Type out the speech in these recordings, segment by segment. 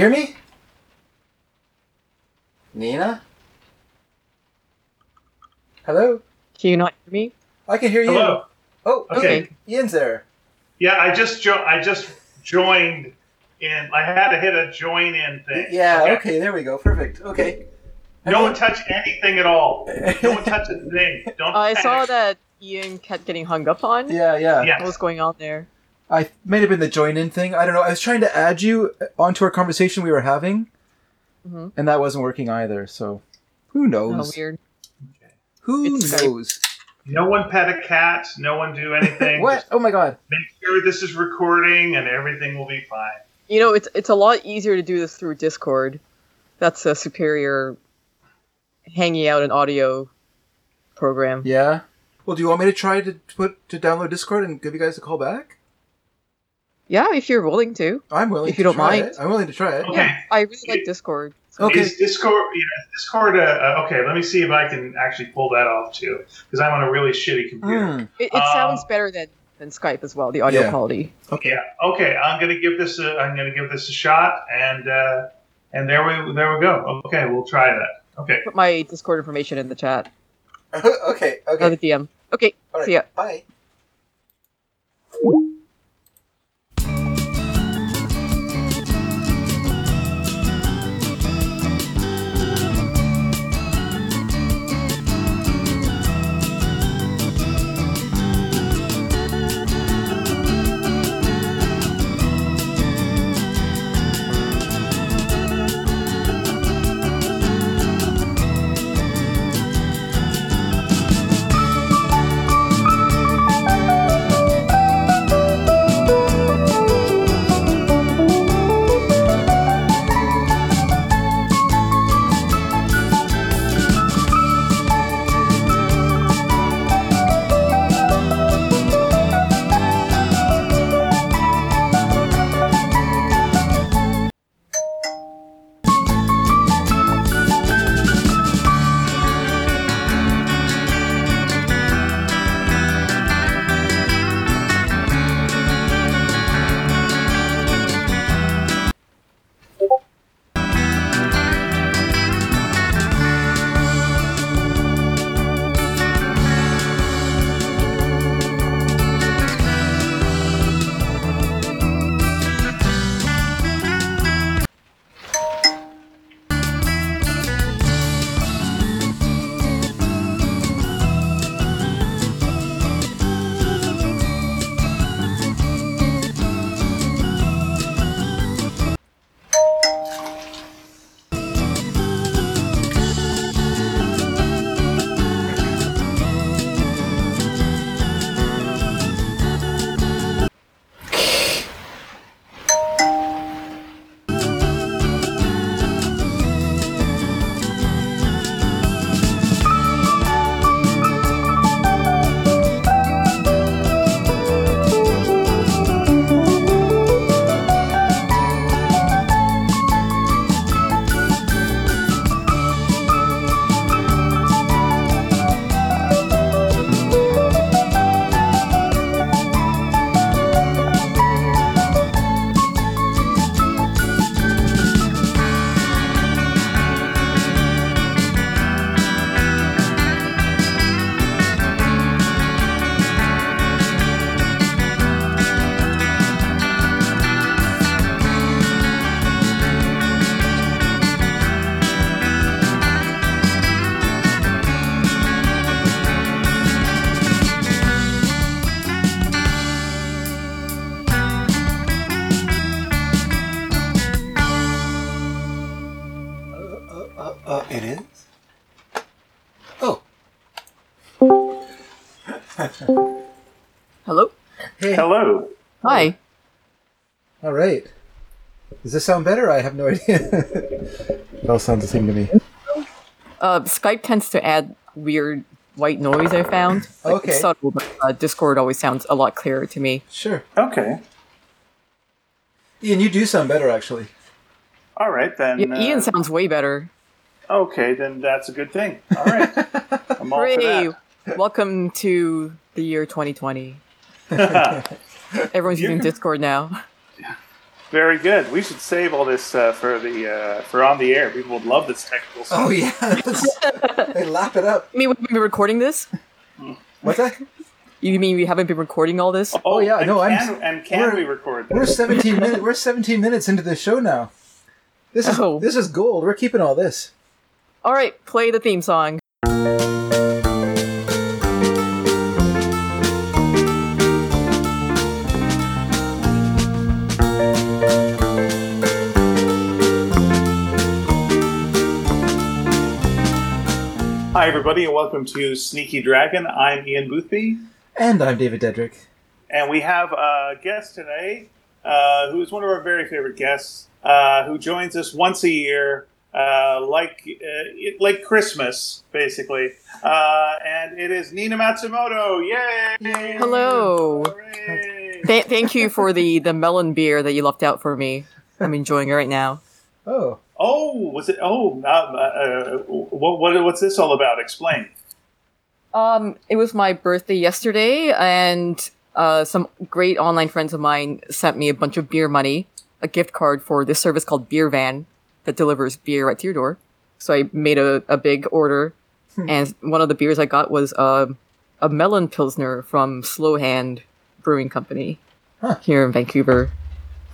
hear me? Nina? Hello? Can you not hear me? I can hear you. Hello. Oh, Okay. okay. Ian's there. Yeah, I just jo- I just joined in. I had to hit a join in thing. Yeah, okay. there we go. Perfect. Okay. No one touch anything at all. No one touch a thing. Don't. I saw that Ian kept getting hung up on. Yeah, yeah. Yeah. What was going on there? I may have been the join in thing. I don't know. I was trying to add you onto our conversation we were having, Mhm. and that wasn't working either. So, who Oh, knows? weird. Who It's Skype. knows? No one pet a cat. No one do anything. What? Just Oh my god. make sure this is recording, and everything will be fine. You know, it's it's a lot easier to do this through Discord. That's a superior hanging out an audio program. Yeah. Well, do you want me to try to put to download Discord and give you guys a call back? Yeah, if you're willing to. I'm willing. If you don't try mind. it. I'm willing to try it. Okay. Yeah, I really like Discord. So Okay. Is Discord? Yeah, Discord. Uh, uh, okay, let me see if I can actually pull that off too, because I'm on a really shitty computer. Hmm. It, it Um, sounds better than, than Skype as well. The audio Yeah. quality. Okay. Yeah. Okay. I'm gonna give this. A, I'm gonna give this a shot, and uh, and there we there we go. Okay, we'll try that. Okay. Put my Discord information in the chat. okay. Or Okay. the DM. Okay, All right. see ya. Bye. Hey. Hello. Hi. All right. Does this sound better? I have no idea. it all sounds the same to me. Uh, Skype tends to add weird white noise, I found. Like, Okay. It's subtle, but uh, Discord always sounds a lot clearer to me. Sure. Okay. Ian, you do sound better, actually. All right then. Yeah, uh, Ian sounds way better. Okay, then that's a good thing. All right. I'm all for that. Welcome to the year 2020. Everyone's using Discord now. Very good. We should save all this uh, for the uh, for on the air. People would love this technical stuff. Oh yeah, Let's- lap it up. I mean, we've been recording this. What's that? You mean we haven't been recording all this? Oh, yeah, and no, I'm- and can we're- we record We're 17 minutes. We're 17 minutes into the show now. This is Oh. this is gold. We're keeping all this. All right, play the theme song. Hi, everybody, and welcome to Sneaky Dragon. I'm Ian Boothby, And I'm David Dedrick. and we have a guest today uh, who is one of our very favorite guests uh, who joins us once a year. Uh, like uh, like Christmas, basically, uh, and it is Nina Matsumoto. Yay! Hello. Th- thank you for the the melon beer that you left out for me. I'm enjoying it right now. Oh, Oh, was it? Oh, uh, uh, what, what, what's this all about? Explain. Um, it was my birthday yesterday, and uh, some great online friends of mine sent me a bunch of beer money, a gift card for this service called Beer Van that delivers beer right to your door. So I made a, a big order, and one of the beers I got was uh, a melon pilsner from Slow Hand Brewing Company Huh. here in Vancouver.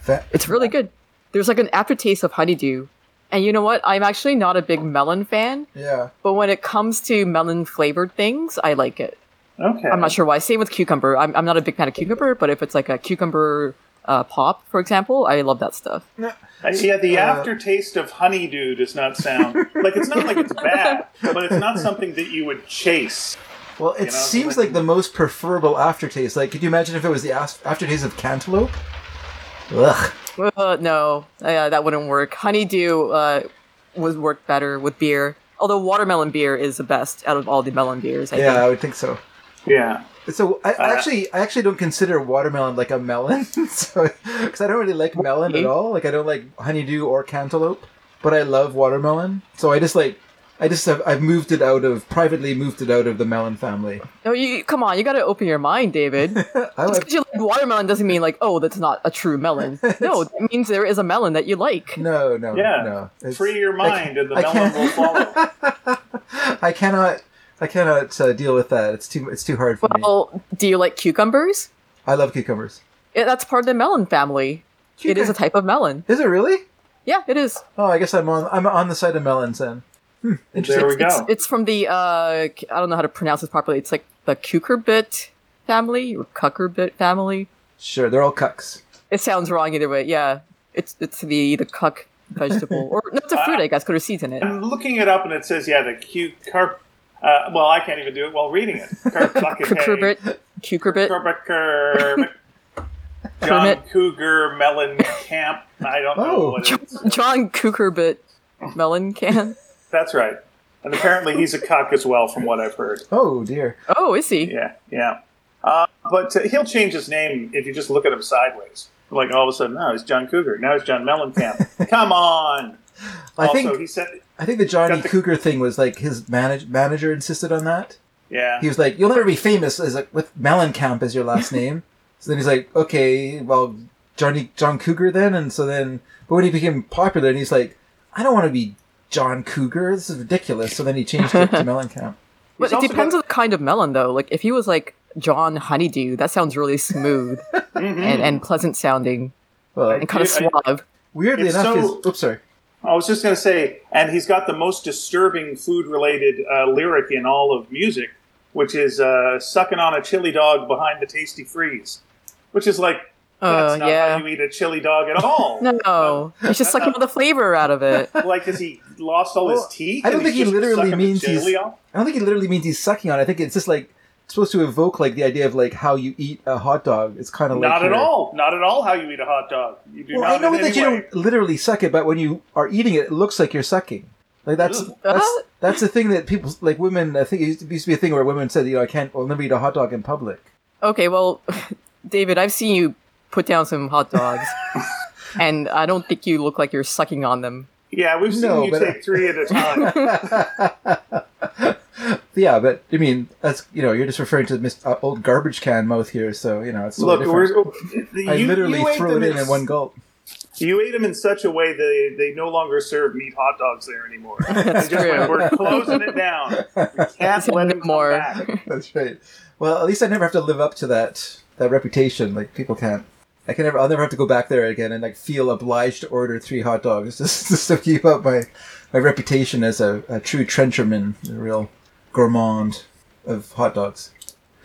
fa- It's really good. There's like an aftertaste of honeydew. And you know what? I'm actually not a big melon fan, yeah. but when it comes to melon flavored things, I like it. Okay. I'm not sure why. Same with cucumber. I'm, I'm not a big fan of cucumber, but if it's like a cucumber uh, pop, for example, I love that stuff. Uh, Yeah, the Uh, aftertaste of honeydew does not sound like it's not like it's bad, but it's not something that you would chase. Well, it know, seems like- like the most preferable aftertaste. Like, could you imagine if it was the as- aftertaste of cantaloupe? Ugh. Uh, no, uh, that wouldn't work. Honeydew uh, would work better with beer. Although watermelon beer is the best out of all the melon beers. I Yeah, I would think so. Yeah. So I, I Uh, actually, I actually don't consider watermelon like a melon, so because I don't really like melon at all. Like I don't like honeydew or cantaloupe, but I love watermelon. So I just like, I just have, I've moved it out of privately moved it out of the melon family. No, you come on. You got to open your mind, David. I Just like, because you like watermelon doesn't mean like, oh, that's not a true melon. No, it means there is a melon that you like. no, no, Yeah. no. It's- Free your I mind, and the I melon can't- will follow. I cannot, I cannot uh, deal with that. It's too, it's too hard for me. Well, do you like cucumbers? I love cucumbers. Yeah, that's part of the melon family. It is a type of melon. Is it really? Yeah, it is. Oh, I guess I'm on, I'm on the side of melons then. Hmm, interesting. There we It's, go. it's from the uh, I don't know how to pronounce this properly. It's like the cucurbit family or cucurbit family. Sure, they're all cucks. It sounds wrong either way. Yeah, it's it's the the cuck vegetable or no, it's a fruit I guess. Because there's seeds in it. I'm looking it up, and it says, yeah, the cute. Uh, well, I can't even do it while reading it. Cucurbit, cucurbit. Cucurbit. John Kermit. Cougar Melon Camp. I don't know Oh. what it is. John Cucurbit melon can. That's right. And apparently he's a cuck as well, from what I've heard. Oh dear. Oh, is he? Yeah, yeah. Uh, but uh, he'll change his name if you just look at him sideways. Like all of a sudden, now he's John Cougar. Now he's John Mellencamp. Come on. I also, think he said, I think the Johnny the- Cougar thing was like his manage, manager insisted on that. yeah. He was like, "You'll never be famous as like with Mellencamp as your last name." so then he's like, "Okay, well, Johnny John Cougar then." And so then, but when he became popular, and he's like, "I don't want to be John Cougar. This is ridiculous." So then he changed it to Mellencamp. But He's it depends got- on the kind of melon, though. Like if he was like John Honeydew, that sounds really smooth Mhm. and, and pleasant sounding Well, and kind of I- I- suave. weirdly enough, so- his oops, sorry. I was just going to say, and he's got the most disturbing food related uh, lyric in all of music, which is uh, sucking on a chili dog behind the tasty freeze. Which is like, that's Uh, not yeah. how you eat a chili dog at all. No, he's just sucking all the flavor out of it. Like, has he lost all Well, his teeth? I don't think he literally means he's- off? I don't think it literally means he's sucking on. it. I think it's just like supposed to evoke like the idea of like how you eat a hot dog. It's kind of like Not at your- all. Not at all how you eat a hot dog. You do Well, not I know that any you don't literally suck it, but when you are eating it, it looks like you're sucking. Like that's Ugh. that's that's the thing that people like women. I think it used to, used to be a thing where women said, you know, I can't, I'll never eat a hot dog in public. Okay, well, David, I've seen you put down some hot dogs, and I don't think you look like you're sucking on them. Yeah, we've seen No, you but- take three at a time. yeah, but I mean, that's you know, you're just referring to Mr. Uh, old garbage can mouth here, so you know, it's totally Look, different. we're, I you- literally you ate throw them it in in one gulp. You ate them in such a way that they, they no longer serve meat hot dogs there anymore. That's just went, true. we're closing it down. We can't let him come more. back. That's right. Well, at least I never have to live up to that that reputation. Like people can't. I can never. I'll never have to go back there again and like feel obliged to order three hot dogs just, just to keep up my my reputation as a, a true trencherman, a real gourmand of hot dogs.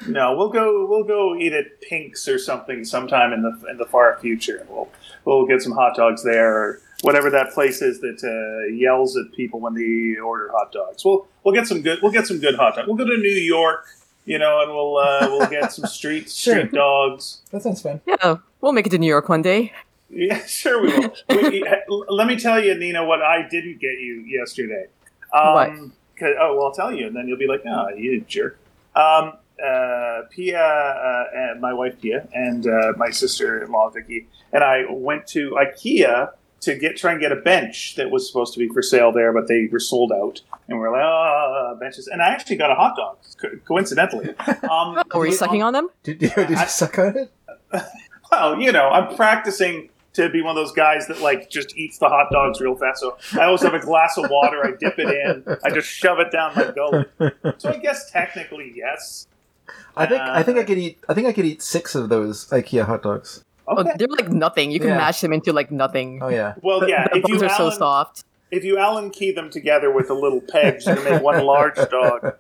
No, we'll go. We'll go eat at Pink's or something sometime in the in the far future. We'll we'll get some hot dogs there, or whatever that place is that uh, yells at people when they order hot dogs. We'll we'll get some good. We'll get some good hot dogs. We'll go to New York, you know, and we'll uh, we'll get some street Sure. street dogs. That sounds fun. Yeah, we'll make it to New York one day. Yeah, sure we will. we, let me tell you, Nina, what I didn't get you yesterday. Um, What? 'cause- oh, well, I'll tell you, and then you'll be like, "Oh, you jerk." Um, uh, Pia, uh, and my wife Pia, and uh, my sister-in-law Vicky, and I went to IKEA to get try and get a bench that was supposed to be for sale there, but they were sold out, and we are like, "Oh, benches!" And I actually got a hot dog, co- coincidentally. Um, were you sucking on them? Did you, did you I- suck on it? well, you know, I'm practicing to be one of those guys that like just eats the hot dogs real fast. So I always have a glass of water. I dip it in. I just shove it down my gullet. So I guess technically, yes. I think I think I Uh, could eat. I think I could eat six of those IKEA hot dogs. Oh, they're like nothing. You can Yeah. mash them into like nothing. Oh yeah. Well, yeah. the If you buns are so soft. if you Allen key them together with the little pegs, you make one large dog.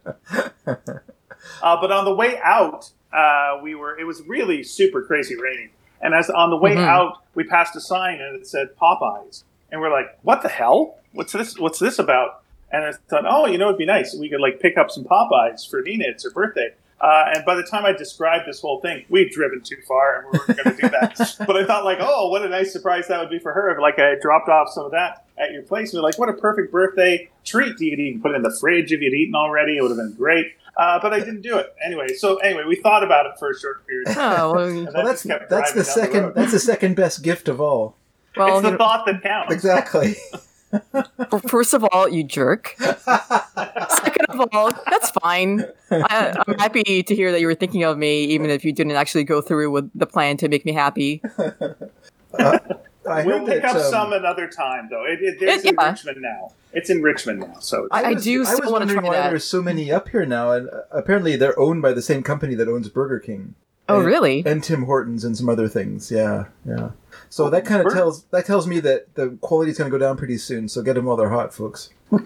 Uh, but on the way out, uh, we were. It was really super crazy raining, and as on the way Mhm. out, we passed a sign and it said Popeyes, and we're like, "What the hell? What's this? What's this about?" And I thought, "Oh, you know, it'd be nice. We could like pick up some Popeyes for Nina. It's her birthday." Uh, and by the time I described this whole thing, we'd driven too far and we weren't going to do that. but I thought, like, oh, what a nice surprise that would be for her. If, like, I dropped off some of that at your place. And We're like, what a perfect birthday treat. You could even put it in the fridge if you'd eaten already. It would have been great. Uh, but I didn't do it anyway. So anyway, we thought about it for a short period. of time. Oh, well, Well, that's that's the driving down the second that's the second best gift of all. well it's the thought that counts. Exactly. first of all, you jerk. Second of all, that's fine. I, I'm happy to hear that you were thinking of me, even if you didn't actually go through with the plan to make me happy. I We'll heard pick up um, some another time, though. It, it, there's It- in. Richmond now. It's in Richmond now. So I- I was- do I was wanna wondering try why that. there's so many up here now, and uh, apparently they're owned by the same company that owns Burger King. Oh, And- really? And Tim Hortons and some other things. Yeah, yeah. So that kind of tells that tells me that the quality is going to go down pretty soon. So get them while they're hot, folks.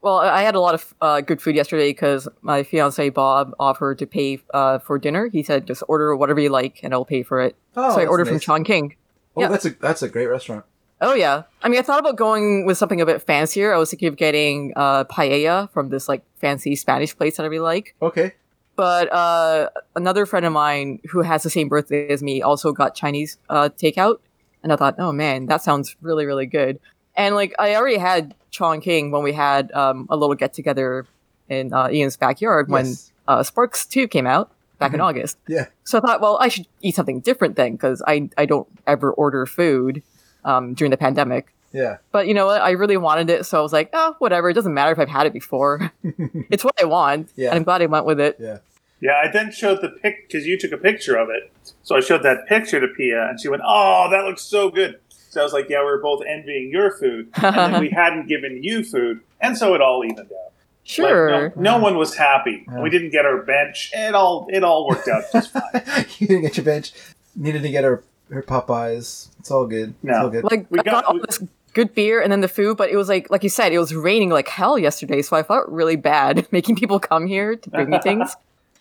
Well, I had a lot of uh, good food yesterday because my fiance Bob offered to pay uh, for dinner. He said, "Just order whatever you like, and I'll pay for it." Oh, so I that's ordered from nice. Chongqing. Oh, yeah. that's a that's a great restaurant. Oh yeah, I mean, I thought about going with something a bit fancier. I was thinking of getting uh, paella from this like fancy Spanish place that I really like. Okay. But uh, another friend of mine who has the same birthday as me also got Chinese uh, takeout, and I thought, oh man, that sounds really really good. And like I already had Chongqing when we had um, a little get together in uh, Ian's backyard when Yes. uh, Sparks Two came out back in Mhm. August. Yeah. So I thought, well, I should eat something different then because I I don't ever order food um, during the pandemic. Yeah. But you know what? I really wanted it, so I was like, oh, whatever. It doesn't matter if I've had it before. it's what I want. Yeah. And I'm glad I went with it. Yeah. Yeah, I then showed the pic because you took a picture of it. So I showed that picture to Pia, and she went, "Oh, that looks so good." So I was like, "Yeah, we were both envying your food, and then we hadn't given you food, and so it all evened out." Sure. Like, no, no one was happy. Yeah. We didn't get our bench. It all it all worked out just fine. you didn't get your bench. Needed to get her her Popeyes. It's all good. It's No. all good. Like We I got- got all we- this good beer and then the food, but it was like like you said, it was raining like hell yesterday, so I felt really bad making people come here to bring me things.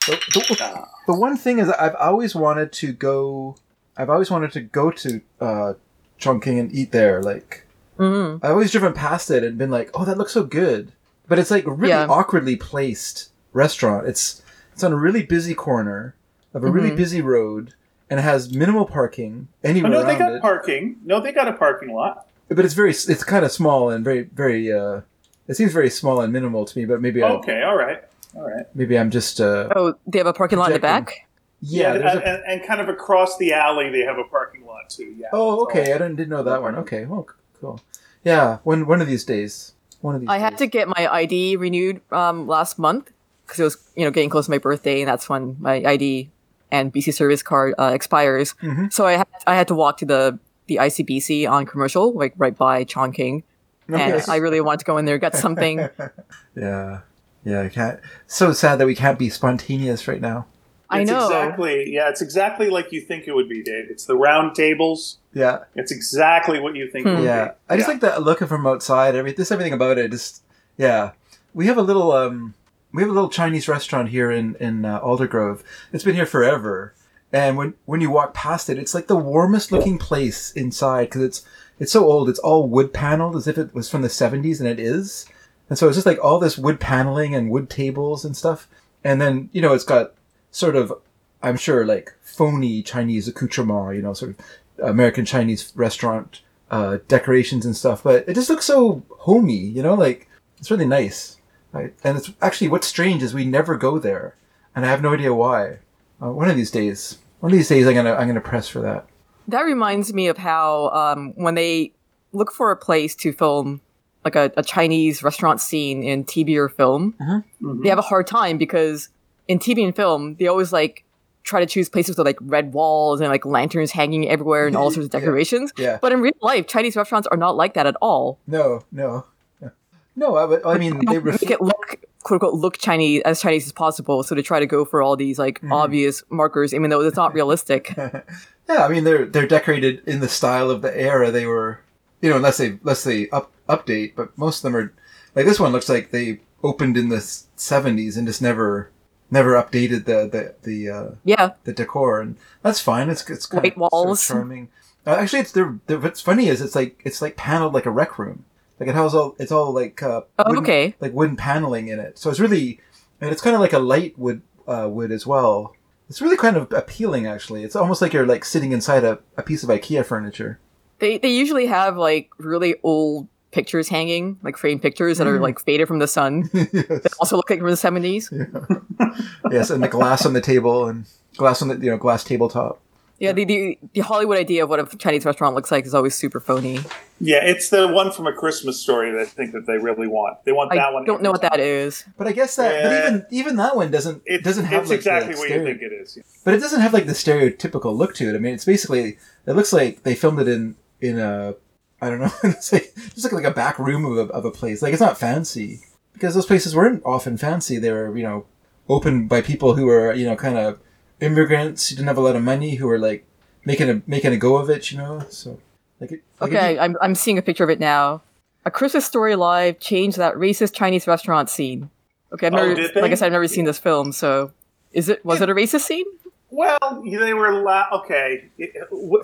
The, the, the one thing is, I've always wanted to go. I've always wanted to go to uh, Chongqing and eat there. Like hmm I always driven past it and been like, "Oh, that looks so good," but it's like a really Yeah. awkwardly placed restaurant. It's it's on a really busy corner of a really Mhm. busy road and it has minimal parking But anywhere no, they around got it. parking. No, they got a parking lot. but it's very it's kind of small and very very. uh It seems very small and minimal to me. But maybe I, Okay, all right, all right. maybe I'm just. uh Oh, they have a parking lot in the back. Yeah. and, there's a, and, and kind of across the alley, they have a parking lot too. Yeah. Oh, that's all. okay. I didn't, didn't know that one. Okay. Well, cool. Yeah. One one of these days. One of these. I had to get my ID renewed um, last month because it was you know getting close to my birthday, and that's when my ID and BC service card uh, expires. Mhm. So I had, I had to walk to the the ICBC on commercial, like right by Chongqing. And I really want to go in there, get something. Yeah, yeah. I can't. So sad that we can't be spontaneous right now. I It's know. exactly yeah. It's exactly like you think it would be, Dave. It's the round tables. Yeah, It's exactly what you think. it Hmm. would yeah. be. I just Yeah. like that looking from outside. Every just everything about it. Just yeah. We have a little um. We have a little Chinese restaurant here in in uh, Aldergrove. It's been here forever, and when when you walk past it, it's like the warmest looking place inside because it's it's so old. It's all wood paneled as if it was from the seventies, and it is. And so it's just like all this wood paneling and wood tables and stuff. And then you know it's got sort of I'm sure like phony Chinese accoutrement, you know, sort of American Chinese restaurant uh, decorations and stuff, but it just looks so homey, you know, like it's really nice. Right? And it's actually what's strange is we never go there, and I have no idea why. Uh, one of these days, one of these days, I'm gonna I'm gonna press for that. That reminds me of how um, when they look for a place to film like a, a Chinese restaurant scene in TV or film, Mhm. they have a hard time because in TV and film, they always like try to choose places with like red walls and like lanterns hanging everywhere and all sorts of decorations. Yeah. But in real life, Chinese restaurants are not like that at all. No, no, no. no I, I mean, they ref- make it look quote unquote look Chinese as Chinese as possible. So they try to go for all these like Mm-hmm. obvious markers, even though it's not realistic. Yeah, I mean they're they're decorated in the style of the era they were, you know, unless they unless they up update. But most of them are like this one looks like they opened in the seventies and just never never updated the the the uh, yeah, the decor, and that's fine. It's it's kind White of, sort of walls. charming. Uh, actually, it's they're, they're, what's funny is it's like it's like paneled like a rec room. Like it has all it's all like uh, Oh, wooden- okay. like wooden paneling in it. So it's really and it's kind of like a light wood uh, wood as well. It's really kind of appealing actually. It's almost like you're like sitting inside a, a piece of IKEA furniture. They they usually have like really old pictures hanging, like framed pictures that are Mm. like faded from the sun. yes. Also look like from the seventies. yes, and the glass on the table and glass on the you know glass tabletop. Yeah, the, the the Hollywood idea of what a Chinese restaurant looks like is always super phony. Yeah, it's the one from a Christmas story that I think that they really want. They want I that one. I don't know what that is. But I guess that Yeah. but even even that one doesn't It doesn't have It's like exactly the what stereo- you think it is. But it doesn't have like the stereotypical look to it. I mean, it's basically it looks like they filmed it in in a I don't know, it's like just like, like a back room of a, of a place. Like it's not fancy because those places weren't often fancy. They were you know opened by people who were you know kind of immigrants who didn't have a lot of money who were like making a making a go of it. You know, so like it. Like Okay, It, I'm I'm seeing a picture of it now. A Christmas Story Live changed that racist Chinese restaurant scene. Okay, I've Oh, never, did they? like I said, I've never seen this film. So, is it was it a racist scene? Well, they were la- okay.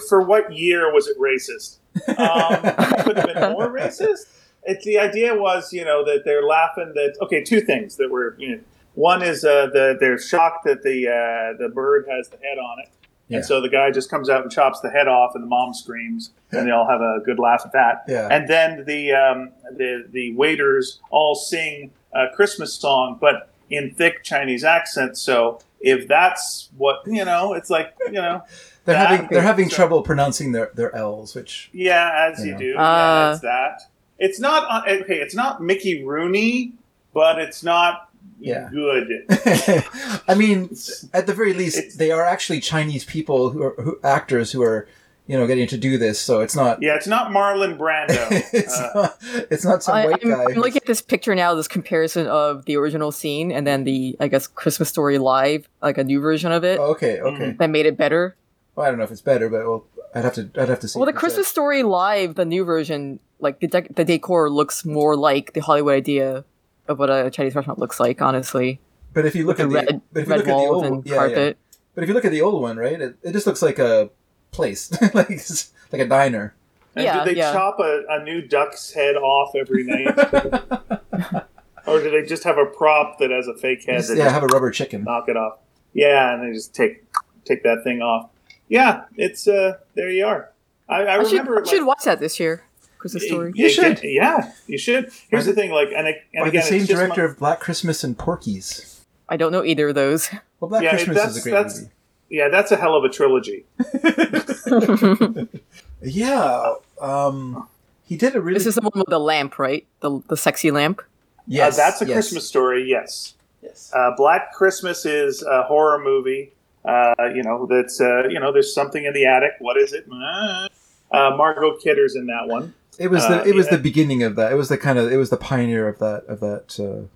For what year was it racist? Um, could have been more racist. It, the idea was, you know, that they're laughing that. Okay, two things that were. You know, one is uh, the they're shocked that the uh, the bird has the head on it, Yeah. and so the guy just comes out and chops the head off, and the mom screams, and they all have a good laugh at that. Yeah. And then the um, the the waiters all sing a Christmas song, but in thick Chinese accents. So if that's what you know, it's like you know, they're that- having they're having so- trouble pronouncing their their L's, which yeah, as you Yeah. do, Uh. yeah, it's that. It's not uh, okay. It's not Mickey Rooney, but it's not Yeah. good. I mean, at the very least, It's- they are actually Chinese people who are who, actors who are, you know, getting to do this. So it's not. Yeah, it's not Marlon Brando. it's Uh, not. It's not some I, white I'm, guy. I'm looking at this picture now. This comparison of the original scene and then the I guess Christmas Story Live, like a new version of it Oh, okay, okay. Mm-hmm. that made it better. Well, I don't know if it's better, but well, I'd have to. I'd have to see. Well, the if it's Christmas Story Live, the new version, like the dec- the decor looks more like the Hollywood idea of what a Chinese restaurant looks like. Honestly. But if you look the at the, red but if you red look at the walls old, and yeah, carpet. yeah. But if you look at the old one, right, it, it just looks like a place, like like a diner. and Yeah, do they yeah. chop a, a new duck's head off every night, or do they just have a prop that has a fake head? Just- that yeah, have a rubber chicken. knock it off. Yeah, and they just take take that thing off. Yeah, it's uh there you are. I, I, I, should, remember I should like, watch that this year. Christmas Story. You, should. get- yeah, you should. Here's By the thing, like, and, it- and By again, the same it's director my- of Black Christmas and Porky's. I don't know either of those. Well, Black Yeah, Christmas that's- is a great that's- movie. Yeah, that's a hell of a trilogy. Yeah, um, he did a really. this is the one with the lamp, right? The the sexy lamp. yes, uh, that's a yes, Christmas story. Yes, Yes. uh, Black Christmas is a horror movie. Uh, you know, that's uh, you know, there's something in the attic. What is it? Uh, Uh, Margot Kidder's in that one. It was the Uh, it was yeah. the beginning of that. It was the kind of it was the pioneer of that of that. Uh,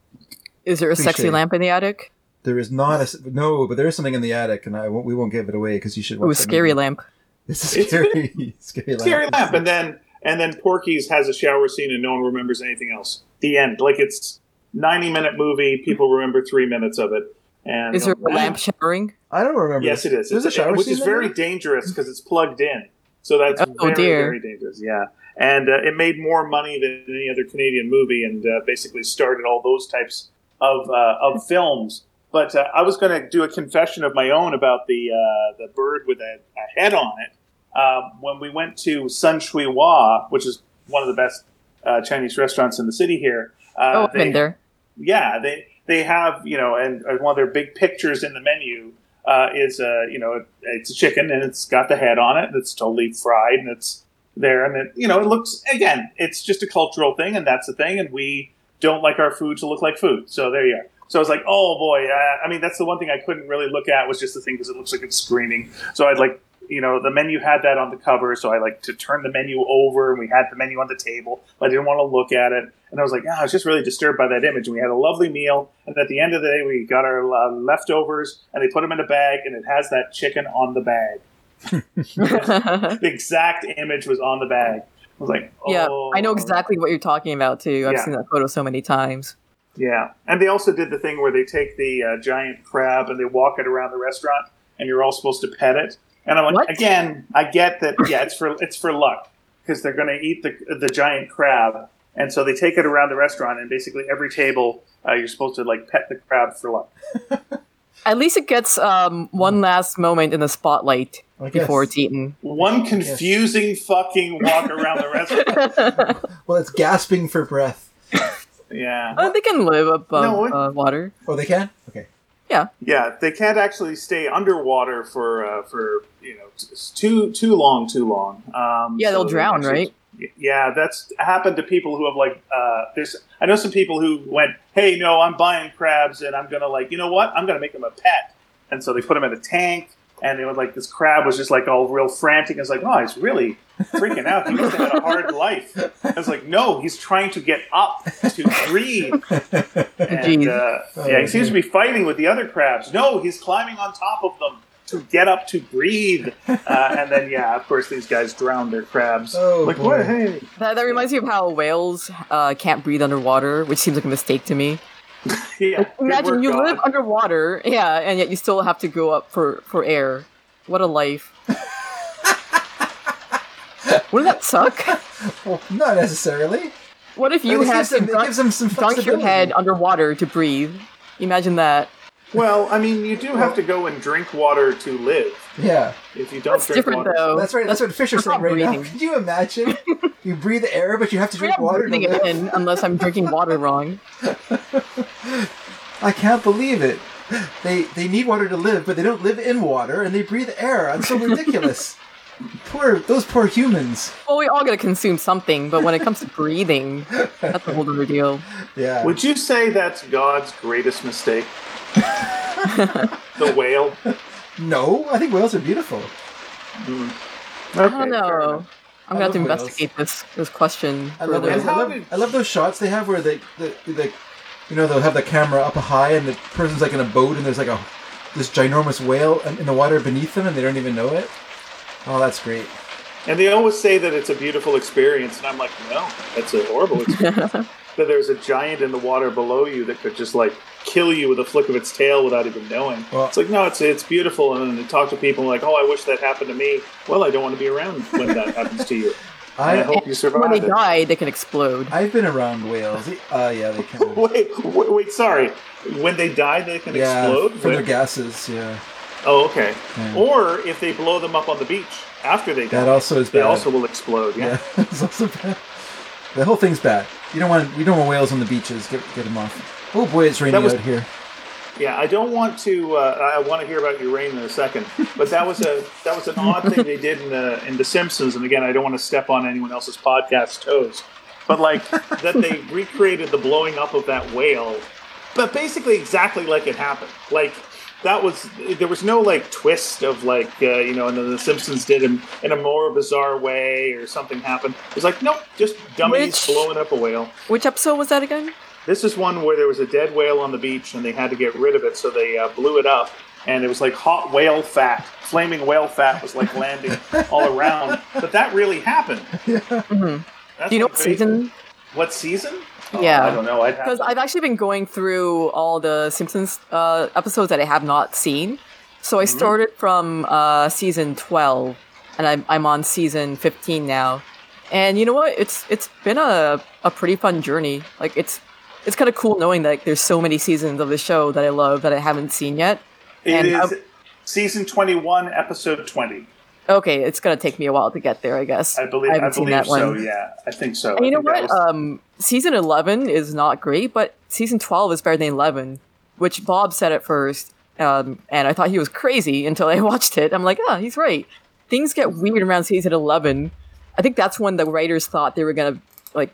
Is there a sexy lamp in the attic? There is not a no, but there is something in the attic, and I won't, we won't give it away because you should. Ooh, Watch that scary movie. lamp. It's a It's- scary, scary lamp. Scary lamp, and then and then Porky's has a shower scene, and no one remembers anything else. The end. Like it's ninety minute movie. People remember three minutes of it. And Is there a lamp showering? I don't remember. Yes, it is. There's It's a shower which scene is in very there? dangerous because it's plugged in. So that's Oh, very, dear. very dangerous. Yeah, and uh, it made more money than any other Canadian movie, and uh, basically started all those types of uh, of films. But uh, I was going to do a confession of my own about the uh, the bird with a, a head on it. Um, when we went to Sun Sui Wah, which is one of the best uh, Chinese restaurants in the city here. Uh, oh, I've they- been there. yeah, they they have you know, and uh, one of their big pictures in the menu uh, is uh, you know it's a chicken and it's got the head on it. and It's totally fried and it's there and it you know it looks again it's just a cultural thing and that's the thing and we don't like our food to look like food. So there you are. So I was like, oh boy. Uh, I mean, that's the one thing I couldn't really look at was just the thing because it looks like it's screaming. So I'd like, you know, the menu had that on the cover. So I like to turn the menu over and we had the menu on the table. But I didn't want to look at it. And I was like, ah, I was just really disturbed by that image. And we had a lovely meal. And at the end of the day, we got our uh, leftovers and they put them in a bag and it has that chicken on the bag. The exact image was on the bag. I was like, oh. yeah, I know exactly what you're talking about too. I've Yeah. seen that photo so many times. Yeah, and they also did the thing where they take the uh, giant crab and they walk it around the restaurant, and you're all supposed to pet it. And I'm like, What? again, I get that. Yeah, it's for it's for luck because they're going to eat the the giant crab, and so they take it around the restaurant, and basically every table uh, you're supposed to like pet the crab for luck. At least it gets um, one last moment in the spotlight before it's eaten. One confusing fucking walk around the restaurant. Well, it's gasping for breath. Yeah, Uh, they can live above No, uh, water. Oh, they can. Okay. yeah, Yeah, they can't actually stay underwater for uh, for you know t- too too long, too long. Um, Yeah, they'll so drown, actually- right? Yeah, that's happened to people who have like. Uh, there's I know some people who went, "Hey, no, I'm buying crabs, and I'm gonna like, you know what? I'm gonna make them a pet." And so they put them in a tank, and they were like, this crab was just like all real frantic. I was like, "Oh, he's really freaking out. He must have had a hard life." I was like, "No, he's trying to get up to breathe." And, uh, yeah, he seems to be fighting with the other crabs. No, he's climbing on top of them to get up to breathe. Uh, and then, yeah, of course, these guys drown their crabs. Oh, like, boy. what? Hey. That, that reminds me of how whales uh, can't breathe underwater, which seems like a mistake to me. Yeah, Imagine work, you God. live underwater, yeah, and yet you still have to go up for, for air. What a life. Wouldn't that suck? Well, not necessarily. What if you had to dunk, gives them some dunk your head underwater to breathe? Imagine that. Well, I mean, you do have to go and drink water to live. Yeah, If you don't That's drink different, water. though. that's right. That's what Fisher's that's saying not right now. breathing. Could you imagine? you breathe air, but you have to I'm drink not water. To breathing it live. in unless I'm drinking water wrong. I can't believe it. They they need water to live, but they don't live in water, and they breathe air. That's so ridiculous. poor those poor humans. Well, we all gotta consume something, but when it comes to breathing, that's a whole other deal. Yeah. Would you say that's God's greatest mistake? the whale? No, I think whales are beautiful. Okay, I don't know. I'm gonna have to love whales. investigate this this question I love, those, I, love, I love those shots they have where they, the, the, you know, they'll have the camera up high and the person's like in a boat and there's like a this ginormous whale in in the water beneath them and they don't even know it. Oh, that's great. And they always say that it's a beautiful experience, and I'm like, no, that's a horrible experience. that there's a giant in the water below you that could just like kill you with a flick of its tail without even knowing. Well- it's like, no, it's it's beautiful. And then they talk to people like, oh, I wish that happened to me. Well, I don't want to be around when that happens to you. I I hope you survive. when they it. die, they can explode. I've been around whales. Uh, yeah, they can. Wait, wait, wait, sorry. When they die, they can yeah, explode. from their When- gases. Yeah, oh, okay. Yeah. Or if they blow them up on the beach after they die, that also is they bad. also will explode. Yeah. yeah, it's also bad. The whole thing's bad. You don't want you don't want whales on the beaches. Get get them off. Oh boy, it's raining was- out here. Yeah, I don't want to. Uh, I want to hear about your rain in a second, but that was a that was an odd thing they did in the in the Simpsons. And again, I don't want to step on anyone else's podcast toes, but like that they recreated the blowing up of that whale, but basically exactly like it happened. Like that was there was no like twist of like uh, you know, and then the Simpsons did in, in a more bizarre way or something happened. It was like nope, just dummies Which- blowing up a whale. Which episode was that again? This is one where there was a dead whale on the beach and they had to get rid of it, so they uh, blew it up. And it was like hot whale fat, flaming whale fat was like landing all around. But that really happened. hmm Do you know what season? What season? Oh, Yeah. I don't know. I'd have Because to- I've actually been going through all the Simpsons uh, episodes that I have not seen. So I Mm-hmm. started from uh, season 12, and I'm, I'm on season 15 now. And you know what? It's it's been a, a pretty fun journey. Like it's it's kind of cool knowing that like, there's so many seasons of the show that I love that I haven't seen yet. It and is I'm- season 21, episode 20. Okay, it's gonna take me a while to get there, I guess. I believe. I, haven't seen believe that so. one. Yeah, I think so. And you know what? was- Um, season 11 is not great, but season 12 is better than 11, which Bob said at first. Um, and I thought he was crazy until I watched it. I'm like, ah, he's right. Things get weird around season 11. I think that's when the writers thought they were going to, like,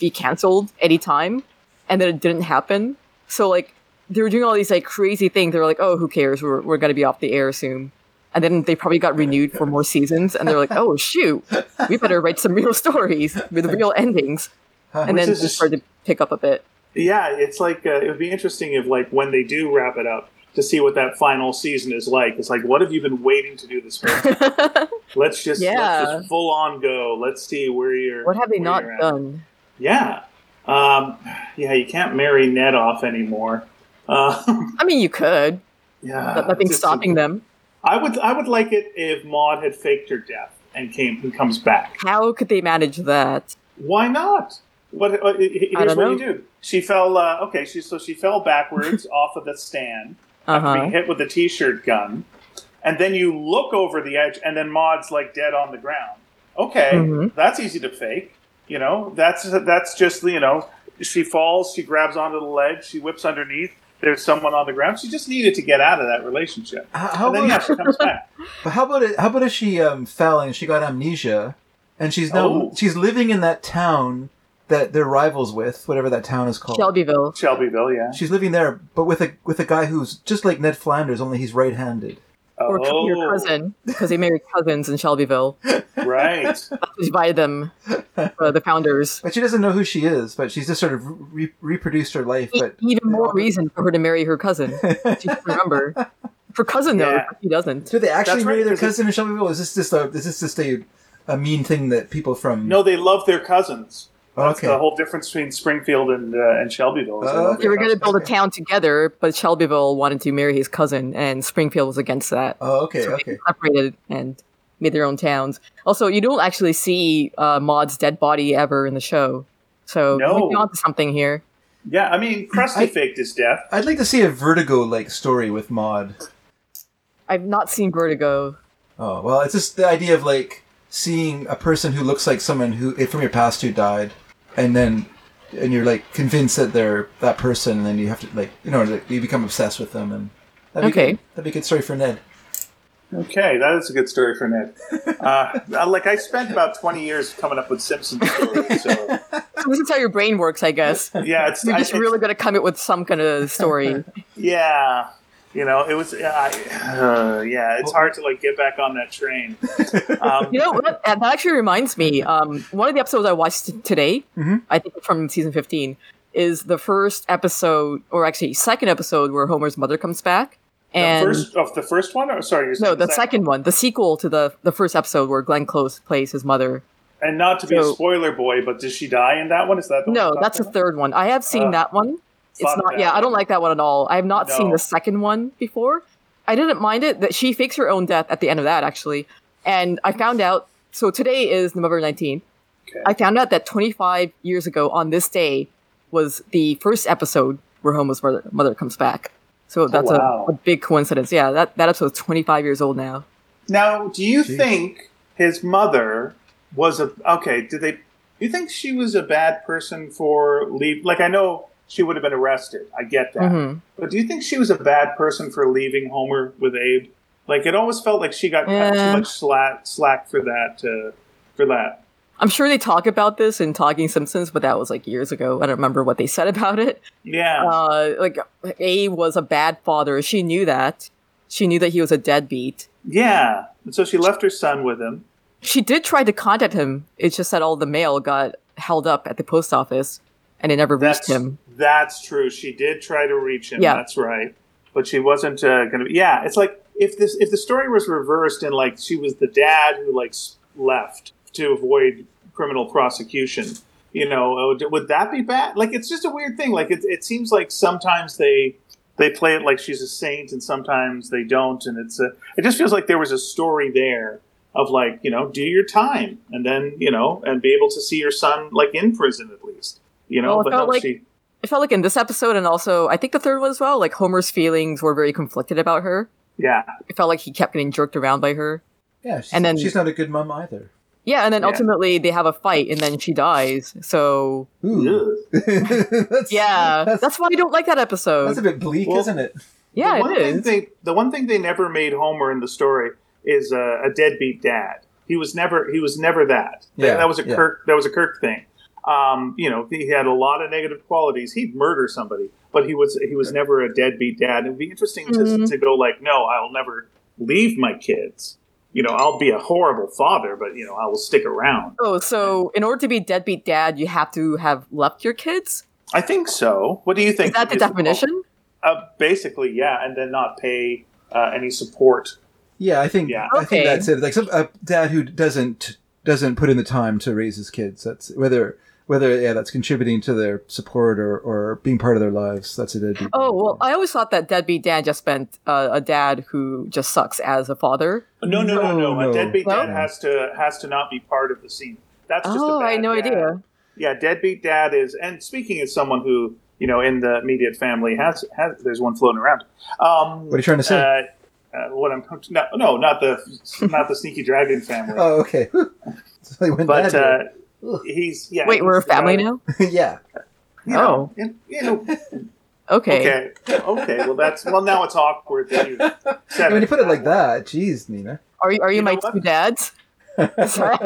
be canceled anytime. And then it didn't happen. So, like, they were doing all these, like, crazy things. They were like, oh, who cares? We're, we're going to be off the air soon. And then they probably got renewed for more seasons. And they're like, oh, shoot, we better write some real stories with real endings and then it just- started to pick up a bit. yeah, it's like uh, it would be interesting if, like, when they do wrap it up, to see what that final season is like. It's like, what have you been waiting to do this for? let's just Yeah. let's just full on go. Let's see where you're. what have they not done? Yeah, um, yeah. You can't marry Ned off anymore. Uh, I mean, you could, yeah, but nothing's stopping them. I would I would like it if Maud had faked her death and came and comes back. How could they manage that? Why not? What? Uh, here's what know. you do. She fell. Uh, okay, she so she fell backwards off of the stand Uh after being hit with a t-shirt gun, and then you look over the edge, and then Maud's like dead on the ground. Okay, Mhm. that's easy to fake. You know, that's that's just you know, she falls, she grabs onto the ledge, she whips underneath. There's someone on the ground. She just needed to get out of that relationship, How, how and then yeah, about, she comes back. but how about it? How about if she um, fell and she got amnesia, and she's now Oh. she's living in that town that they're rivals with, whatever that town is called. Shelbyville. Shelbyville, yeah. She's living there, but with a with a guy who's just like Ned Flanders, only he's right-handed. Or oh, your cousin, because they married cousins in Shelbyville. right? That's by them, uh, the founders. But she doesn't know who she is. But she's just sort of re- reproduced her life. E- But even more reason for her to marry her cousin. She should remember. Her cousin though, Yeah. but he doesn't. do they actually That's right, marry their 'cause it- cousin in Shelbyville? Is this just a is this just a a mean thing that people from? No, they love their cousins. Oh, That's okay. the whole difference between Springfield and uh, and Shelbyville. is they Oh, okay. They were going to build a town together, but Shelbyville wanted to marry his cousin, and Springfield was against that. Oh, okay, So okay. they separated and made their own towns. Also, you don't actually see uh, Maud's dead body ever in the show, so No. we're onto something here. Yeah, I mean, Krusty I- faked his death. I'd like to see a Vertigo like story with Maud. I've not seen Vertigo. Oh well, it's just the idea of like seeing a person who looks like someone who from your past who died, and then and you're like convinced that they're that person, and then you have to like you know like, you become obsessed with them, and that'd be Okay. good. that'd be a good story for Ned. Okay, that is a good story for Ned. Uh, like I spent about twenty years coming up with Simpsons stories. So So this is how your brain works, I guess. yeah, it's, You're I, just it's- really going to come up with some kind of story. yeah. You know, it was uh, uh, yeah. It's hard to like get back on that train. Um, You know what? That actually reminds me. Um, one of the episodes I watched t- today, Mhm. I think from season fifteen, is the first episode, or actually second episode, where Homer's mother comes back. the And first of the first one, or sorry, you're no, saying the second one, the sequel to the the first episode where Glenn Close plays his mother. And not to be a spoiler boy, but does she die in that one? Is that the No, you're that's the third one. I have seen Uh, that one. It's not. that Yeah, I don't like that one at all. I have not seen the second one before. I didn't mind it that she fakes her own death at the end of that actually, and I found out. So today is November nineteenth. Okay. I found out that 25 years ago on this day was the first episode where Homer's mother, mother comes back. So oh, that's Oh, wow. a, a big coincidence. Yeah, that that episode's 25 years old now. Now, do you Jeez. think his mother was a okay? Did they? Do you think she was a bad person for leave? Like I know she would have been arrested. I get that, Mhm. but do you think she was a bad person for leaving Homer with Abe? Like it always felt like she got cut too much slack slack for that. Uh, for that. I'm sure they talk about this in Talking Simpsons, but that was like years ago. I don't remember what they said about it. Yeah. Uh, like A was a bad father. She knew that. She knew that he was a deadbeat. yeah. And so she left her son with him. She did try to contact him. It's just that all the mail got held up at the post office, and it never reached him. That's true. She did try to reach him. Yeah. That's right. But she wasn't uh, going to. Yeah, it's like if this if the story was reversed and like she was the dad who like left to avoid criminal prosecution. You know, uh, would, that be bad? Like it's just a weird thing. Like it, it seems like sometimes they they play it like she's a saint and sometimes they don't, and it's a, it just feels like there was a story there of like you know do your time and then you know and be able to see your son like in prison at. You know, Well, it but felt no, like- she. It felt like in this episode, and also I think the third one as well. Like Homer's feelings were very conflicted about her. Yeah, It felt like he kept getting jerked around by her. Yeah, she's, And then- she's not a good mom either. Yeah, and then Yeah. ultimately they have a fight, and then she dies. So that's, yeah, that's, that's, why I don't like that episode. that's a bit bleak, Well- isn't it? yeah, the one it thing. They, the one thing they never made Homer in the story is uh, a deadbeat dad. He was never he was never that. That- Yeah, that was a yeah. Kirk that was a Kirk thing. Um, you know, he had a lot of negative qualities. He'd murder somebody, but he was he was never a deadbeat dad. It'd be interesting to, Mhm. to go like, no, I'll never leave my kids. You know, I'll be a horrible father, but you know, I will stick around. Oh, so in order to be deadbeat dad, you have to have left your kids? I think so. What do you think? Is that the is- definition? Uh, basically, yeah, and then not pay uh, any support Yeah, I think Yeah. I think that's it. Like some a dad who doesn't doesn't put in the time to raise his kids. That's whether whether yeah, that's contributing to their support or, or being part of their lives. That's a deadbeat. Oh, well, I always thought that deadbeat dad just meant uh, a dad who just sucks as a father. No, no, no, no. No, no. A deadbeat No? dad has to has to not be part of the scene. That's just Oh, a bad I had no dad. idea. Yeah, deadbeat dad is, and speaking as someone who you know in the immediate family has has there's one floating around. Um, What are you trying to say? Uh, uh, what I'm no, no, not the not the sneaky dragon family, oh, okay. so but uh, Ugh. He's yeah. Wait, we're a family now? yeah. You know, you you know, Okay. okay, okay. Well, that's well now it's awkward that you said when you put it like that, jeez, Nina. Are you, are you, You my what? two dads? Sorry.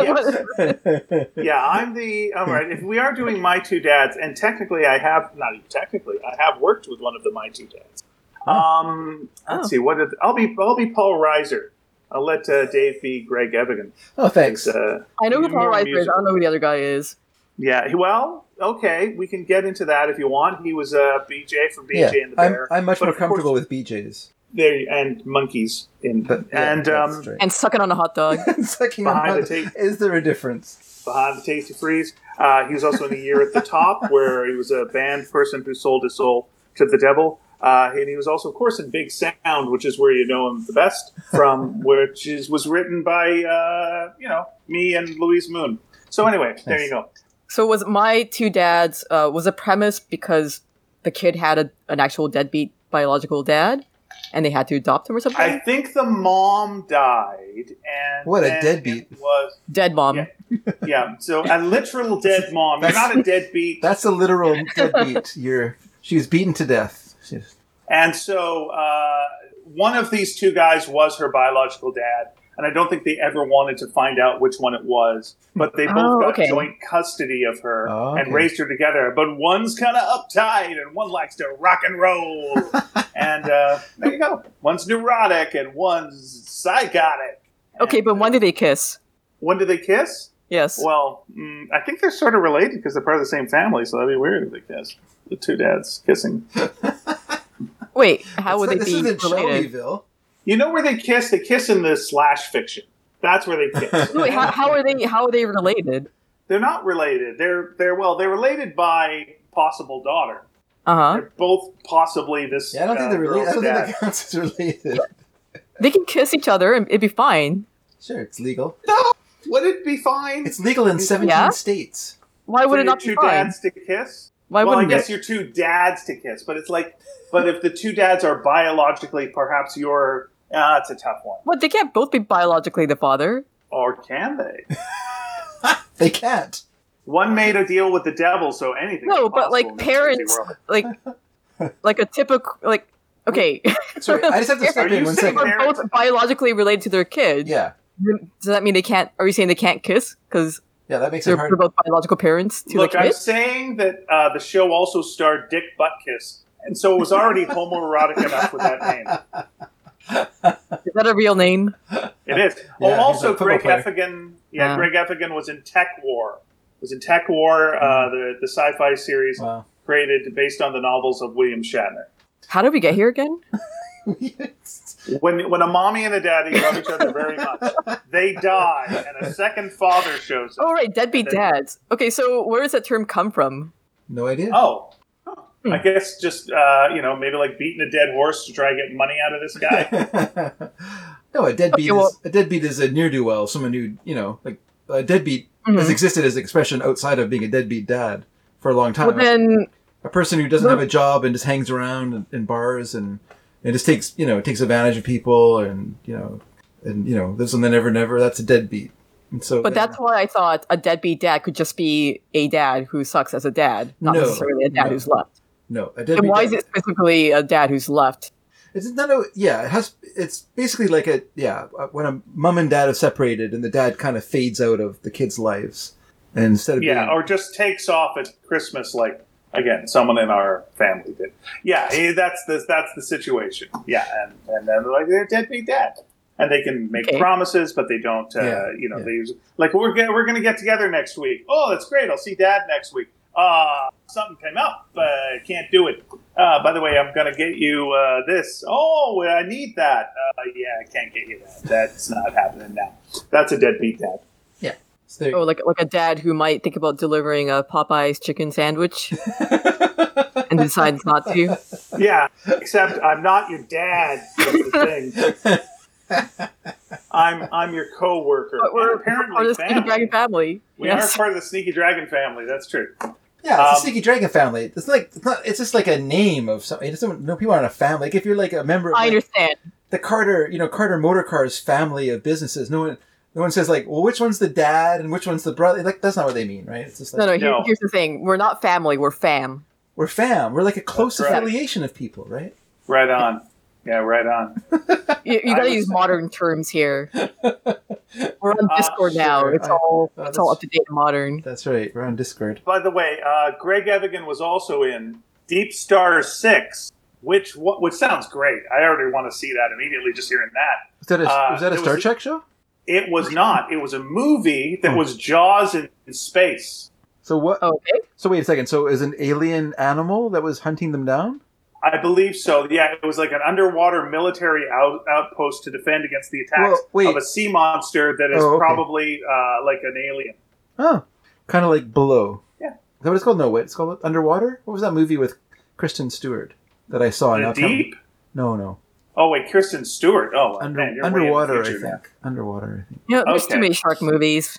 Yeah, I'm the all right. If we are doing my two dads, and technically I have not even technically, I have worked with one of the my two dads. Um, let's Oh. see. What did, I'll be? I'll be Paul Reiser. I'll let uh, Dave be Greg Evigan. oh, thanks. Uh, I know who You're Paul more Reiser is. I don't know who the other guy is. yeah. Well, okay, we can get into that if you want. He was uh, BJ from BJ yeah, and the I'm, Bear. I'm much But more of course- comfortable with BJ's. There and monkeys in But yeah, and that's um. And sucking on a hot dog. Sucking behind hot- the tape. Is there a difference? behind the Tasty Freeze. Uh, he was also in the Year at the Top, where he was a band person who sold his soul to the devil. Uh, and he was also, of course, in Big Sound, which is where you know him the best from, which is was written by uh, you know me and Louise Moon. So anyway, there you go. So was my two dads uh, was a premise because the kid had a, an actual deadbeat biological dad, and they had to adopt him or something. I think the mom died, and What a deadbeat. was Dead mom. Yeah. yeah. So a literal dead mom. You're not a deadbeat. That's a literal deadbeat. You're she was beaten to death. She's- And so uh, one of these two guys was her biological dad, and I don't think they ever wanted to find out which one it was. But they both Oh, got okay. joint custody of her Oh, and raised her together. But one's kind of uptight, and one likes to rock and roll. and uh, there you go. One's neurotic, and one's psychotic. Okay, And, but uh, when did they kiss? when do they kiss? Yes. Well, mm, I think they're sort of related because they're part of the same family, so that'd be weird if they kiss. The two dads kissing. Wait, how would This- they this be isn't related? Shelbyville. You know where they kiss? They kiss in the slash fiction. That's where they kiss. Wait, how, how are they? How are they related? they're not related. They're they're well, they're related by possible daughter. Uh huh. They're both possibly this. Yeah, I don't think uh, they're related. I don't girl's think dad. that counts as related. They can kiss each other and it'd be fine. Sure, it's legal. No, would it be fine? It's legal in 17 Yeah? states. Why for would it your not two be fine? dads to kiss? Why well, I guess it? you're two dads to kiss, but it's like, but if the two dads are biologically, perhaps you're. Ah, it's a tough one. What? They can't both be biologically the father. Or can they? They can't. One made a deal with the devil, so anything. No, is but like in this crazy parents, like like a typical like. Okay, Sorry, I just have to Are step you in one saying they're- are both biologically related to their kid. Yeah. Does that mean they can't? Are you saying they can't kiss? Because Yeah, that makes They're it hard. both biological parents to Look, the I'm saying that uh, the show also starred Dick Butkus, and so it was already homoerotic enough with that name. Is that a real name? It is. Yeah, oh, also Greg player. Evigan. Yeah, Yeah. Greg Evigan was in TekWar. Was in TekWar, uh, the the sci-fi series Wow. created based on the novels of William Shatner. How did we get here again? When when a mommy and a daddy love each other very much, they die, and a second father shows up. Oh, right, deadbeat Okay. dads. Okay, so where does that term come from? no idea. Oh. Hmm. I guess just uh, you know maybe like beating a dead horse to try and get money out of this guy. no, a deadbeat Okay, well- is a deadbeat is a near do well. Someone who you know, like a deadbeat Mhm. has existed as an expression outside of being a deadbeat dad for a long time. Well, then, a person who doesn't have a job and just hangs around in, in bars and and just takes you know takes advantage of people and you know and you know lives on the never never. That's a deadbeat. And so, but then- that's why I thought a deadbeat dad could just be a dad who sucks as a dad, not No, necessarily a dad no. who's left. no a And why dad- is it specifically a dad who's left? It's not a yeah. It has. It's basically like a yeah. Uh, when a mom and dad are separated, and the dad kind of fades out of the kids' lives, and instead of yeah, being, or just takes off at Christmas, like again, someone in our family did. Yeah, that's the that's the situation. Yeah, and and then they're like they're deadbeat dad, and they can make Okay. promises, but they don't. Uh, Yeah, you know, yeah. they use, like we're get, we're gonna get together next week. Oh, that's great. I'll see dad next week. Uh, something came up. Uh, can't do it. Uh, by the way, I'm gonna get you uh, this. Oh, I need that. Uh, yeah, I can't get you that. That's not happening now. That's a deadbeat dad. So there- Oh, like like a dad who might think about delivering a Popeye's chicken sandwich and decides not to. Yeah, except I'm not your dad. That's the thing. I'm I'm your coworker. But we're, apparently part of the Sneaky. Dragon family. We yes. are part of the Sneaky Dragon family. That's true. yeah, it's um, a sneaky dragon family. It's like it's not. It's just like a name of something. It doesn't. No people aren't a family. Like if you're like a member of I like, understand. the Carter, you know, Carter Motor Cars family of businesses. No one. No one says like, well, which one's the dad and which one's the brother. Like that's not what they mean, right? It's just like No, no, here, No. here's the thing. We're not family, we're fam. we're fam. We're like a close That's right. affiliation of people, right? Right on. Yeah, right on. You, you gotta use say- modern terms here. We're on Uh, Discord now. sure. It's I- all uh, it's all up to date and modern. That's right. We're on Discord. By the way, uh, Greg Evigan was also in Deep Star Six, which which sounds great. I already want to see that immediately just hearing that. Was that a, Uh, was that a Star was- Trek show? It was not. It was a movie that Hmm. was Jaws in, in space. So what? Okay. So wait a second. So is an alien animal that was hunting them down? I believe so. Yeah, it was like an underwater military out, outpost to defend against the attacks Well, of a sea monster that is Oh, okay. probably uh, like an alien. Oh, kind of like Below. Yeah. Is that what it's called? No, wait. It's called Underwater. What was that movie with Kristen Stewart that I saw? The Now tell me- deep. No, no. Oh wait, Kristen Stewart. Oh Under, man, you're way in the underwater, I think. now. Underwater, I think. You know, there's Okay. too many shark movies.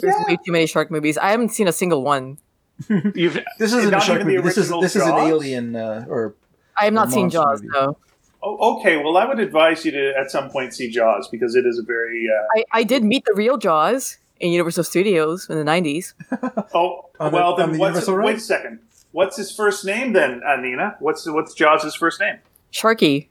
There's Yeah. way too many shark movies. I haven't seen a single one. You've, This isn't a shark even the movie. This is original this is an Jaws? alien uh, or I have not seen Jaws movie. though. oh, okay, well, I would advise you to at some point see Jaws because it is a very. Uh, I, I did meet the real Jaws in Universal Studios in the 90s. oh, On the- well on then, the what's, Universal wait a second. What's his first name then, Anina? What's what's Jaws' first name? Sharky.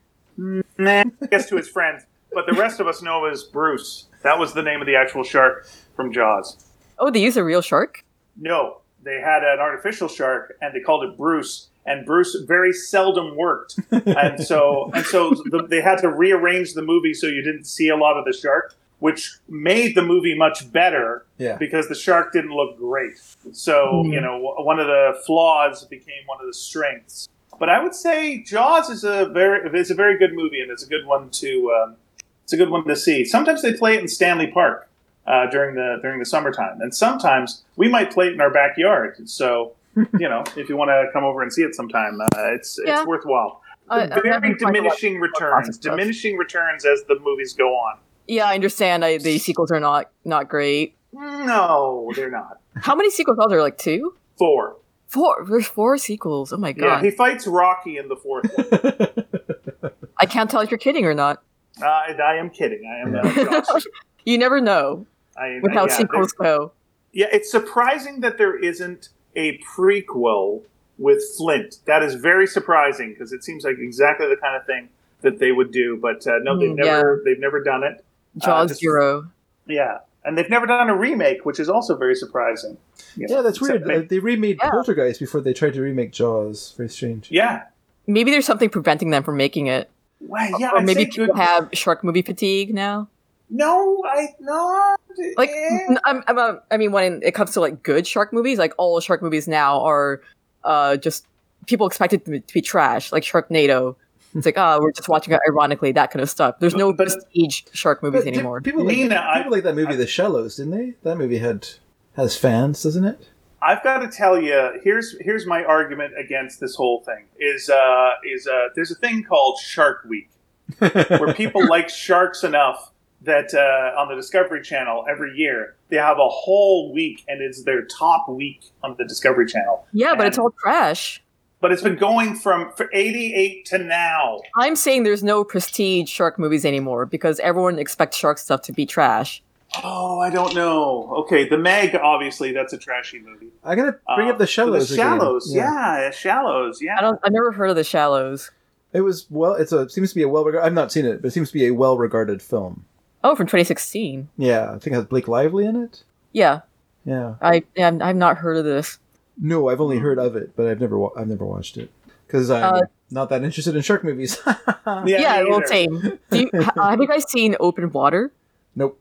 Nah, I guess to his friends, but the rest of us know him as Bruce. That was the name of the actual shark from Jaws. Oh, they use a real shark? No, they had an artificial shark, and they called it Bruce. And Bruce very seldom worked, and so and so the, they had to rearrange the movie so you didn't see a lot of the shark, which made the movie much better yeah. because the shark didn't look great. So Hmm. you know, one of the flaws became one of the strengths. But I would say Jaws is a very is a very good movie, and it's a good one to um, it's a good one to see. Sometimes they play it in Stanley Park uh, during the during the summertime, and sometimes we might play it in our backyard. So you know, if you want to come over and see it sometime, uh, it's Yeah. it's worthwhile. I very haven't talked about- diminishing returns, diminishing returns as the movies go on. Yeah, I understand. I, the sequels are not not great. No, they're not. How many sequels are there? Like two? Four. Four. There's four sequels. Oh my god. Yeah, he fights Rocky in the fourth one. I can't tell if you're kidding or not. Uh, I am kidding. I am. Uh, You never know I, with how yeah, sequels go. yeah, it's surprising that there isn't a prequel with Quint. That is very surprising because it seems like exactly the kind of thing that they would do. But uh, no, they've Mm, never they've never done it. Jaws just- Zero. Yeah, and they've never done a remake, which is also very surprising. You know, Yeah, that's weird. may- Uh, they remade Yeah. Poltergeist before they tried to remake Jaws. Very strange. yeah, Maybe there's something preventing them from making it. well, yeah. or I'd maybe say people good- have shark movie fatigue now. No, I no. Like, n- I'm, I'm, uh, I mean, when it comes to like good shark movies, like all shark movies now are uh, just people expect it to be, to be trash, like Sharknado. It's like, oh, we're just watching it ironically, that kind of stuff. There's no But- prestige shark movies But anymore. People like, Nina, I- people like that movie, The Shallows, didn't they? That movie had has fans, doesn't it? I've got to tell you, here's here's my argument against this whole thing. Is uh is uh there's a thing called Shark Week where people like sharks enough that uh, on the Discovery Channel every year they have a whole week and it's their top week on the Discovery Channel. yeah, but it's all trash. But it's been going from for 88 to now. I'm saying there's no prestige shark movies anymore because everyone expects shark stuff to be trash. Oh, I don't know. Okay, The Meg, obviously, that's a trashy movie. I'm gonna bring Uh, up The Shallows. The again. Shallows, yeah. Shallows, yeah. I don't. I've never heard of the Shallows. It was well. It's a seems to be a well. Regarded I've not seen it, but it seems to be a well regarded film. Oh, from 2016. Yeah, I think it has Blake Lively in it. Yeah, Yeah. I I've I've not heard of this. No, I've only heard of it, but I've never wa- I've never watched it because I'm Uh, not that interested in shark movies. Yeah, Yeah, me well, same. Do you, have you guys seen Open Water? nope.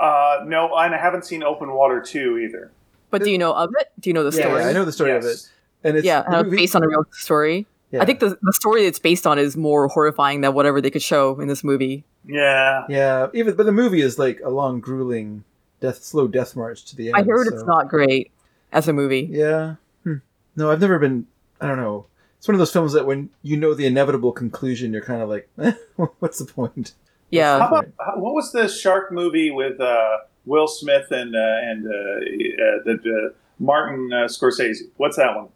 Uh, no, and I haven't seen Open Water 2 either. But do you know of it? Do you know the story? Yeah. I know the story of it, and it's yeah, the and it's movie- based on a real story. yeah. I think the the story it's based on is more horrifying than whatever they could show in this movie. Yeah. Yeah, even but the movie is like a long, grueling, death, slow death march to the end. I heard so- it's not great as a movie. Yeah. Hmm. No, I've never been. I don't know. It's one of those films that when you know the inevitable conclusion, you're kind of like, eh, what's the point? Yeah, How about what was the shark movie with uh, Will Smith and uh, and uh, uh, the uh, Martin uh, Scorsese? What's that one called?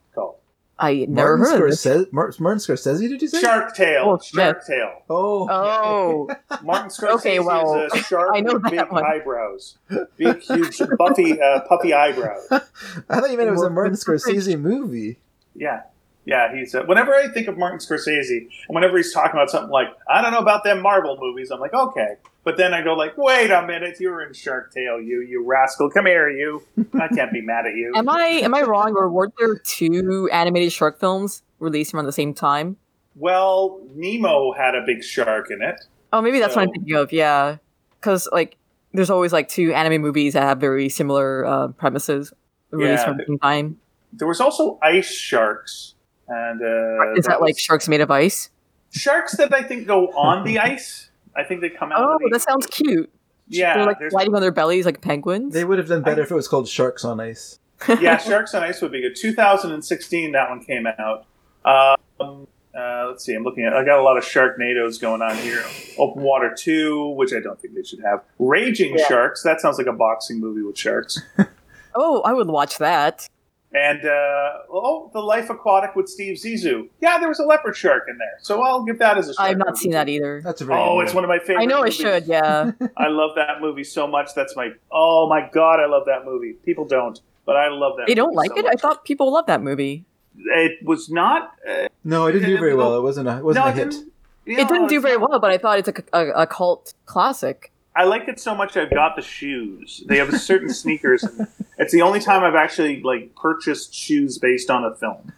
I never Martin heard of this. Scorsese. Mar- Martin Scorsese? Did you say? Shark Tale. Oh, shark Tale. Oh. Oh, Martin Scorsese Okay, well, is a shark I know with big one. eyebrows, big, huge, puffy, uh, puffy eyebrows. I thought you meant it was a Martin Scorsese movie. Yeah. Yeah, he's. Uh, whenever I think of Martin Scorsese, and whenever he's talking about something like, I don't know about them Marvel movies, I'm like, okay. But then I go like, wait a minute, you were in Shark Tale, you, you rascal. Come here, you. I can't be mad at you. am I am I wrong, or weren't there two animated shark films released around the same time? Well, Nemo had a big shark in it. Oh, maybe that's what I'm thinking of. Yeah, because like there's always like two anime movies that have very similar uh, premises released Yeah. from the same time. There was also ice sharks, and uh, Is that like was- sharks made of ice? sharks that I think go on the ice? I think they come out. Oh, that sounds cute. yeah. They're like there's- sliding on their bellies like penguins. They would have done better I- if it was called Sharks on Ice. yeah, Sharks on Ice would be good. 2016, that one came out. Um, uh, let's see, I'm looking at. I got a lot of Sharknadoes going on here. Open Water 2, which I don't think they should have. Raging Yeah. Sharks. That sounds like a boxing movie with sharks. Oh, I would watch that. And uh, oh, The Life Aquatic with Steve Zissou. Yeah, there was a leopard shark in there, so I'll give that as a. Shark I've not movie, seen that either. That's a very. Oh, good it's one of my favorite. I know I movies. should. Yeah. I love that movie so much. That's my. Oh my god, I love that movie. People don't, but I love that. they don't like so it. I thought people love that movie. it was not. Uh, No, it didn't do very well. It wasn't a. It wasn't no, a it hit. didn't. it didn't do very well, but I thought it's a, a, a cult classic. I like it so much. I've got the shoes. They have certain sneakers. And it's the only time I've actually like purchased shoes based on a film.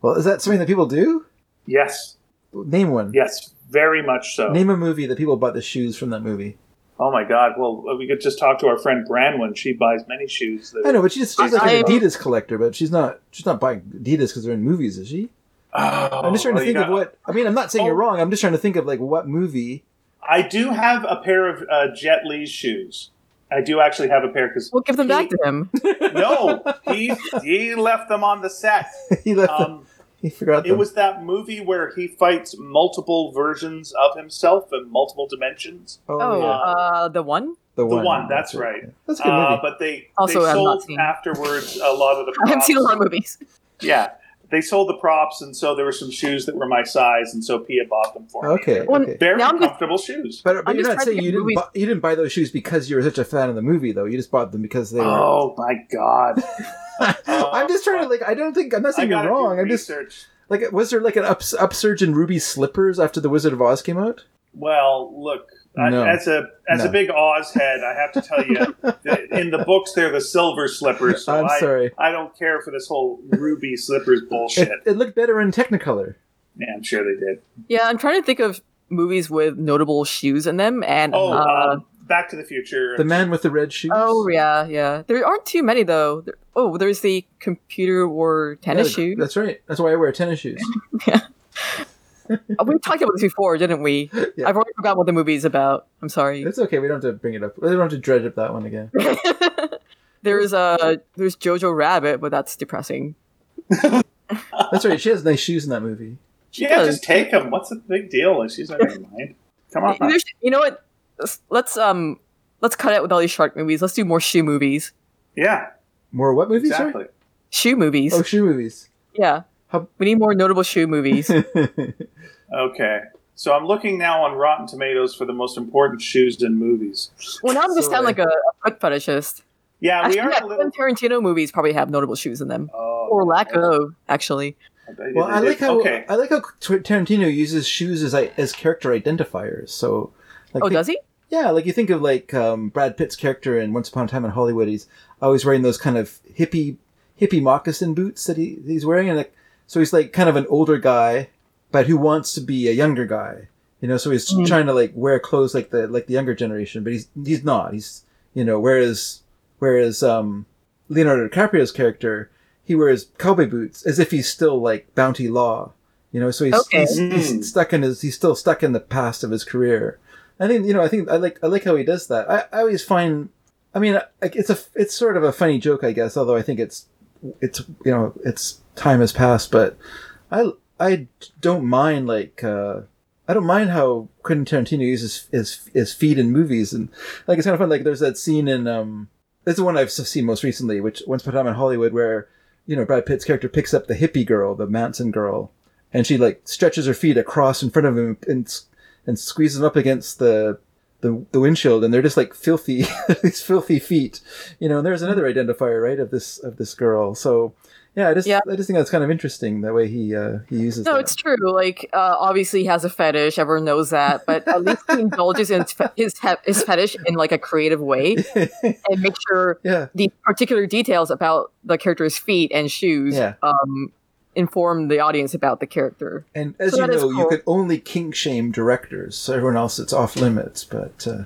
Well, is that something that people do? Yes, Name one. yes, very much so. Name a movie that people bought the shoes from that movie. oh my god! Well, we could just talk to our friend Branwen. She buys many shoes. That I know, but she's, she's like an Adidas collector, but she's not. She's not buying Adidas because they're in movies, is she? Oh, I'm just trying to well, think of what. I mean, I'm not saying you're Oh. wrong. I'm just trying to think of like what movie. I do have a pair of uh, Jet Li's shoes. I do actually have a pair because We'll give them back to him. no, he he left them on the set. he left. them. Um, He forgot it them. was that movie where he fights multiple versions of himself in multiple dimensions. oh, Oh, yeah. uh, the one. the the one. one, that's right. That's a good Uh, movie. but they Also, they I've not sold seen. afterwards a lot of the. Props. I haven't seen a lot of movies. Yeah, they sold the props, and so there were some shoes that were my size, and so Pia bought them for me. Okay, Well, okay. Very Now I'm just- comfortable shoes. But, but you're not saying get you didn't movies- buy, you didn't buy those shoes because you were such a fan of the movie, though. You just bought them because they were. Oh my god! I'm just trying to like. I don't think I'm not saying you're wrong. I'm just like, was there like an ups, upsurge in ruby slippers after the Wizard of Oz came out? Well, look, I- as a as No. a big Oz head, I have to tell you, in the books they're the silver slippers. So I'm I, sorry. I don't care for this whole ruby slippers bullshit. It, it looked better in Technicolor. yeah, I'm sure they did. Yeah, I'm trying to think of movies with notable shoes in them, and Oh, uh, um, Back to the Future. The man with the red shoes. oh yeah, yeah. There aren't too many though. There, oh, there's the computer wore tennis Yeah, shoe. That's right. That's why I wear tennis shoes. Oh, we talked about this before, didn't we? Yeah. I've already forgotten what the movie's about. I'm sorry. It's okay. We don't have to bring it up. We don't have to dredge up that one again. there's uh there's Jojo Rabbit, but that's depressing. That's right. She has nice shoes in that movie. She yeah, does. just take them. What's the big deal? She's not gonna mind. Come on. There's- you know what? Let's- Let's um let's cut out with all these shark movies. Let's do more shoe movies. Yeah, More what movies? sorry? exactly. Shoe movies. Oh, shoe movies. yeah. How- We need more notable shoe movies. Okay. So I'm looking now on Rotten Tomatoes for the most important shoes in movies. well, now I'm just sound like a, a foot fetishist. Yeah, we Actually, are yeah, a little. Tarantino movies probably have notable shoes in them, Oh, or lack yeah. of, actually. I well, I like how Okay. I like how Tarantino uses shoes as as character identifiers. So, like, Oh, think- does he? Yeah, like you think of like um, Brad Pitt's character in Once Upon a Time in Hollywood. He's always wearing those kind of hippie hippie moccasin boots that he he's wearing, and like so he's like kind of an older guy, but who wants to be a younger guy. You know, so he's Mm. trying to like wear clothes like the like the younger generation, but he's he's not. He's you know, whereas whereas um, Leonardo DiCaprio's character, he wears cowboy boots as if he's still like Bounty Law. You know, so he's, Okay. he's, Mm. he's stuck in his he's still stuck in the past of his career. I think you know. I think I like I like how he does that. I, I always find. I mean, it's a it's sort of a funny joke, I guess. Although I think it's it's you know it's time has passed, but I I don't mind like uh, I don't mind how Quentin Tarantino uses his his feet in movies, and like it's kind of fun. Like there's that scene in um is the one I've seen most recently, which Once Upon a Time in Hollywood, where you know Brad Pitt's character picks up the hippie girl, the Manson girl, and she like stretches her feet across in front of him and and squeezes them up against the the, the windshield and they're just like filthy these filthy feet you know and there's another identifier right of this of this girl so yeah i just Yeah. i just think that's kind of interesting the way he uh he uses No, that. it's true. Like, uh, obviously, he has a fetish. Everyone knows that. But at least he indulges in his, his, his fetish in like a creative way and make sure yeah the particular details about the character's feet and shoes Yeah. um, inform the audience about the character. and as So you know you cool. could only kink shame directors so everyone else it's off limits but uh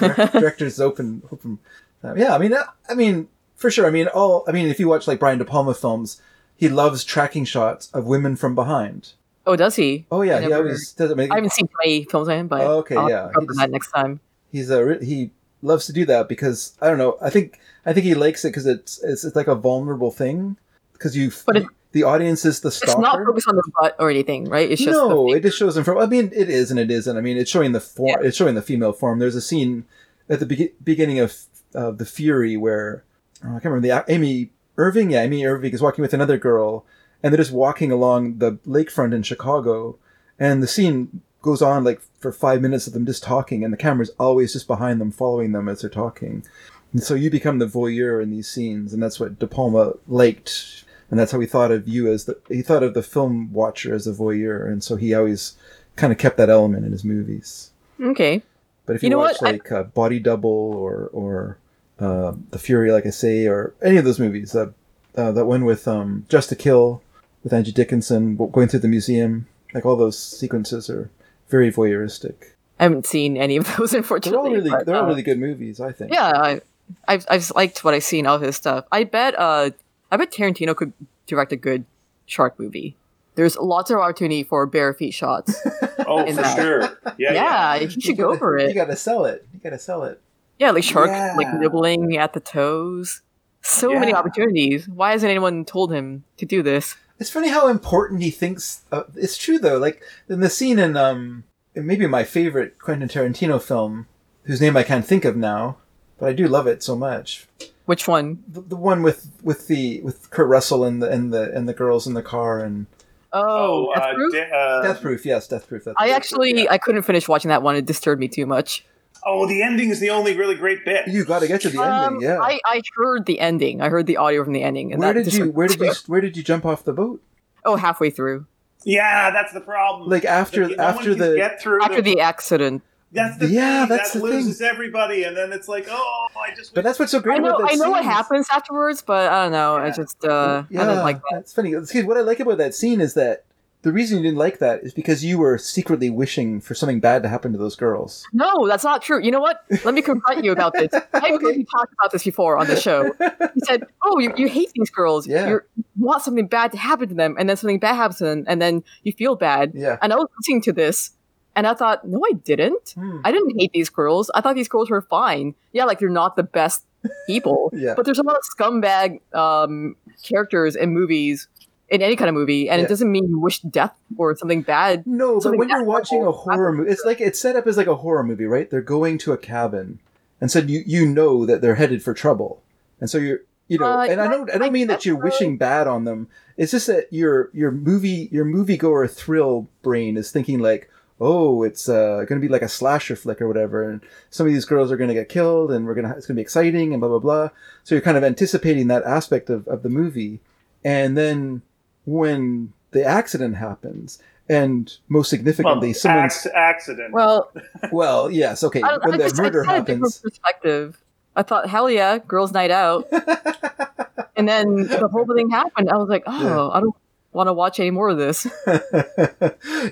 directors open open uh, yeah i mean uh, i mean for sure i mean all i mean if you watch like brian de palma films he loves tracking shots of women from behind Oh, does he? oh yeah I he always does it make I haven't seen many films of him, but Oh, okay, I'll yeah. Just- that next time. he's a he loves to do that because I don't know. I think I think he likes it because it's, it's it's like a vulnerable thing because you But it- the audience is the stalker. It's not focused on the butt or anything, right? It's just no, it just shows him from. I mean, it is and it isn't. I mean, it's showing the form. It's showing the female form. There's a scene at the be- beginning of uh, the Fury where oh, I can't remember the Amy Irving. Yeah, Amy Irving is walking with another girl, and they're just walking along the lakefront in Chicago, and the scene goes on like for five minutes of them just talking, and the camera's always just behind them, following them as they're talking. And so you become the voyeur in these scenes, and that's what De Palma liked, and that's how he thought of you as the he thought of the film watcher as a voyeur, and so he always kind of kept that element in his movies. okay. But if you, You know watch what? I- like uh, Body Double or or uh, The Fury, like I say, or any of those movies, uh, uh, that one with um, Dressed to Kill with Angie Dickinson going through the museum, like all those sequences are very voyeuristic. I haven't seen any of those, unfortunately. They're all really but, they're all uh, really good movies, I think. Yeah, I, I've I've liked what I've seen of his stuff. I bet uh I bet Tarantino could direct a good shark movie. There's lots of opportunity for bare feet shots. Oh, in for that. sure. Yeah, yeah, yeah. you should go for it. You gotta sell it. You gotta sell it. Yeah, like shark like nibbling at the toes. So many opportunities. Why hasn't anyone told him to do this? It's funny how important he thinks. Uh, it's true though. Like in the scene in um, in maybe my favorite Quentin Tarantino film, whose name I can't think of now, but I do love it so much. Which one? The, the one with with the with Kurt Russell and the and the and the girls in the car and Oh, Oh, Death uh, Proof? da- uh, Death Proof. Yes, Death Proof. That's I right. actually I couldn't finish watching that one. It disturbed me too much. oh, the ending is the only really great bit. You got to get to the Um, ending. Yeah. I, I heard the ending. I heard the audio from the ending. And where that did you where did you where did you jump off the boat? Oh, halfway through. yeah, that's the problem. Like after No after the get through After the accident. That's the Yeah, thing. that's that the thing. loses everybody, and then it's like, oh, I just. But that's what's so great I know, about that I know what happens afterwards, but I don't know. I just, uh, I didn't like that. It's funny. See, what I like about that scene is that the reason you didn't like that is because you were secretly wishing for something bad to happen to those girls. No, that's not true. You know what? Let me confront you about this. I Okay. okay. talked about this before on the show. You said, "Oh, you, you hate these girls. Yeah. You're, you want something bad to happen to them, and then something bad happens to them, and then you feel bad." Yeah. And I was listening to this, and I thought, "No, I didn't. Hmm. I didn't hate these girls. I thought these girls were fine. Yeah, like they're not the best people, Yeah. but there's a lot of scumbag um, characters in movies." In any kind of movie, and Yeah. it doesn't mean you wish death or something bad. No, but when you're watching a horror movie, it's like it's set up as like a horror movie, right? They're going to a cabin, and so you you know that they're headed for trouble, and so you're you know, Uh, and I don't I don't I mean that you're so. wishing bad on them. It's just that your your movie your moviegoer thrill brain is thinking like, oh, it's uh, going to be like a slasher flick or whatever, and some of these girls are going to get killed, and we're gonna it's going to be exciting and blah blah blah. So you're kind of anticipating that aspect of of the movie, and then when the accident happens, and most significantly, well, someone's ac- accident. Well, well, yes, okay, I, when I the just murder I had a happens, perspective. I thought, hell yeah, girls' night out. and then the whole thing happened. I was like, oh, Yeah. I don't want to watch any more of this.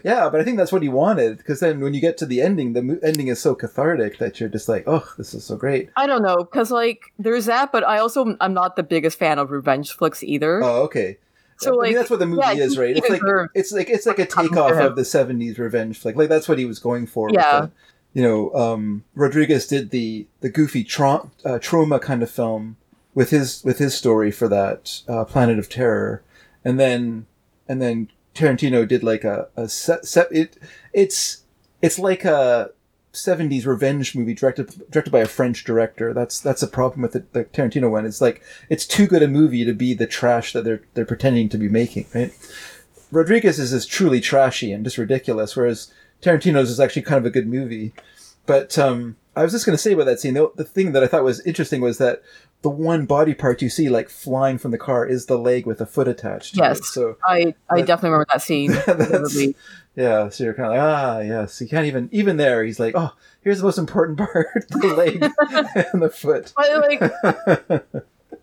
yeah, but I think that's what he wanted because then when you get to the ending, the mo- ending is so cathartic that you're just like, oh, this is so great. I don't know, because like there's that, but I also I'm not the biggest fan of revenge flicks either. Oh, okay. so I mean, like, that's what the movie yeah, is, right? It's like it's like it's like a takeoff of the '70s revenge flick. Like that's what he was going for. with Yeah. the- you know, um, Rodriguez did the the goofy tra- uh, Troma kind of film with his with his story for that uh, Planet of Terror, and then and then Tarantino did like a a set, set it it's it's like a 70s revenge movie directed directed by a French director. That's that's a problem with the, the Tarantino one. It's like it's too good a movie to be the trash that they're they're pretending to be making, right? Rodriguez is is truly trashy and just ridiculous, whereas Tarantino's is actually kind of a good movie. But um, I was just going to say about that scene, the, the thing that I thought was interesting was that the one body part you see like flying from the car is the leg with a foot attached to Yes. it. So I I That- definitely remember that scene. yeah, so you're kind of like, ah, yes. You can't even, even there, he's like, oh, here's the most important part the leg and the foot. But like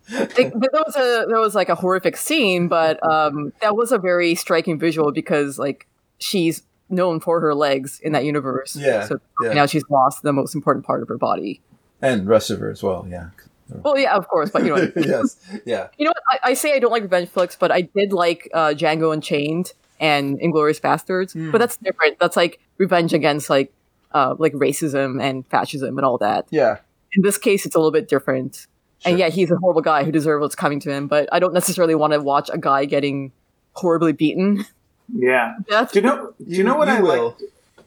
there was a there was like a horrific scene, but um, that was a very striking visual because like she's known for her legs in that universe. Yeah, So yeah. now she's lost the most important part of her body. and rest of her as well, yeah. Well, yeah, of course, but you know, yes, yeah. you know what? I, I say I don't like revenge flicks, but I did like uh, Django Unchained and Inglourious Basterds. Hmm. But that's different. That's like revenge against like uh, like racism and fascism and all that. Yeah. In this case, it's a little bit different. And yeah, he's a horrible guy who deserves what's coming to him. But I don't necessarily want to watch a guy getting horribly beaten. yeah. That's Do you know? Do you, know what you I will. liked?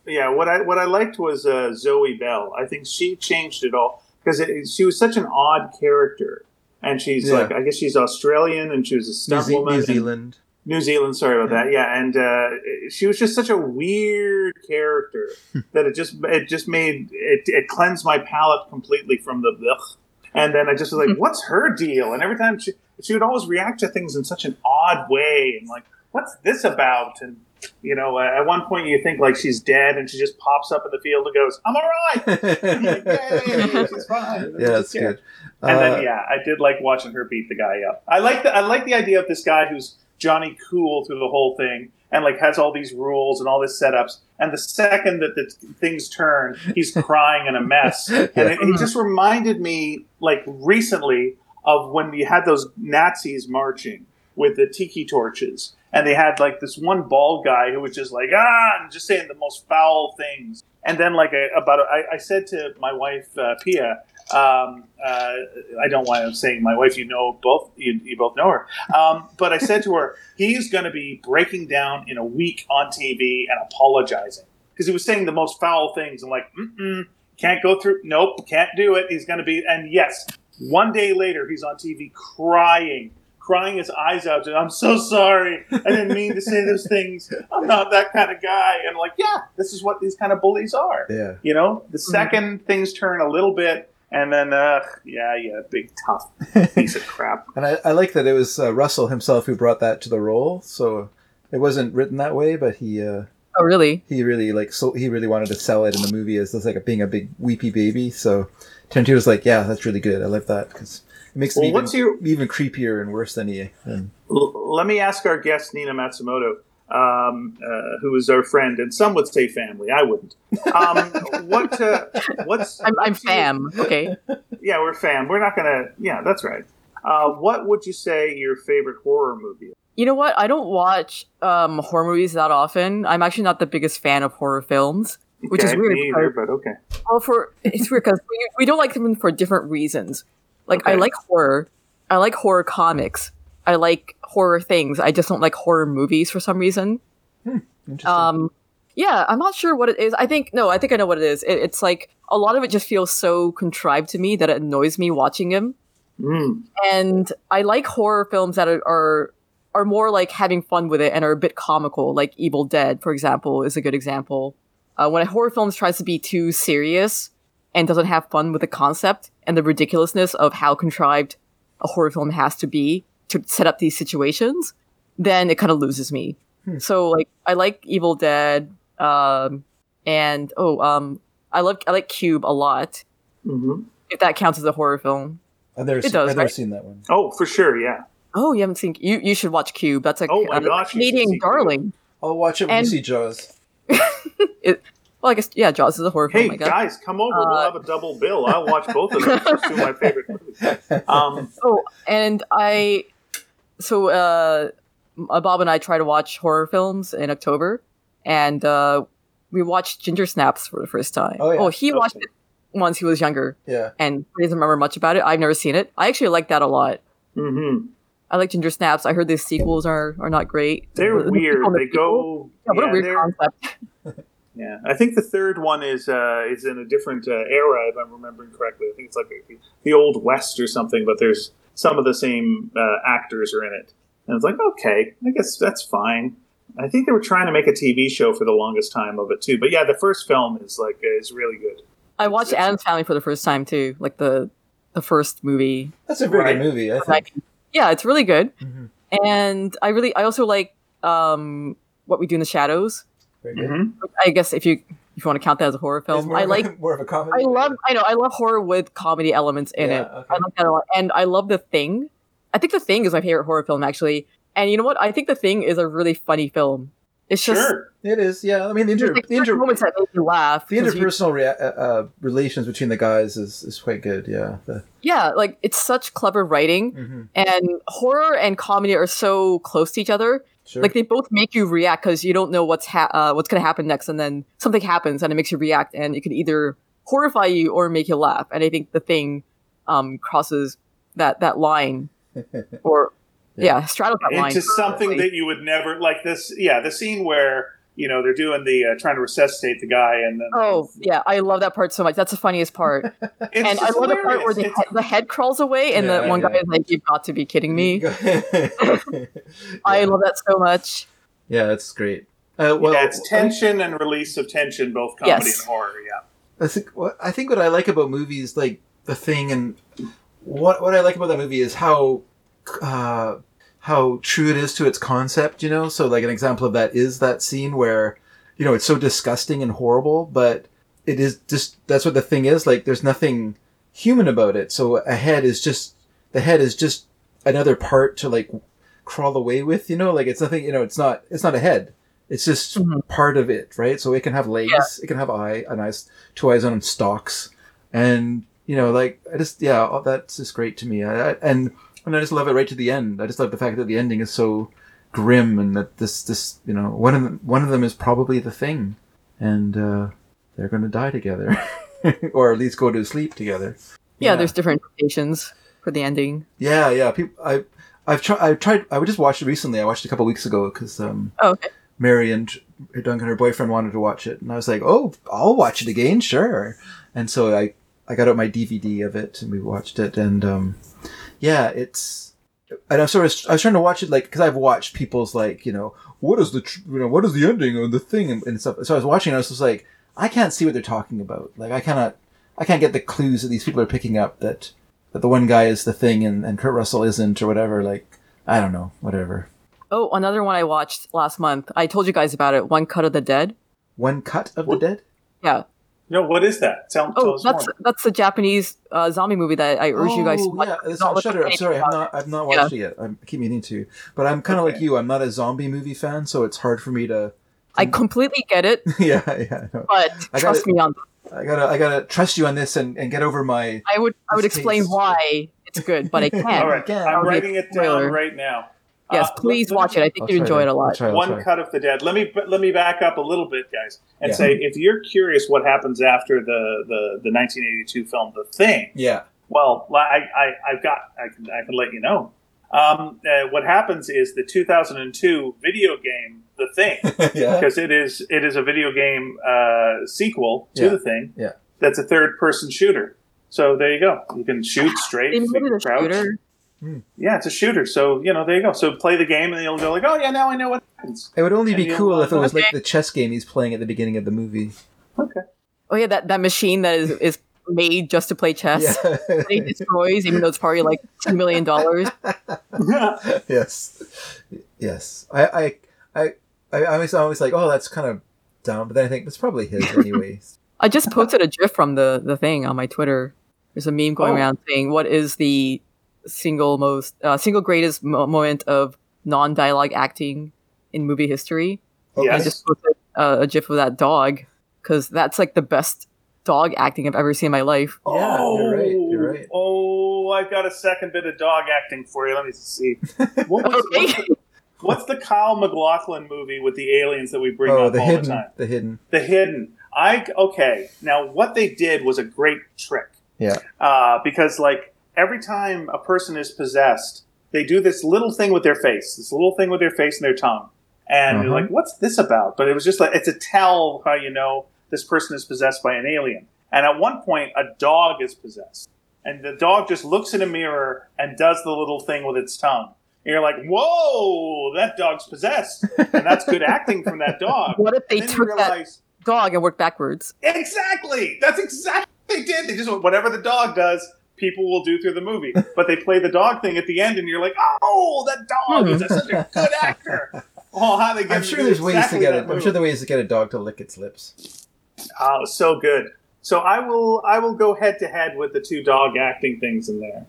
Yeah, what I what I liked was uh, Zoe Bell. I think she changed it all because she was such an odd character, and she's Yeah. like I guess she's Australian and she was a New, stunt Ze- woman. New Zealand. New Zealand, sorry about that. Yeah, and uh, she was just such a weird character that it just it just made it, it cleansed my palate completely from the ugh. And then I just was like, "What's her deal?" And every time she she would always react to things in such an odd way, and like, "What's this about?" And you know, uh, at one point you think like she's dead, and she just pops up in the field and goes, "I'm all right." Like, Yay, she's fine. yeah, that's good. And Uh, then yeah, I did like watching her beat the guy up. I like the I like the idea of this guy who's Johnny Cool through the whole thing and like has all these rules and all this setups. And the second that the things turn, he's crying in a mess. And it, it just reminded me like recently of when we had those Nazis marching with the tiki torches. And they had like this one bald guy who was just like ah, and just saying the most foul things. And then like about I, said to my wife uh, Pia, um, uh, I don't want to saying my wife. You know both. You, you both know her. Um, but I said to her, he's going to be breaking down in a week on TV and apologizing because he was saying the most foul things. and like, mm-mm can't go through. Nope, can't do it. He's going to be. And yes, one day later, he's on TV crying. Crying his eyes out, and I'm so sorry. I didn't mean to say those things. I'm not that kind of guy. And like, yeah, this is what these kind of bullies are. yeah. You know, the 2nd things turn a little bit, and then, uh, yeah, yeah, big tough piece of crap. And I, I like that it was uh, Russell himself who brought that to the role. So it wasn't written that way, but he uh, Oh, really? He really like so he really wanted to sell it in the movie as this like a, being a big weepy baby. So Tarantino was like, "Yeah, that's really good. I love that because it makes Well, it even, what's your- even creepier and worse than he." Than, L- let me ask our guest Nina Matsumoto, um, uh, who is our friend, and some would say family. I wouldn't. Um, what? Uh, what's? I'm, I'm what's your- fam. Okay. Yeah, we're fam. We're not gonna. Yeah, that's right. Uh, what would you say your favorite horror movie? is? You know what? I don't watch um, horror movies that often. I'm actually not the biggest fan of horror films, which is weird. me either, but okay. Well, for it's weird because we, we don't like them for different reasons. Like I like horror, I like horror comics, I like horror things. I just don't like horror movies for some reason. interesting. Um, yeah, I'm not sure what it is. I think no, I think I know what it is. It, it's like a lot of it just feels so contrived to me that it annoys me watching them. Mm. And I like horror films that are, are are more like having fun with it and are a bit comical. Like Evil Dead, for example, is a good example. Uh, when a horror film tries to be too serious and doesn't have fun with the concept and the ridiculousness of how contrived a horror film has to be to set up these situations, then it kind of loses me. So like I like Evil Dead, um, and oh, um, I love I like Cube a lot. hmm If that counts as a horror film. I've never, it seen, does, I've never right? seen that one. Oh, for sure. Yeah. Oh, you haven't seen you? You should watch Cube. That's a, Oh my a gosh, you Canadian see Cube. darling. I'll watch it when And- you see Jaws. It, well, I guess yeah, Jaws is a horror Hey film. I guess. guys, come over. we'll Uh, have a double bill. I'll watch both of them. It's two of my favorite movies. Um, Oh, and I, so uh, Bob and I try to watch horror films in October, and uh, we watched Ginger Snaps for the first time. Oh, yeah. oh he watched it once he was younger, Yeah. and he doesn't remember much about it. I've never seen it. I actually like that a lot. mhm. I like Ginger Snaps. I heard the sequels are are not great. They're The- the weird. the They sequel? go. Yeah, what yeah, a weird concept. Yeah, I think the third one is uh, is in a different uh, era, if I'm remembering correctly. I think it's like the, the old west or something, but there's some of the same uh, actors are in it, and it's like okay, I guess that's fine. I think they were trying to make a TV show for the longest time of it too, but yeah, the first film is like uh, is really good. I watched Addams Family for the first time too, like the the first movie. That's a very Right. good movie, I think. Yeah, it's really good, Mhm. and I really I also like um, what we do in the shadows. Very good. Mhm. I guess if you if you want to count that as a horror film, I of a- like. more of a comedy. I love. I know. I love horror with comedy elements in Yeah, it. okay. I like that a lot, and I love the thing. I think the thing is my favorite horror film actually. And you know what? I think the thing is a really funny film. It's just Sure. It is, yeah. I mean, the, inter, like the, inter, moments that make you laugh. the 'cause you- interpersonal rea- uh, uh, relations between the guys is, is quite good, yeah. The, yeah, like it's such clever writing, mhm, and horror and comedy are so close to each other. Sure. Like they both make you react because you don't know what's ha- uh, what's going to happen next, and then something happens and it makes you react, and it could either horrify you or make you laugh. And I think the thing um, crosses that that line, or Yeah. yeah, straddles that line. into something perfectly. that you would never like this. Yeah, the scene where you know they're doing the uh, trying to resuscitate the guy, and then Oh yeah, I love that part so much. That's the funniest part, it's and I just love the part where the, It's- head, the head crawls away, and Yeah, the one guy is like, "You've got to be kidding me." I love that so much. yeah, that's great. Uh, well, yeah, it's tension and release of tension, both comedy Yes. and horror. Yeah. I think what I think what I like about movies like The Thing and what what I like about that movie is how uh, how true it is to its concept. You know, so like an example of that is that scene where you know it's so disgusting and horrible, but it is just that's what the thing is. Like, there's nothing human about it. So a head is just the head is just another part to like crawl away with. You know, like it's nothing. You know, it's not it's not a head. It's just Mhm. part of it, right? So it can have legs, it can have eye, a nice two eyes on stalks, and you know, like I just yeah, all- that's just great to me. I, I, and and I just love it right to the end. I just love the fact that the ending is so grim, and that this this you know one of them one of them is probably the thing, and uh, they're going to die together, or at least go to sleep together. Yeah, there's different interpretations for the ending. yeah yeah. People I I've tried I tried I just watched it recently. I watched it a couple weeks ago because um, Oh, okay. Mary and her Duncan, her boyfriend, wanted to watch it, and I was like, "Oh, I'll watch it again, sure." And so I, I got out my DVD of it, and we watched it, and um, yeah, it's. And I'm sort of, I was trying to watch it like because I've watched people's like, you know, what is the, tr- you know, what is the ending of the thing and, and stuff. So I was watching, and I was just like, I can't see what they're talking about. Like, I cannot, I can't get the clues that these people are picking up that, that the one guy is the thing and, and Kurt Russell isn't or whatever. Like, I don't know, whatever. Oh, another one I watched last month. I told you guys about it. One Cut of the Dead. One cut of What? the dead. Yeah. No, what is that? Tell, tell Oh, us that's more. that's the Japanese uh, zombie movie that I urge you guys to Oh, watch. yeah, It's on Shudder. I'm sorry, I've not, I've not Yeah. watched it yet. I'm, I keep meaning to, but I'm kind of like you. I'm not a zombie movie fan, so it's hard for me to. I completely get it, yeah, yeah. But I trust gotta- me on. I gotta, I gotta trust you on this and, and get over my. I would I would explain why it's good, but I can't. All right, Again, I'm I'll be a writing it down right now. Yes, Uh, please let- watch it. I think you try enjoy to- it a I'll lot. try, I'll One try. cut of the dead. Let me let me back up a little bit, guys, and Yeah. say if you're curious what happens after the the, the 1982 film The Thing, Yeah. well, I, I I've got I can I can let you know. Um, uh, what happens is the 2002 video game The Thing, yeah. because it is it is a video game uh, sequel to Yeah. The Thing. Yeah. That's a third person shooter. So there you go. You can shoot straight. They you made it a crouch. Shooter. Yeah, it's a shooter. So you know, there you go. So play the game, and you'll go like, oh yeah, now I know what happens. It would only be And you'll, cool if it was like the chess game he's playing at the beginning of the movie. Okay. Oh yeah, that, that machine that is is made just to play chess. Yeah. that he destroys, even though it's probably like two million dollars. yes. Yes. I, I, I, I, I was always like, oh, that's kind of dumb, but then I think it's probably his anyways. I just posted a GIF from the the thing on my Twitter. There's a meme going Oh. around saying, "What is the single most uh, single greatest mo- moment of non dialogue acting in movie history?" Okay. I just posted uh, a GIF of that dog because that's like the best dog acting I've ever seen in my life. Yeah, you're right, you're right. Oh, I've got a second bit of dog acting for you. Let me see. What was, Okay. what's, the, what's the Kyle MacLachlan movie with the aliens that we bring Oh, up the all hidden, the time? the hidden. The Hidden. I okay. Now, what they did was a great trick. Yeah. Uh, because like every time a person is possessed, they do this little thing with their face, this little thing with their face and their tongue, and you're Uh-huh. like, "What's this about?" But it was just like it's a tell how you know this person is possessed by an alien. And at one point, a dog is possessed, and the dog just looks in a mirror and does the little thing with its tongue. And you're like, "Whoa, that dog's possessed," and that's good acting from that dog. What if they And then you took that dog and worked backwards? Exactly. That's exactly what they did. They just whatever the dog does, people will do through the movie. But they play the dog thing at the end, and you're like, oh, that dog is such a good actor. Oh, how they get I'm sure do there's ways to get that it. I'm sure there ways to get a dog to lick its lips. Oh, so good. So I will, I will go head to head with the two dog acting things in there.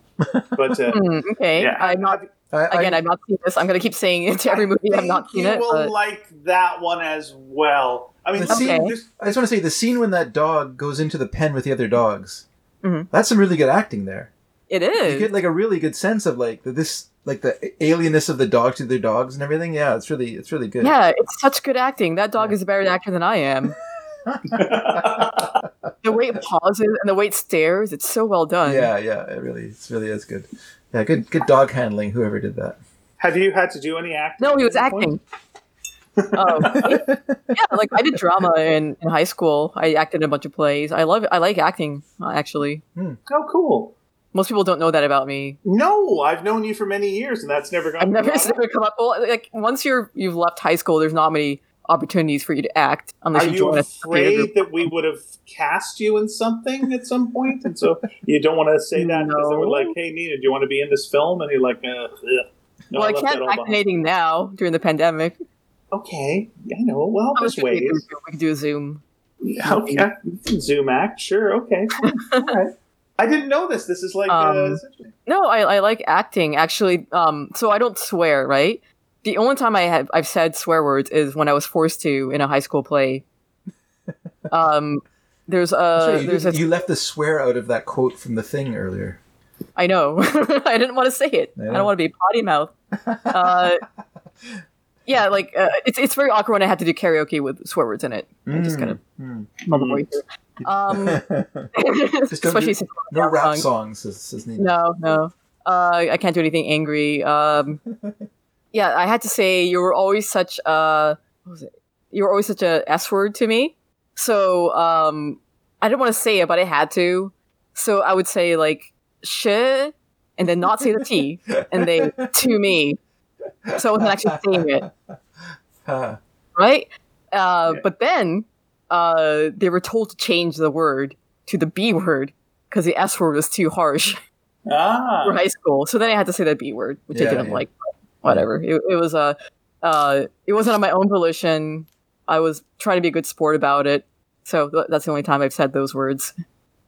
But uh, Hmm, okay, yeah, I'm not. I, Again, I, I've not seen this. I'm gonna keep saying it to every movie. I've not seen you it. will But like that one as well. I mean, The see, scene- there's- I just want to say the scene when that dog goes into the pen with the other dogs. Mhm. That's some really good acting there. It is. You get like a really good sense of like the, this, like the alienness of the dogs to their dogs and everything. Yeah, it's really, it's really good. Yeah, it's such good acting. That dog is a better actor than I am. The way it pauses and the way it stares, it's so well done. yeah, yeah. It really, it really is good. Yeah, good, good dog handling. Whoever did that. have you had to do any acting? No, he was acting. point? oh, yeah, like I did drama in, in high school. I acted in a bunch of plays. I love. I like acting, actually. Oh, cool. Most people don't know that about me. No, I've known you for many years, and that's never gone. I've never, never come up. Well, like once you're you've left high school, there's not many opportunities for you to act unless Are you you join a afraid that we would have cast you in something at some point, and so you don't want to say that because they were No. like, "Hey, Nina, do you want to be in this film?" And you're like, uh, "No, well, I left can't act behind." anything now during the pandemic. Okay, I know. Well, I was there's ways. We can do a Zoom. Okay, you Zoom act, sure. Okay, all right. I didn't know this. This is like uh, Um, essentially- No, I, I like acting actually. Um, so I don't swear, right? The only time I have I've said swear words is when I was forced to in a high school play. Um, there's a Sorry, you, there's a you left the swear out of that quote from the thing earlier. I know I didn't want to say it. I Yeah. don't want to be potty mouth. Uh, yeah, like uh, it's it's very awkward when I had to do karaoke with swear words in it. I just kind of Mm, mumble my. Um, especially do- no rap song. songs, says, says Nina. No, no. Uh, I can't do anything angry. Um, yeah, I had to say you were always such a what was it? You were always such a S word to me. So um, I didn't want to say it, but I had to. So I would say like shit, and then not say the T, and they to me. So I wasn't actually saying it, Huh. right? Uh, Yeah. But then uh, they were told to change the word to the B word because the S word was too harsh. ah. for high school. So then I had to say the B word, which Yeah, I didn't yeah. like. whatever. It, it was a, uh, it wasn't on my own volition. I was trying to be a good sport about it. So th- that's the only time I've said those words.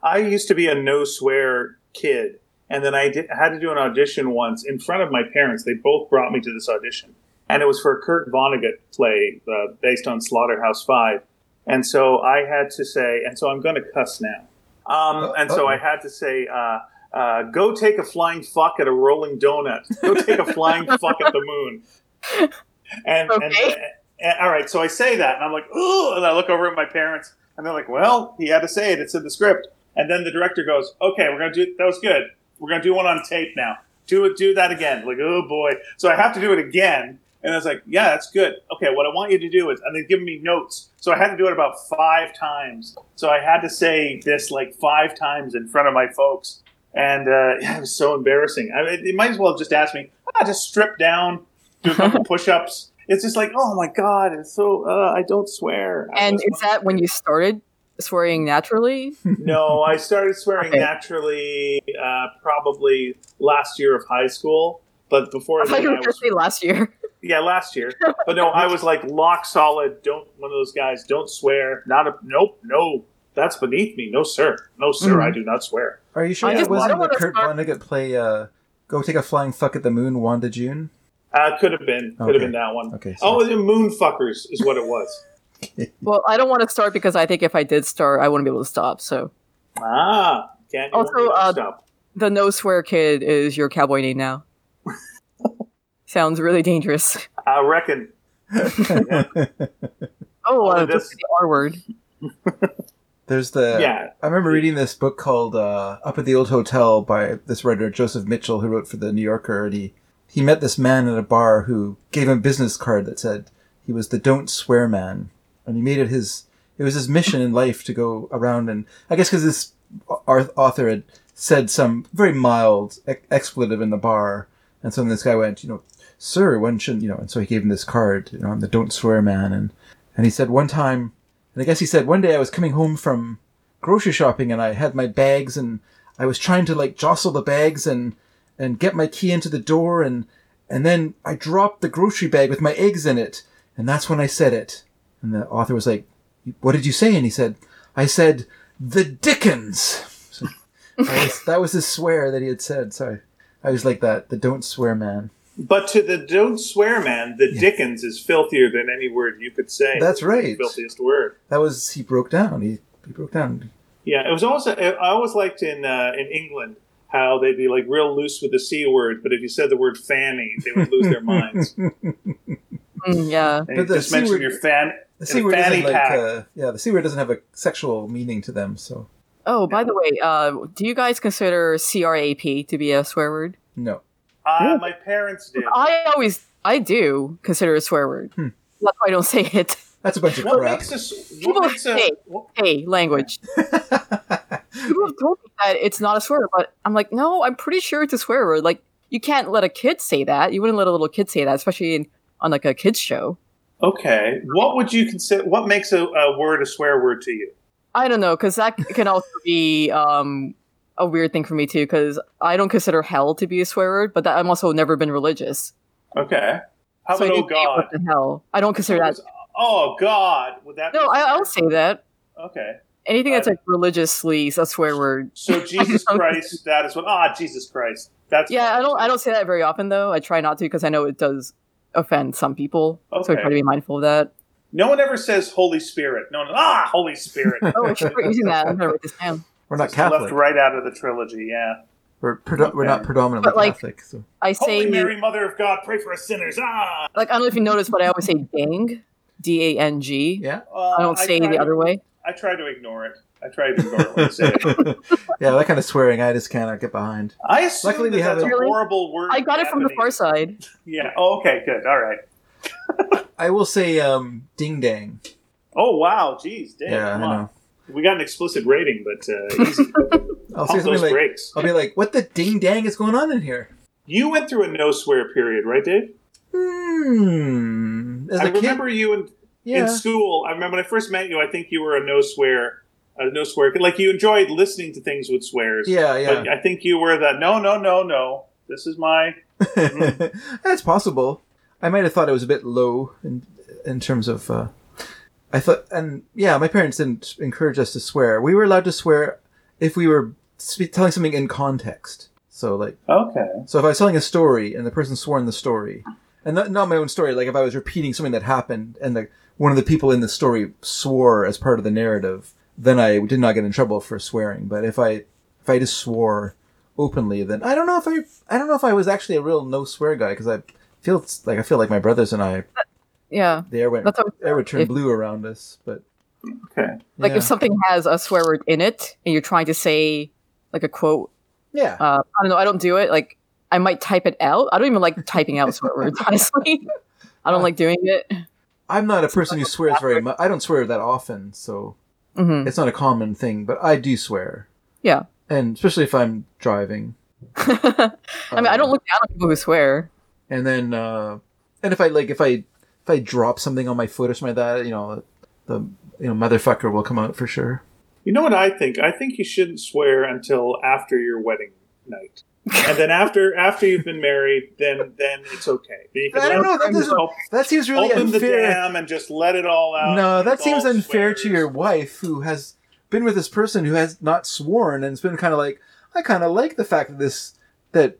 I used to be a no swear kid, and then I did, had to do an audition once in front of my parents. They both brought me to this audition, and it was for a Kurt Vonnegut play uh, based on Slaughterhouse Five. And so I had to say, and so I'm going to cuss now. Um, and so I had to say, uh, uh, go take a flying fuck at a rolling donut. Go take a flying fuck at the moon. And, and, Okay. and- all right, so I say that, and I'm like, ooh, and I look over at my parents, and they're like, well, he had to say it. It's in the script. And then the director goes, okay, we're gonna do that was good. We're gonna do one on tape now. Do it, do that again. Like, oh boy. So I have to do it again. And I was like, yeah, that's good. Okay, what I want you to do is, and they're giving me notes. So I had to do it about five times. So I had to say this like five times in front of my folks. And uh, it was so embarrassing. I mean, it might as well have just asked me, ah, just strip down, do a couple push ups. It's just like, oh my God, it's so, uh, I don't swear. I And is that when you started swearing naturally? no, I started swearing Okay. naturally uh, probably last year of high school. But before I thought I were going to was, say last year. yeah, last year. But no, I was like lock solid. Don't one of those guys. Don't swear. Not a nope. No, that's beneath me. No sir. No sir. Mhm. I do not swear. Are you sure I that just- I wasn't the Kurt start- Vonnegut play? Uh, Go take a flying fuck at the moon, Wanda June. Uh, could have been. Could Okay. have been that one. Okay. Oh, the moon fuckers is what it was. Well, I don't want to start because I think if I did start, I wouldn't be able to stop. So Ah, can't Also, uh, stop. the no swear kid is your cowboy name now. Sounds really dangerous. I reckon. Oh, Oh, uh, it just is. the R word. There's the. Yeah. I remember reading this book called uh, "Up at the Old Hotel" by this writer Joseph Mitchell, who wrote for the New Yorker, and he he met this man at a bar who gave him a business card that said he was the "Don't Swear Man," and he made it his it was his mission in life to go around and I guess because this author had said some very mild ex- expletive in the bar, and so this guy went, you know, sir, when shouldn't you know? And so he gave him this card, you know, I'm the "Don't Swear Man," and and he said one time, and I guess he said one day I was coming home from grocery shopping and I had my bags and I was trying to like jostle the bags and and get my key into the door and and then I dropped the grocery bag with my eggs in it and that's when I said it. And the author was like, "What did you say?" And he said, "I said the Dickens." So that was that was his swear that he had said. So I, I was like that, the don't swear man. But to the don't swear man, the Dickens is filthier than any word you could say. That's It's the right. Filthiest word. That was he broke down. He he broke down. Yeah, it was always. I always liked in uh, in England how they'd be like real loose with the c word, but if you said the word fanny, they would lose their minds. Mm, yeah. And But the just mention word- your fan. The in c a word fanny doesn't like uh, yeah. The c word doesn't have a sexual meaning to them. So Oh, by the way, uh, do you guys consider CRAP to be a swear word? no. Uh, my parents did. I always, I do consider a swear word. Hmm. That's why I don't say it. That's a bunch of What crap. makes us? People What makes a? say- Hey, language. People have told me that it's not a swear word, but I'm like, no, I'm pretty sure it's a swear word. Like, you can't let a kid say that. You wouldn't let a little kid say that, especially in, on like a kids show. Okay, what would you consider? What makes a, a word a swear word to you? I don't know, because that can also be um, a weird thing for me too. Because I don't consider hell to be a swear word, but that, I'm also never been religious. Okay, how about oh god? what the hell? I don't consider that. Oh god, would that? No, I, I'll word? say that. Okay, Anything that's like religiously a swear word. so Jesus Christ, that is what. Ah, Jesus Christ. That's Yeah. I don't. I don't say that very often though. I try not to because I know it does offend some people. So I try to be mindful of that. No one ever says Holy Spirit. No one. Ah, Holy Spirit. Oh, I should start using that. I'm gonna write this down. We're not Catholic. Left right out of the trilogy. Yeah. We're predo- we're not predominantly But, like- Catholic. So I say Holy Mary, Mother of God, pray for us sinners. Ah. like I don't know if you noticed, but I always say dang, D A N G. yeah. Uh, I don't say try the to- other way. I try to ignore it. I try to ignore it when I say it. yeah, that kind of swearing I just cannot get behind. I assume Luckily, we that have that's a a- Really? horrible word. I got it from the far side. Yeah. Oh, okay. Good. All right. I will say um, ding dang. Oh wow. Jeez. Damn. Yeah, I know. We got an explicit rating, but uh, easy. I'll say something like brakes. I'll be like, "What the ding dang is going on in here?" You went through a no swear period, right, Dave? Hmm. As I a kid, remember you in, in school. I remember when I first met you. I think you were a no swear, a no swear. Like you enjoyed listening to things with swears. Yeah, yeah. But I think you were that. no, no, no, no. This is my That's possible. I might have thought it was a bit low in in terms of. Uh, I thought, and yeah, my parents didn't encourage us to swear. We were allowed to swear if we were telling something in context. So, like, Okay. so if I was telling a story and the person swore in the story, and not, not my own story, like if I was repeating something that happened and the one of the people in the story swore as part of the narrative, then I did not get in trouble for swearing. But if I if I just swore openly, then I don't know if I I don't know if I was actually a real no swear guy because I feel like I feel like my brothers and I Yeah. the air went That's what- air would turn if- blue around us. But Okay. Like yeah. if something has a swear word in it and you're trying to say like a quote, yeah, uh, I don't know, I don't do it. Like I might type it out. I don't even like typing out swear words, honestly. I don't like doing it. I'm not a person who swears very much. I don't swear that often, so hmm it's not a common thing. But I do swear, Yeah. and especially if I'm driving. I mean, I don't Um, look down on people who swear. and then uh and if i like if i if i drop something on my foot or something like that you know the you know motherfucker will come out for sure You know what I think? I think you shouldn't swear until after your wedding night. And then after after you've been married, then then it's okay. Then you can I don't know, that doesn't- that seems really open the unfair dam and just let it all out. no that seems unfair to your wife who has been with this person who has not sworn and it's been kind of like i kind of like the fact that this that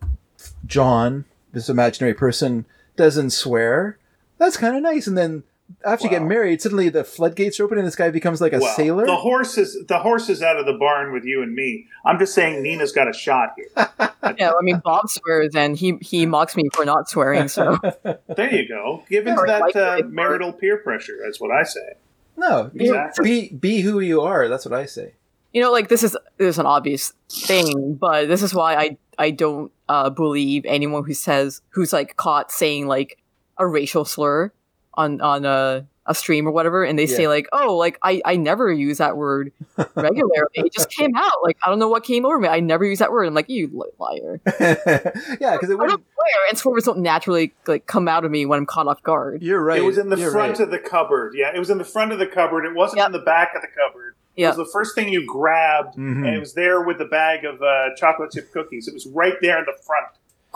john this imaginary person doesn't swear that's kind of nice and then after you get married suddenly the floodgates are open and this guy becomes like a Well, sailor The horse is the horse is out of the barn with you and me. I'm just saying Nina's got a shot here. Yeah, I mean, Bob swears and he he mocks me for not swearing. So There you go. Give into that like uh, marital peer pressure. That's what I say. no be, Exactly. be be who you are that's what i say you know, like this is this is an obvious thing, but this is why I I don't uh, believe anyone who says who's like caught saying like a racial slur on on a a stream or whatever, and they say like, oh, like I I never use that word regularly. it just came out. Like I don't know what came over me. I never use that word. I'm like, you liar. yeah, because it I wouldn't. swear, and swear don't naturally like come out of me when I'm caught off guard. You're right. It was in the You're front right. of the cupboard. Yeah, it was in the front of the cupboard. It wasn't Yep. in the back of the cupboard. It was the first thing you grabbed, Mhm. and it was there with the bag of uh, chocolate chip cookies. It was right there in the front.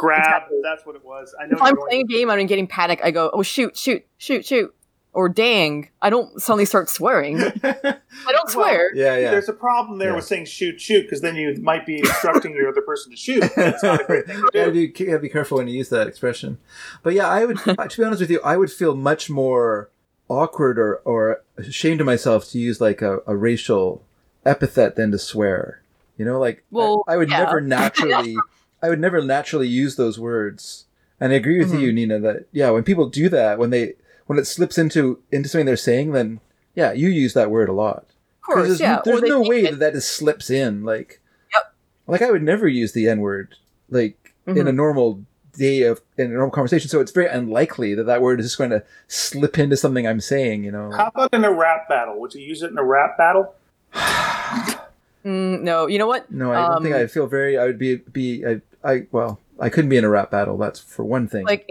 Grab. Exactly. That's what it was. I know. If I'm you're playing a game and I'm getting panic, I go, oh shoot, shoot, shoot, shoot, or dang. I don't suddenly start swearing. I don't swear. yeah, yeah. There's a problem there Yeah. with saying shoot, shoot, because then you might be instructing your other person to shoot. That's not a great thing to Yeah, do. you gotta be careful when you use that expression. But yeah, I would, to be honest with you, I would feel much more awkward or, or ashamed of myself to use like a, a racial epithet than to swear. You know, like I- Well, I, would yeah. never naturally, I would never naturally use those words. And I agree with Mm-hmm. you, Nina, that yeah, when people do that, when they when it slips into into something they're saying, then yeah, you use that word a lot. Of course, there's, yeah. there's no way it- that that just slips in. Like, Yep. like I would never use the N word like in Mhm. a normal day of in a normal conversation. So it's very unlikely that that word is just going to slip into something I'm saying. You know, How about in a rap battle? Would you use it in a rap battle? Mm, no, you know what? no, I don't think Um, I'd feel very. I would be be. I, I well, I couldn't be in a rap battle. That's for one thing. Like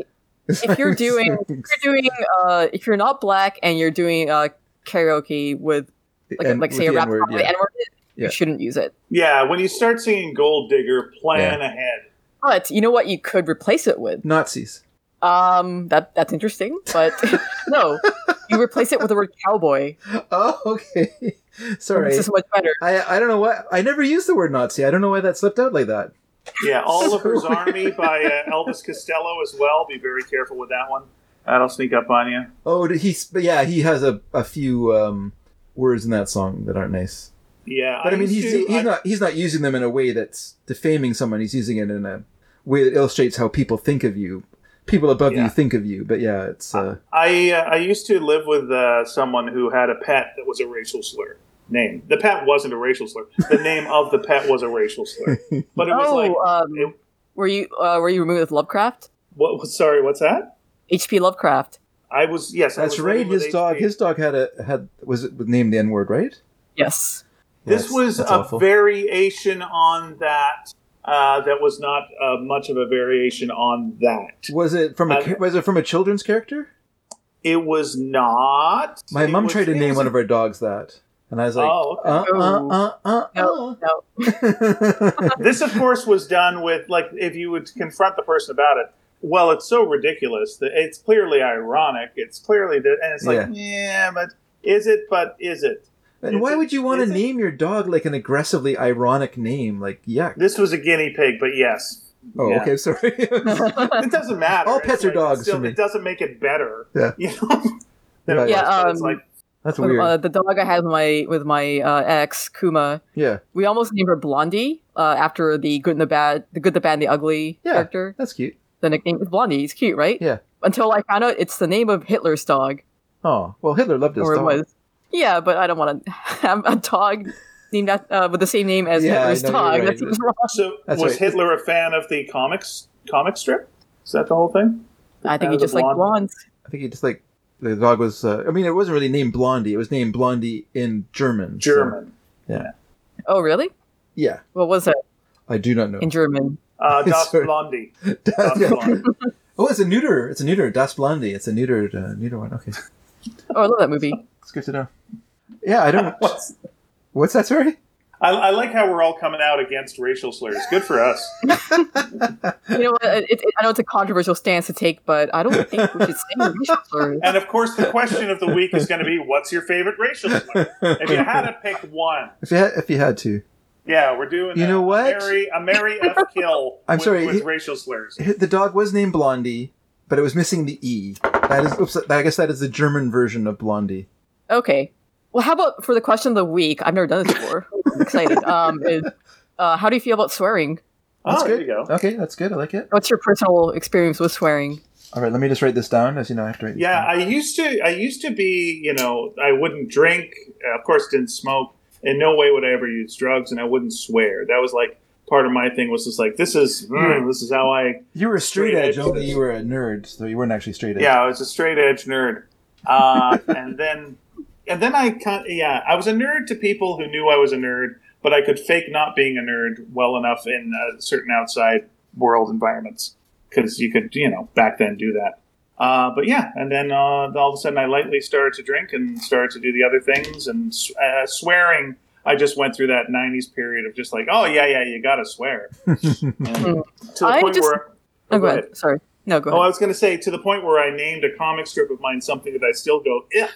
if you're doing if you're doing uh if you're not black and you're doing uh karaoke with like And like say a the rap N-word, song yeah. N-word, Yeah. you shouldn't use it. Yeah, when you start singing Gold Digger, plan ahead. But you know what you could replace it with? Nazis. Um that that's interesting, but no. You replace it with the word cowboy. Oh, okay. Sorry. This is much better. I, I don't know why I never used the word Nazi. I don't know why that slipped out like that. Yeah, Oliver's Army by uh, Elvis Costello as well. Be very careful with that one. That'll sneak up on you. Oh, he? Yeah, he has a, a few um, words in that song that aren't nice. Yeah, But I, mean, he's to- he's I- not he's not using them in a way that's defaming someone. He's using it in a way that illustrates how people think of you. People above Yeah. you think of you. But yeah, it's uh, I uh, I used to live with uh, someone who had a pet that was a racial slur. Name the pet wasn't a racial slur. The name of the pet was a racial slur. But it was Oh, like um, it- were you uh, were you removed with Lovecraft? what? Sorry, what's that? H.P. Lovecraft. I was yes. I that's was right. His dog HP. his dog had a had was it named the N word, right? Yes. This Yes, was a awful. variation on that. Uh, that was not uh, much of a variation on that. Was it from a Uh, was it from a children's character? It was not. My It mom was- tried to name was one of our dogs that, and I was like, Oh, okay. uh, uh, uh, uh, No, no. uh. this, of course, was done with like if you would confront the person about it, well, it's so ridiculous that it's clearly ironic. It's clearly that, and it's like, yeah, but is it? But is it? And Is why it- would you want to is it- name your dog like an aggressively ironic name? Like, yuck. This was a guinea pig, but yes. Oh, Yeah. okay, sorry. It doesn't matter. All It's pets are like, dogs Still, to me. it doesn't make it better. Yeah. You know. Than Yeah, was, it's um, like That's With, weird. Uh, the dog I had with my with my uh, ex Kuma, yeah, we almost named her Blondie uh, after the good and the bad, the good, the bad, and the ugly Yeah. character. that's cute. The nickname is Blondie. It's cute, right? Yeah. Until I found out it's the name of Hitler's dog, Oh, well, Hitler loved his or dog. was. Yeah, but I don't want to have a dog named that, uh, with the same name as Yeah, Hitler's know, dog. right. That seems wrong. so. That's was right. Hitler a fan of the comics comic strip? Is that the whole thing? I think he just liked blonde? blondes. I think he just like the dog was. Uh, I mean, it wasn't really named Blondie. It was named Blondie in German. so- yeah. Oh, really? yeah, What was it I do not know. in German? Uh, Das Sorry. Blondie. Das Yeah. Blondie. Oh, it's a neuter. It's a neuter. Das Blondie. It's a neutered, uh, neuter one. Okay, Oh, I love that movie. it's good to know. Yeah, I don't. What's- What's that? Sorry. I, I like how we're all coming out against racial slurs. Good for us. You know, it, it, I know it's a controversial stance to take, but I don't think we should say racial slurs. And of course, the question of the week is going to be, "What's your favorite racial slur?" If you had to pick one, If you had, if you had to, yeah, we're doing. You a, know what? A Mary, a Mary F. Kill. I'm with, sorry, with he- racial slurs. the dog was named Blondie, but it was missing the e. That is. Oops, I guess that is the German version of Blondie. Okay. Well, how about for the question of the week? I've never done this before. I'm excited. Um, is, uh, how do you feel about swearing? That's oh, good. there you go. Okay, that's good. I like it. What's your personal experience with swearing? All right, let me just write this down, as you know, I have to write. this Yeah, down. I used to. I used to be. You know, I wouldn't drink. uh, Of course, didn't smoke. In no way would I ever use drugs, and I wouldn't swear. That was like part of my thing. Was just like this is mm, this is how I. you were straight, Straight edge, edge. only you were a nerd, so you weren't actually straight edge. Yeah, I was a straight edge nerd. Uh, and then, and then I kind yeah, I was a nerd to people who knew I was a nerd, but I could fake not being a nerd well enough in uh, certain outside world environments because you could, you know, back then do that. Uh, but yeah, and then uh, all of a sudden I lightly started to drink and started to do the other things and uh, swearing. I just went through that '90s period of just like, oh yeah, yeah, you gotta swear. To the I point just- where, Oh, go ahead. Sorry. No, go Oh, I was going to say to the point where I named a comic strip of mine something that I still go ugh,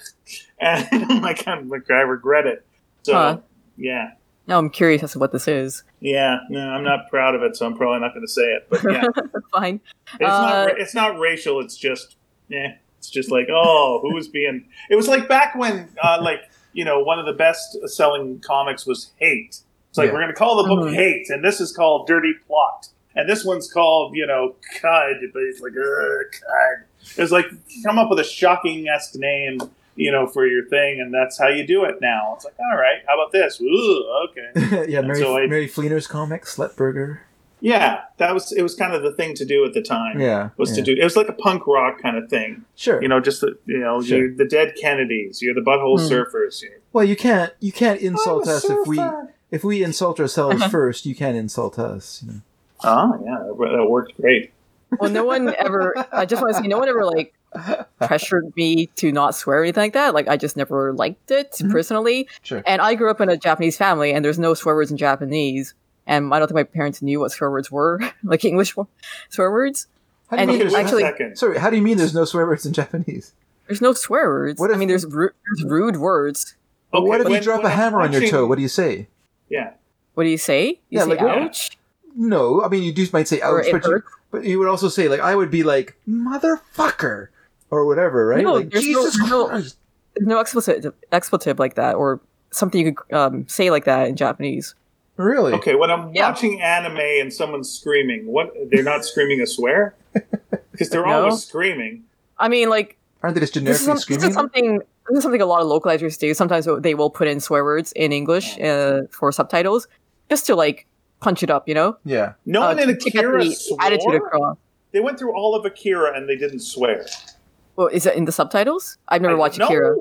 and I'm like, I'm like I regret it. So Huh. yeah, Now I'm curious as to what this is. yeah, no, I'm not proud of it, so I'm probably not going to say it. But yeah, fine. it's not Uh, ra- it's not racial. It's just yeah, it's just like oh, who was being? It was like back when uh, like you know one of the best selling comics was Hate. It's like Yeah. we're going to call the book Mhm. Hate, and this is called Dirty Plotte. And this one's called, you know, Cud, but it's like, ugh, Cud. It's like, come up with a shocking esque name, you know, for your thing, and that's how you do it now. It's like, all right, how about this? Ooh, okay. yeah, Mary, so I- Mary Fleener's comic, Slutburger. Yeah, that was, it was kind of the thing to do at the time. Yeah, Was to do, it was like a punk rock kind of thing. Sure. You know, just the, you know, Sure. you're the dead Kennedys, you're the butthole Hmm. surfers. You're, well, you can't you can't insult I'm us if we if we insult ourselves first. You can't insult us. You know. Oh, yeah, that, that worked great. Well, no one ever. I just want to say, no one ever like pressured me to not swear or anything like that. Like I just never liked it Mhm. personally. Sure. And I grew up in a Japanese family, and there's no swear words in Japanese. And I don't think my parents knew what swear words were, like English swear words. How do you And mean there's actually- no, sorry? How do you mean there's no swear words in Japanese? There's no swear words. What I mean, there's, ru- there's rude words. But what if when- you drop when a I'm hammer on your toe? What do you say? Yeah. What do you say? You Yeah, say like ouch? No, I mean you do might say ouch, but you, but you would also say like I would be like motherfucker or whatever, right? No, like there's Jesus no- Christ. There's no expletive, expletive like that, or something you could um, say like that in Japanese. Really? Okay, when I'm Yeah. watching anime and someone's screaming, what? They're not screaming a swear? Because they're No. always screaming. I mean, like Aren't they just this generically is, some, this is something. This is something a lot of localizers do. Sometimes they will put in swear words in English uh, for subtitles, just to like punch it up, you know, yeah. No uh, one in to to get Akira the swore. attitude across. They went through all of Akira and they didn't swear. Well, is it in the subtitles? I've never I- watched no. Akira.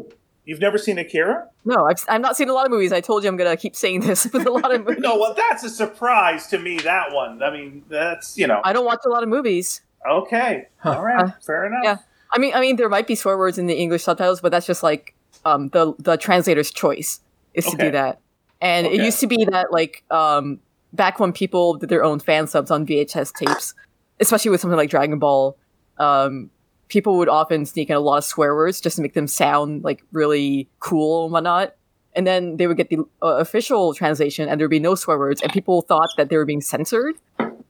You've never seen Akira? No, I've, I've not seen a lot of movies. I told you I'm gonna keep saying this with a lot of movies. No, well, that's a surprise to me. That one. I mean, that's you know. I don't watch a lot of movies. Okay, all right, Uh, fair enough. yeah. I mean, I mean, there might be swear words in the English subtitles, but that's just like um, the the translator's choice is to do that. And it used to be that like um, back when people did their own fan subs on VHS tapes, especially with something like Dragon Ball, um, people would often sneak in a lot of swear words just to make them sound like really cool and whatnot. And then they would get the uh, official translation, and there would be no swear words, and people thought that they were being censored.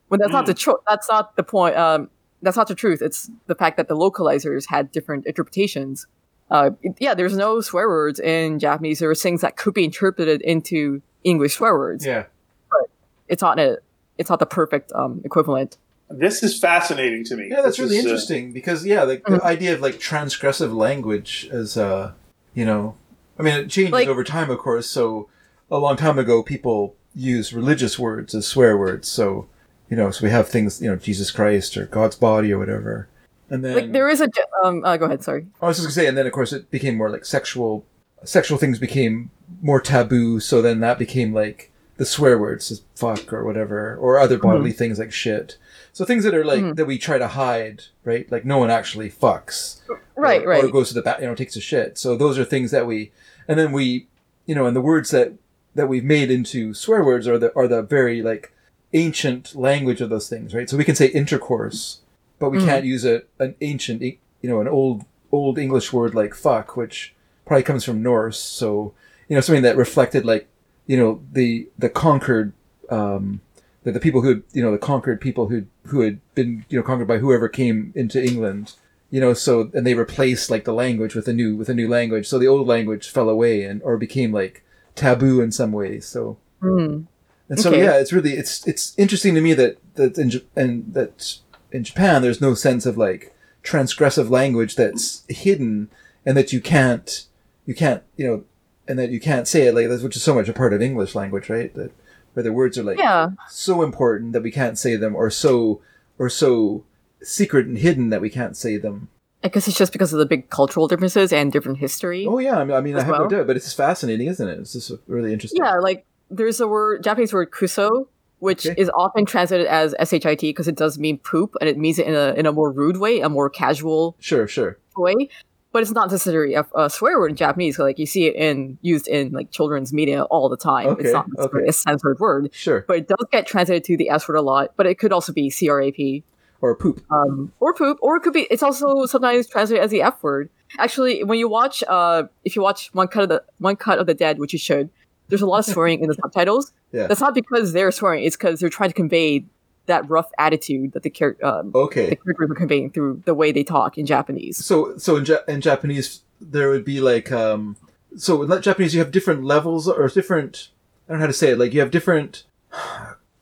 When that's not the tr- that's not the point. Um, that's not the truth. It's the fact that the localizers had different interpretations. Uh, yeah, there's no swear words in Japanese. There are things that could be interpreted into English swear words. Yeah. But it's not a, it's not the perfect um, equivalent. This is fascinating to me. Yeah, that's This really is, uh, interesting because yeah, like Mm-hmm. the idea of like transgressive language as uh, you know, I mean it changes Like- over time, of course. So a long time ago, people used religious words as swear words. So you know, so we have things you know, Jesus Christ or God's body or whatever. And then Like there is a um. Uh, go ahead. Sorry. I was just gonna say, and then of course it became more like sexual. Sexual things became more taboo, so then that became like the swear words, as fuck or whatever, or other bodily things like shit. So things that are like that we try to hide, right? Like no one actually fucks, Right. or, right. or goes to the bath, you know, takes a shit. So those are things that we, and then we, you know, and the words that that we've made into swear words are the are the very like ancient language of those things, right? So we can say intercourse, but we can't use a an ancient, you know, an old old English word like fuck, which probably comes from Norse. So you know, something that reflected like you know the the conquered. Um, the, the people who you know the conquered people who who had been you know conquered by whoever came into England you know so and they replaced like the language with a new with a new language so the old language fell away and or became like taboo in some ways so Mm. and so Okay. yeah it's really it's it's interesting to me that that in and that in Japan there's no sense of like transgressive language that's hidden and that you can't you can't you know and that you can't say it like that which is so much a part of English language right that where the words are like Yeah. so important that we can't say them or so or so secret and hidden that we can't say them I guess it's just because of the big cultural differences and different history. Oh yeah, I mean, I, mean, I have no doubt, but it's just fascinating, isn't it? It's just really interesting. Yeah, like there's a word Japanese word kuso, which Okay. is often translated as shit because it does mean poop, and it means it in a in a more rude way, a more casual Sure, sure. way. But it's not necessarily a, a swear word in Japanese. Like you see it in used in like children's media all the time. Okay, it's not okay. a censored word, Sure. but it does get translated to the S word a lot. But it could also be crap. Or poop. um, or poop, or it could be. It's also sometimes translated as the F word. Actually, when you watch, uh, if you watch one cut of the one cut of the dead, which you should, there's a lot of swearing in the subtitles. Yeah. That's not because they're swearing; it's because they're trying to convey that rough attitude that the character, um, the Okay. characters are conveying through the way they talk in Japanese. So, so in, ja- in Japanese, there would be like, um, so in Japanese, you have different levels or different. I don't know how to say it. Like you have different.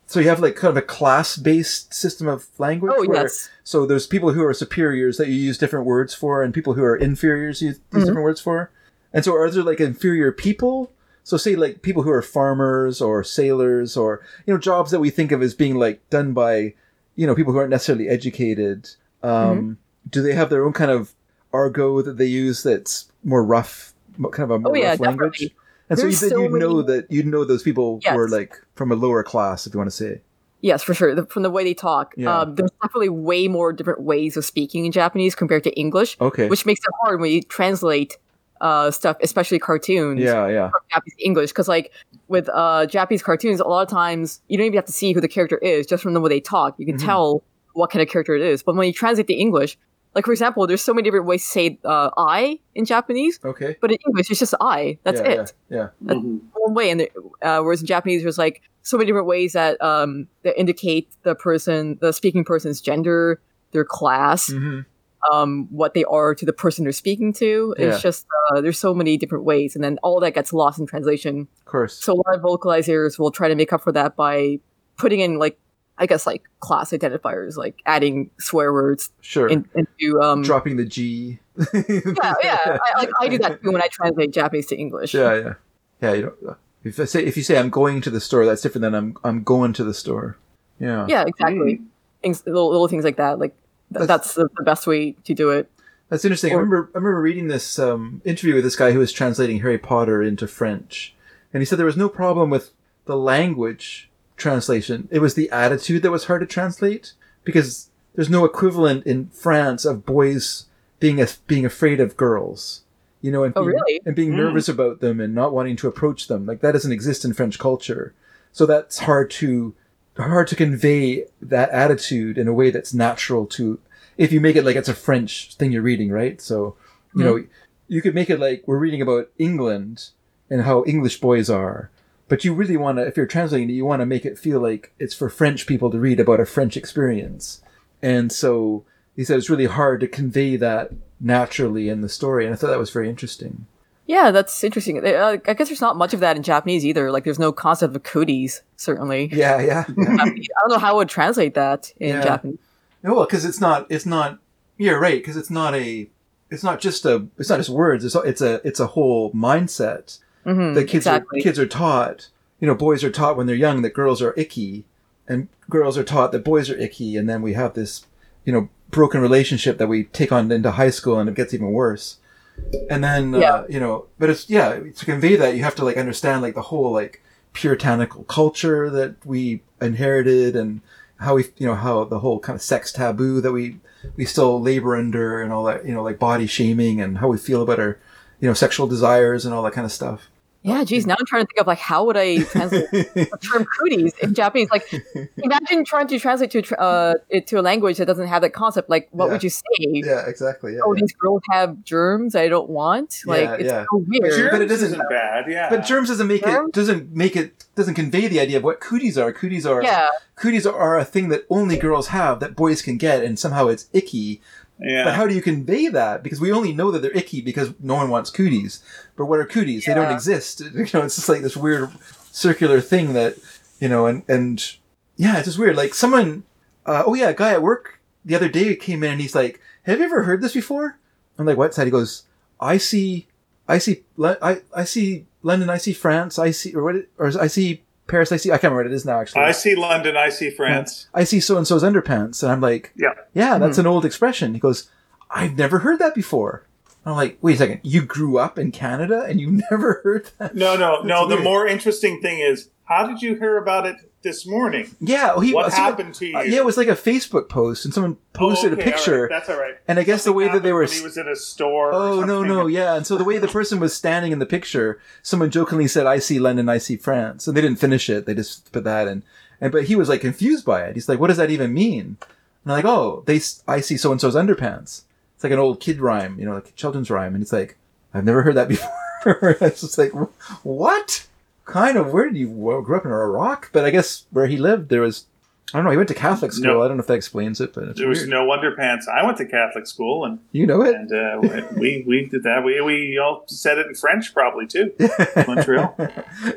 So you have like kind of a class-based system of language. Oh where- yes, So there's people who are superiors that you use different words for, and people who are inferiors you use Mm-hmm. different words for. And so are there like inferior people? So say like people who are farmers or sailors or you know jobs that we think of as being like done by you know people who aren't necessarily educated. Um, Mm-hmm. Do they have their own kind of argot that they use that's more rough, kind of a more Oh, yeah, rough language? definitely. And so you, There's so you know many- that you know those people Yes. were like from a lower class, if you want to say. yes, for sure. The, from the way they talk, Yeah. um, there's definitely way more different ways of speaking in Japanese compared to English, Okay. which makes it hard when you translate uh, stuff, especially cartoons. yeah, yeah. from Japanese English because like with uh Japanese cartoons, a lot of times you don't even have to see who the character is just from the way they talk. You can Mhm. tell what kind of character it is. But when you translate to English, like for example, there's so many different ways to say uh, "I" in Japanese, Okay. but in English it's just "I." That's yeah, it, Yeah. yeah. Mhm. one way. And the- uh, whereas in Japanese, there's like so many different ways that um that indicate the person, the speaking person's gender, their class, hmm um, what they are to the person they're speaking to. Yeah. It's just uh, there's so many different ways, and then all that gets lost in translation. Of course. So a lot of vocalizers will try to make up for that by putting in like I guess like class identifiers, like adding swear words sure. in, into um Dropping the G. yeah yeah I, like, I do that too when I translate Japanese to English. Yeah, yeah, yeah. You don't, if I say if you say I'm going to the store, that's different than I'm I'm going to the store. Yeah. yeah exactly. Things little, little things like that. Like That's- that's, the, the best way to do it. That's interesting. I remember I remember reading this um, interview with this guy who was translating Harry Potter into French, and he said there was no problem with the language translation. It was the attitude that was hard to translate because there's no equivalent in France of boys being a, being afraid of girls. You know, and Oh, being, really? and being Mm. nervous about them and not wanting to approach them. Like that doesn't exist in French culture. So that's hard to hard to convey that attitude in a way that's natural to if you make it like it's a French thing you're reading, right? So, you mm-hmm. know, you could make it like we're reading about England and how English boys are. But you really want to, if you're translating it, you want to make it feel like it's for French people to read about a French experience. And so he said it's really hard to convey that naturally in the story. And I thought that was very interesting. Yeah, that's interesting. Uh, I guess there's not much of that in Japanese either. Like, there's no concept of cooties, certainly. Yeah, yeah. I don't know how I would translate that in Yeah. Japanese. No, well, because it's not, it's not. You're right, because it's not a, it's not just a, it's not just words. It's a, it's a, it's a whole mindset hmm that kids exactly. are kids are taught. You know, boys are taught when they're young that girls are icky, and girls are taught that boys are icky, and then we have this, you know, broken relationship that we take on into high school, and it gets even worse. And then, Yeah. uh, you know, but it's yeah to convey that you have to like understand like the whole like puritanical culture that we inherited and how we you know how the whole kind of sex taboo that we we still labor under and all that you know like body shaming and how we feel about our you know sexual desires and all that kind of stuff Yeah, geez, now I'm trying to think of like how would I translate the term cooties in Japanese? Like, imagine trying to translate to uh, it to a language that doesn't have that concept. Like, what Yeah. would you say? yeah exactly yeah, Oh, yeah. these girls have germs I don't want. Like, Yeah, it's yeah. so weird. Germs- but it doesn't. isn't bad. Yeah, but germs doesn't make Germs? it doesn't make it doesn't convey the idea of what cooties are cooties are yeah, cooties are a thing that only girls have that boys can get and somehow it's icky yeah. But how do you convey that? Because we only know that they're icky because no one wants cooties. But what are cooties? They don't exist. You know, it's just like this weird circular thing that, you know, and, and yeah, it's just weird. Like someone, uh, oh yeah, a guy at work the other day came in and he's like, have you ever heard this before? I'm like, what's that? He goes, I see, I see, I, I see London, I see France, I see, or what, or I see Paris, I see, I can't remember what it is now actually. I see London. I see France. I see so and so's underpants, and I'm like, Yeah. yeah, that's an hmm. old expression. He goes, I've never heard that before. I'm like, wait a second, you grew up in Canada and you never heard that? No, no, no. The more interesting thing is, how did you hear about it this morning? Yeah, he, What happened to you? uh, yeah, it was like a Facebook post, and someone posted Oh, okay, a picture, all right, That's all right. and I guess the way that they were. he was in a store. or Oh no no yeah and so the way the person was standing in the picture someone jokingly said I see London I see France and they didn't finish it they just put that in and but he was like confused by it he's like what does that even mean and I'm like oh they I see so and so's underpants it's like an old kid rhyme you know like a children's rhyme and it's like I've never heard that before it's just like what kind of where did you well, grew up in a rock but I guess where he lived there was I don't know he went to Catholic school No. I don't know if that explains it but it's There was weird. no underpants. I went to Catholic school, and you know it and uh, we we did that. We we all said it in French, probably too. Montreal.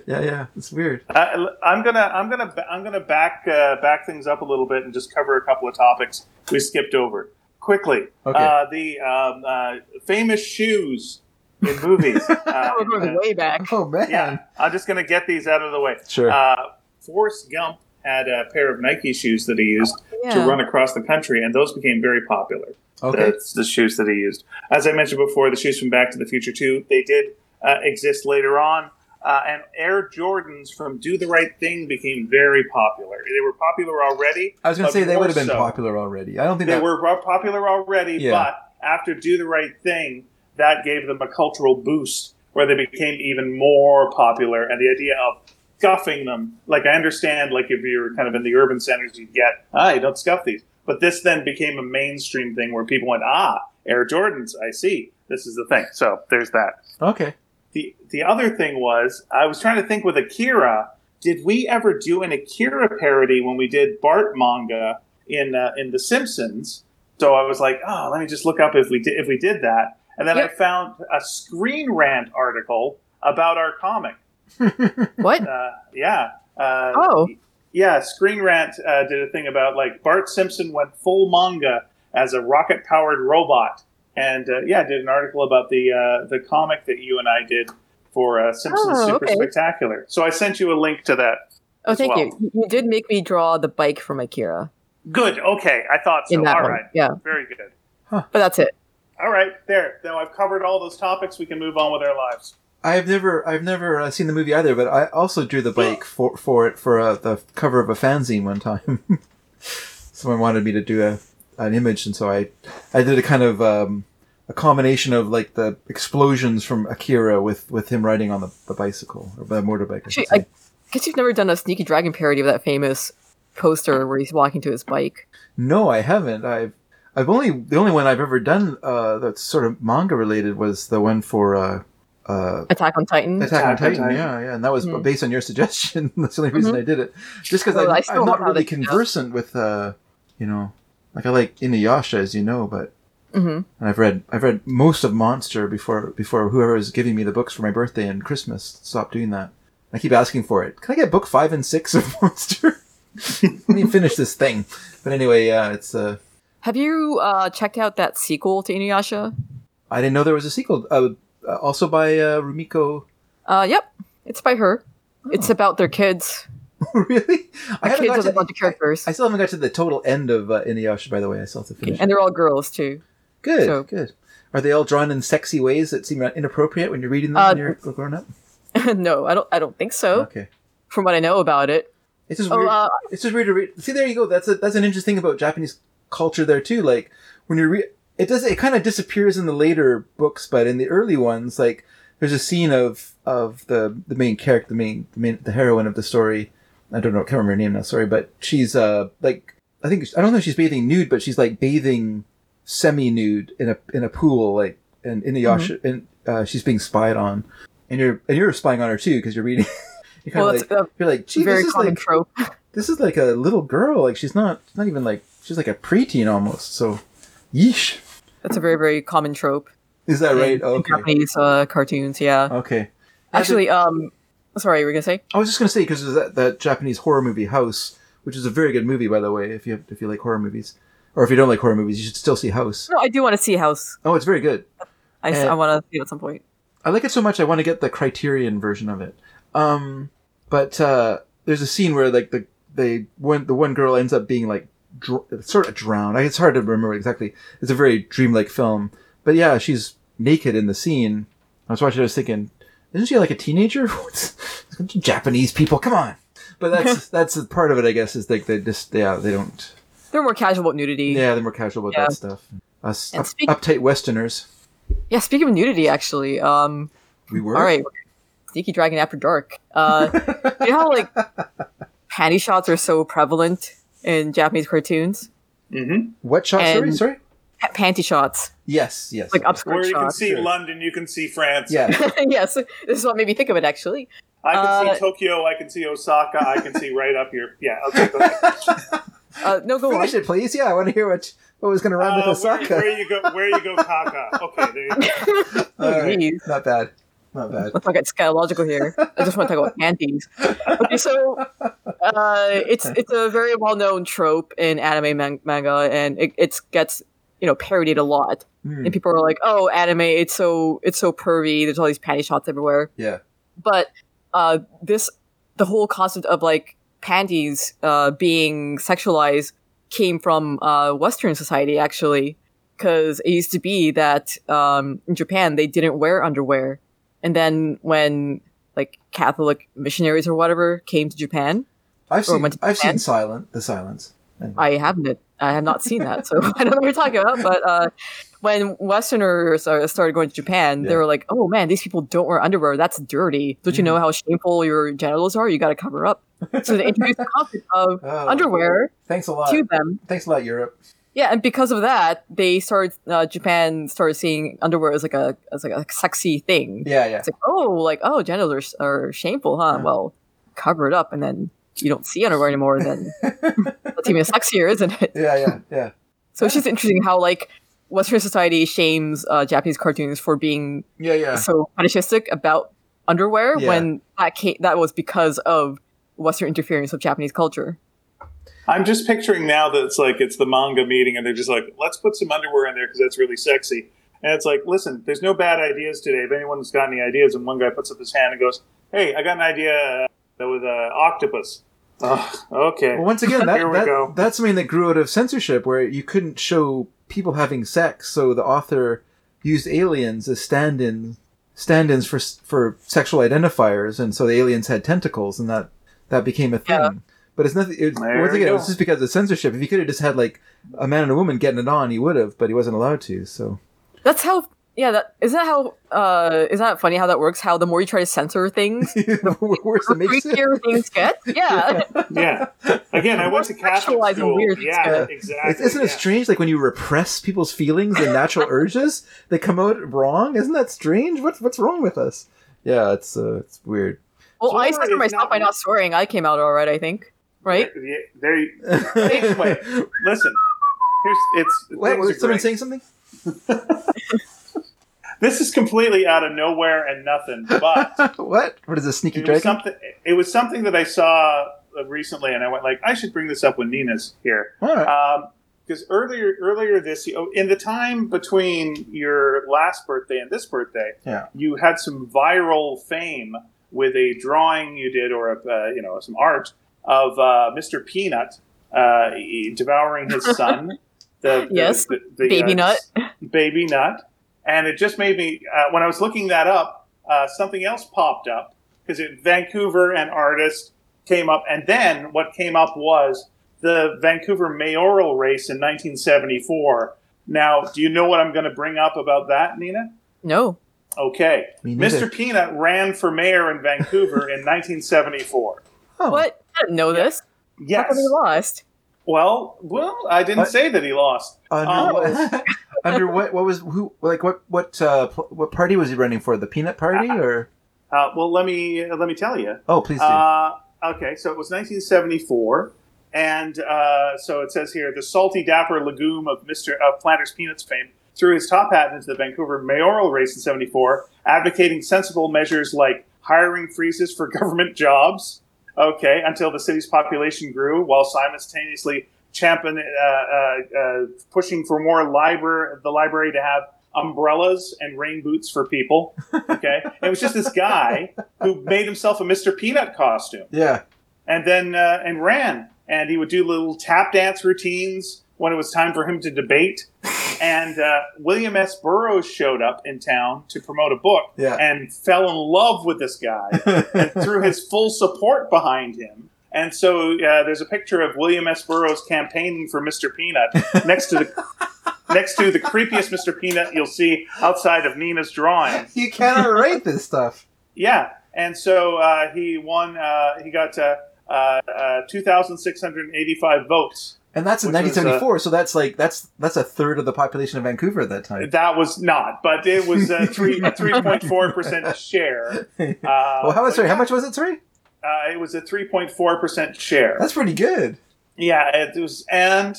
yeah yeah it's weird Uh, I'm gonna I'm gonna I'm gonna back uh, back things up a little bit and just cover a couple of topics we skipped over quickly. Okay. Uh, the um, uh, famous shoes in movies. Uh, we're going uh, way back. oh man yeah, I'm just gonna get these out of the way. Sure. Uh, Forrest Gump had a pair of Nike shoes that he used Yeah. to run across the country, and those became very popular. okay That's the shoes that he used. As I mentioned before, the shoes from Back to the Future 2, they did uh, exist later on. Uh, and Air Jordans from Do the Right Thing became very popular. They were popular already. I was going to say they would have been so. popular already. I don't think They that. were popular already, Yeah. but after Do the Right Thing, that gave them a cultural boost where they became even more popular. And the idea of scuffing them, like I understand, like if you're kind of in the urban centers, you'd get, ah, you don't scuff these. But this then became a mainstream thing where people went, ah, Air Jordans, I see. This is the thing. So there's that. okay. The the other thing was I was trying to think with Akira. Did we ever do an Akira parody when we did Bart manga in uh, in The Simpsons? So I was like, oh, let me just look up if we did if we did that, and then I found a Screen Rant article about our comic. What? Uh, yeah. Uh, Oh. Yeah, Screen Rant uh, did a thing about like Bart Simpson went full manga as a rocket powered robot, and uh, yeah, did an article about the uh, the comic that you and I did for uh, Simpsons Oh, Super okay. Spectacular. So I sent you a link to that. Oh, thank well. you. You did make me draw the bike from Akira Good. Okay, I thought so. in that All one. right. Yeah, Very good. but that's it. All right, there. Now I've covered all those topics. We can move on with our lives. I've never, I've never uh, seen the movie either, but I also drew the bike for for it for uh, the cover of a fanzine one time. Someone wanted me to do a an image, and so I, I did a kind of um, a combination of like the explosions from Akira with with him riding on the, the bicycle or the motorbike. I Actually, I say. guess you've never done a Sneaky Dragon parody of that famous poster where he's walking to his bike. No, I haven't. I've I've only the only one I've ever done uh, that's sort of manga related was the one for uh, uh, Attack on Titan. Attack on Attack on Titan. Titan. Yeah, yeah, and that was Mhm. based on your suggestion. that's the only reason Mhm. I did it. Just because Well, I I'm, I'm not really to do conversant with, uh, you know, like I like Inuyasha, as you know, but hmm and I've read I've read most of Monster before before whoever was giving me the books for my birthday and Christmas stopped doing that. I keep asking for it. Can I get book five and six of Monster? Let me finish this thing. But anyway, yeah, it's uh, Have you uh, checked out that sequel to Inuyasha? I didn't know there was a sequel. Uh, uh, also by uh, Rumiko. Uh, yep, it's by her. Oh. It's about their kids. really? I haven't kids got with to a bunch of characters, I still haven't got to the total end of uh, Inuyasha. By the way, I still have to finish. and they're all girls too. Good, so- good. Are they all drawn in sexy ways that seem inappropriate when you're reading them Uh, when you're grown up? no, I don't. I don't think so. Okay. From what I know about it. It's just Oh, weird. uh, it's just weird to read. See, there you go. That's a, that's an interesting thing about Japanese culture there too. Like when you read, it does it kind of disappears in the later books, but in the early ones, like there's a scene of of the the main character, the main the main the heroine of the story. I don't know, I can't remember her name now. Sorry, but she's uh like I think I don't know if she's bathing nude, but she's like bathing semi nude in a in a pool, like and Inuyasha, and uh, she's being spied on, and you're and you're spying on her too because you're reading. You're Well, like a you're like, very this is common like trope. This is like a little girl. Like she's not not even like she's like a preteen almost. So, yeesh. That's a very very common trope. Is that in- right? Okay. Japanese uh, cartoons, yeah. Okay. Actually, um, sorry, you were gonna say? I was just gonna say because there's that that Japanese horror movie House, which is a very good movie by the way. If you if you like horror movies, or if you don't like horror movies, you should still see House. No, I do want to see House. Oh, it's very good. I, Uh, I want to see it at some point. I like it so much I want to get the Criterion version of it. Um, but uh, there's a scene where like the they one the one girl ends up being like dr- sort of drowned. I, it's hard to remember exactly. It's a very dreamlike film, but yeah, she's naked in the scene. I was watching. I was thinking, isn't she like a teenager? Japanese people, come on! But that's that's a part of it, I guess. Is like they just yeah they don't They're more casual about nudity. yeah they're more casual about Yeah. that stuff. Us up, speak- uptight Westerners. Yeah, speaking of nudity, actually, um, We were all right, Sneaky Dragon After Dark. Uh, you know like panty shots are so prevalent in Japanese cartoons? hmm What shots? Sorry, And- sorry. Pa- panty shots, Yes, yes. like yes. upskirt Where you can see sure. London, you can see France. Yeah. yes, this is what made me think of it. Actually, I can Uh, see Tokyo. I can see Osaka. I can see right up here. Yeah. Okay. Go ahead. uh, no, go on. Finish it, please. Yeah, I want to hear what what was going to rhyme Uh, with where, Osaka. where you go? Where you go? Kaka. Okay. There you go. All right. Not bad. Not bad. Let's not get scatological here. I just want to talk about panties. Okay, so uh, it's it's a very well known trope in anime man- manga, and it it's gets you know parodied a lot. Hmm, And people are like, "Oh, anime, it's so it's so pervy. There's all these panty shots everywhere." yeah. But uh, this the whole concept of like panties uh, being sexualized came from uh, Western society actually, because it used to be that um, in Japan they didn't wear underwear, and then when like Catholic missionaries or whatever came to Japan, I've seen I've seen Silent the Silence. I haven't. I have not seen that, so I don't know what you're talking about. But uh, when Westerners started going to Japan, Yeah. they were like, "Oh man, these people don't wear underwear. That's dirty. Don't you Mm. know how shameful your genitals are? You got to cover up." So they introduced the concept of Oh, underwear Thanks a lot. to them. Thanks a lot, Europe. Yeah, and because of that, they started. Uh, Japan started seeing underwear as like a as like a sexy thing. Yeah, yeah. It's like, oh, like oh, genitals are, are shameful, huh? Yeah. Well, cover it up, and then you don't see underwear anymore. Then that's even sexier, isn't it? Yeah, yeah, yeah. So it's just interesting how like Western society shames uh, Japanese cartoons for being Yeah, yeah. so fetishistic about underwear Yeah. when that came, that was because of Western interference with Japanese culture. I'm just picturing now that it's like it's the manga meeting, and they're just like, let's put some underwear in there because that's really sexy. And it's like, listen, there's no bad ideas today. If anyone's got any ideas, and one guy puts up his hand and goes, "Hey, I got an idea uh, with uh, octopus." Oh, okay. Well, once again, that, Here we that go. that's something that grew out of censorship, where you couldn't show people having sex, so the author used aliens as stand-ins, stand-ins for for sexual identifiers, and so the aliens had tentacles, and that that became a thing. Yeah. But it's nothing. It, once again, it was just because of censorship. If he could have just had like a man and a woman getting it on, he would have, but he wasn't allowed to. So That's how Yeah, that isn't that how uh isn't that funny how that works? How the more you try to censor things, the worse it the makes it. freakier things get. Yeah. Yeah. Again, I went to Catholic Sexualizing school. weird yeah, yeah. exactly. It's- Isn't it strange? Like when you repress people's feelings and natural urges, they come out wrong. Isn't that strange? What's what's wrong with us? Yeah, it's uh, it's weird. Well, I Swear censored myself not- by not swearing. I came out alright, I think. Right? There, you, Wait. listen. Here's it's. Wait, was someone great. saying something? This is completely out of nowhere and nothing, but what? What is a sneaky it was dragon? something. It was something that I saw uh, recently, and I went like, I should bring this up when Nina's here. All right. because earlier earlier this year, in the time between your last birthday and this birthday, Yeah. you had some viral fame with a drawing you did or a, uh, you know some art of uh, Mr. Peanut uh, devouring his son. The, the- Yes, the- the, Baby uh, Nut. baby nut, and it just made me uh, when I was looking that up, uh, something else popped up because Vancouver and artist came up, and then what came up was the Vancouver mayoral race in 1974. Now, do you know what I'm going to bring up about that, Nina? No. Okay, Mr. Peanut ran for mayor in Vancouver in 1974. Oh. What? I didn't know this. How Yes. come he lost? Well, well, I didn't What? say that he lost. Under, Oh. what, under what? What was who? Like what? What? Uh, what party was he running for? The Peanut Party or? Uh, well, let me let me tell you. Oh, please do. Uh, okay, so it was 1974, and uh, so it says here the salty, dapper legume of Mister of Planters Peanuts fame threw his top hat into the Vancouver mayoral race in '74, advocating sensible measures like hiring freezes for government jobs. Okay, until the city's population grew, while simultaneously championing, uh, uh, uh, pushing for more library, the library to have umbrellas and rain boots for people. Okay, it was just this guy who made himself a Mr. Peanut costume yeah. and then uh, and ran and he would do little tap dance routines when it was time for him to debate and uh, william s burroughs showed up in town to promote a book Yeah. and fell in love with this guy and threw his full support behind him and so uh, there's a picture of william s burroughs campaigning for mr peanut next to the next to the creepiest mr peanut you'll see outside of nina's drawing you cannot rate this stuff. yeah, and so uh, he won. Uh, he got uh, uh, uh, two thousand six hundred eighty-five votes. And that's in Which was, uh, 1974, so that's like that's that's a third of the population of Vancouver at that time. That was not, but it was a three a three point four percent share. Uh, well, how much? Sorry, how much was it? Sorry, Uh, it was a three point four percent share. that's pretty good. Yeah, it was, and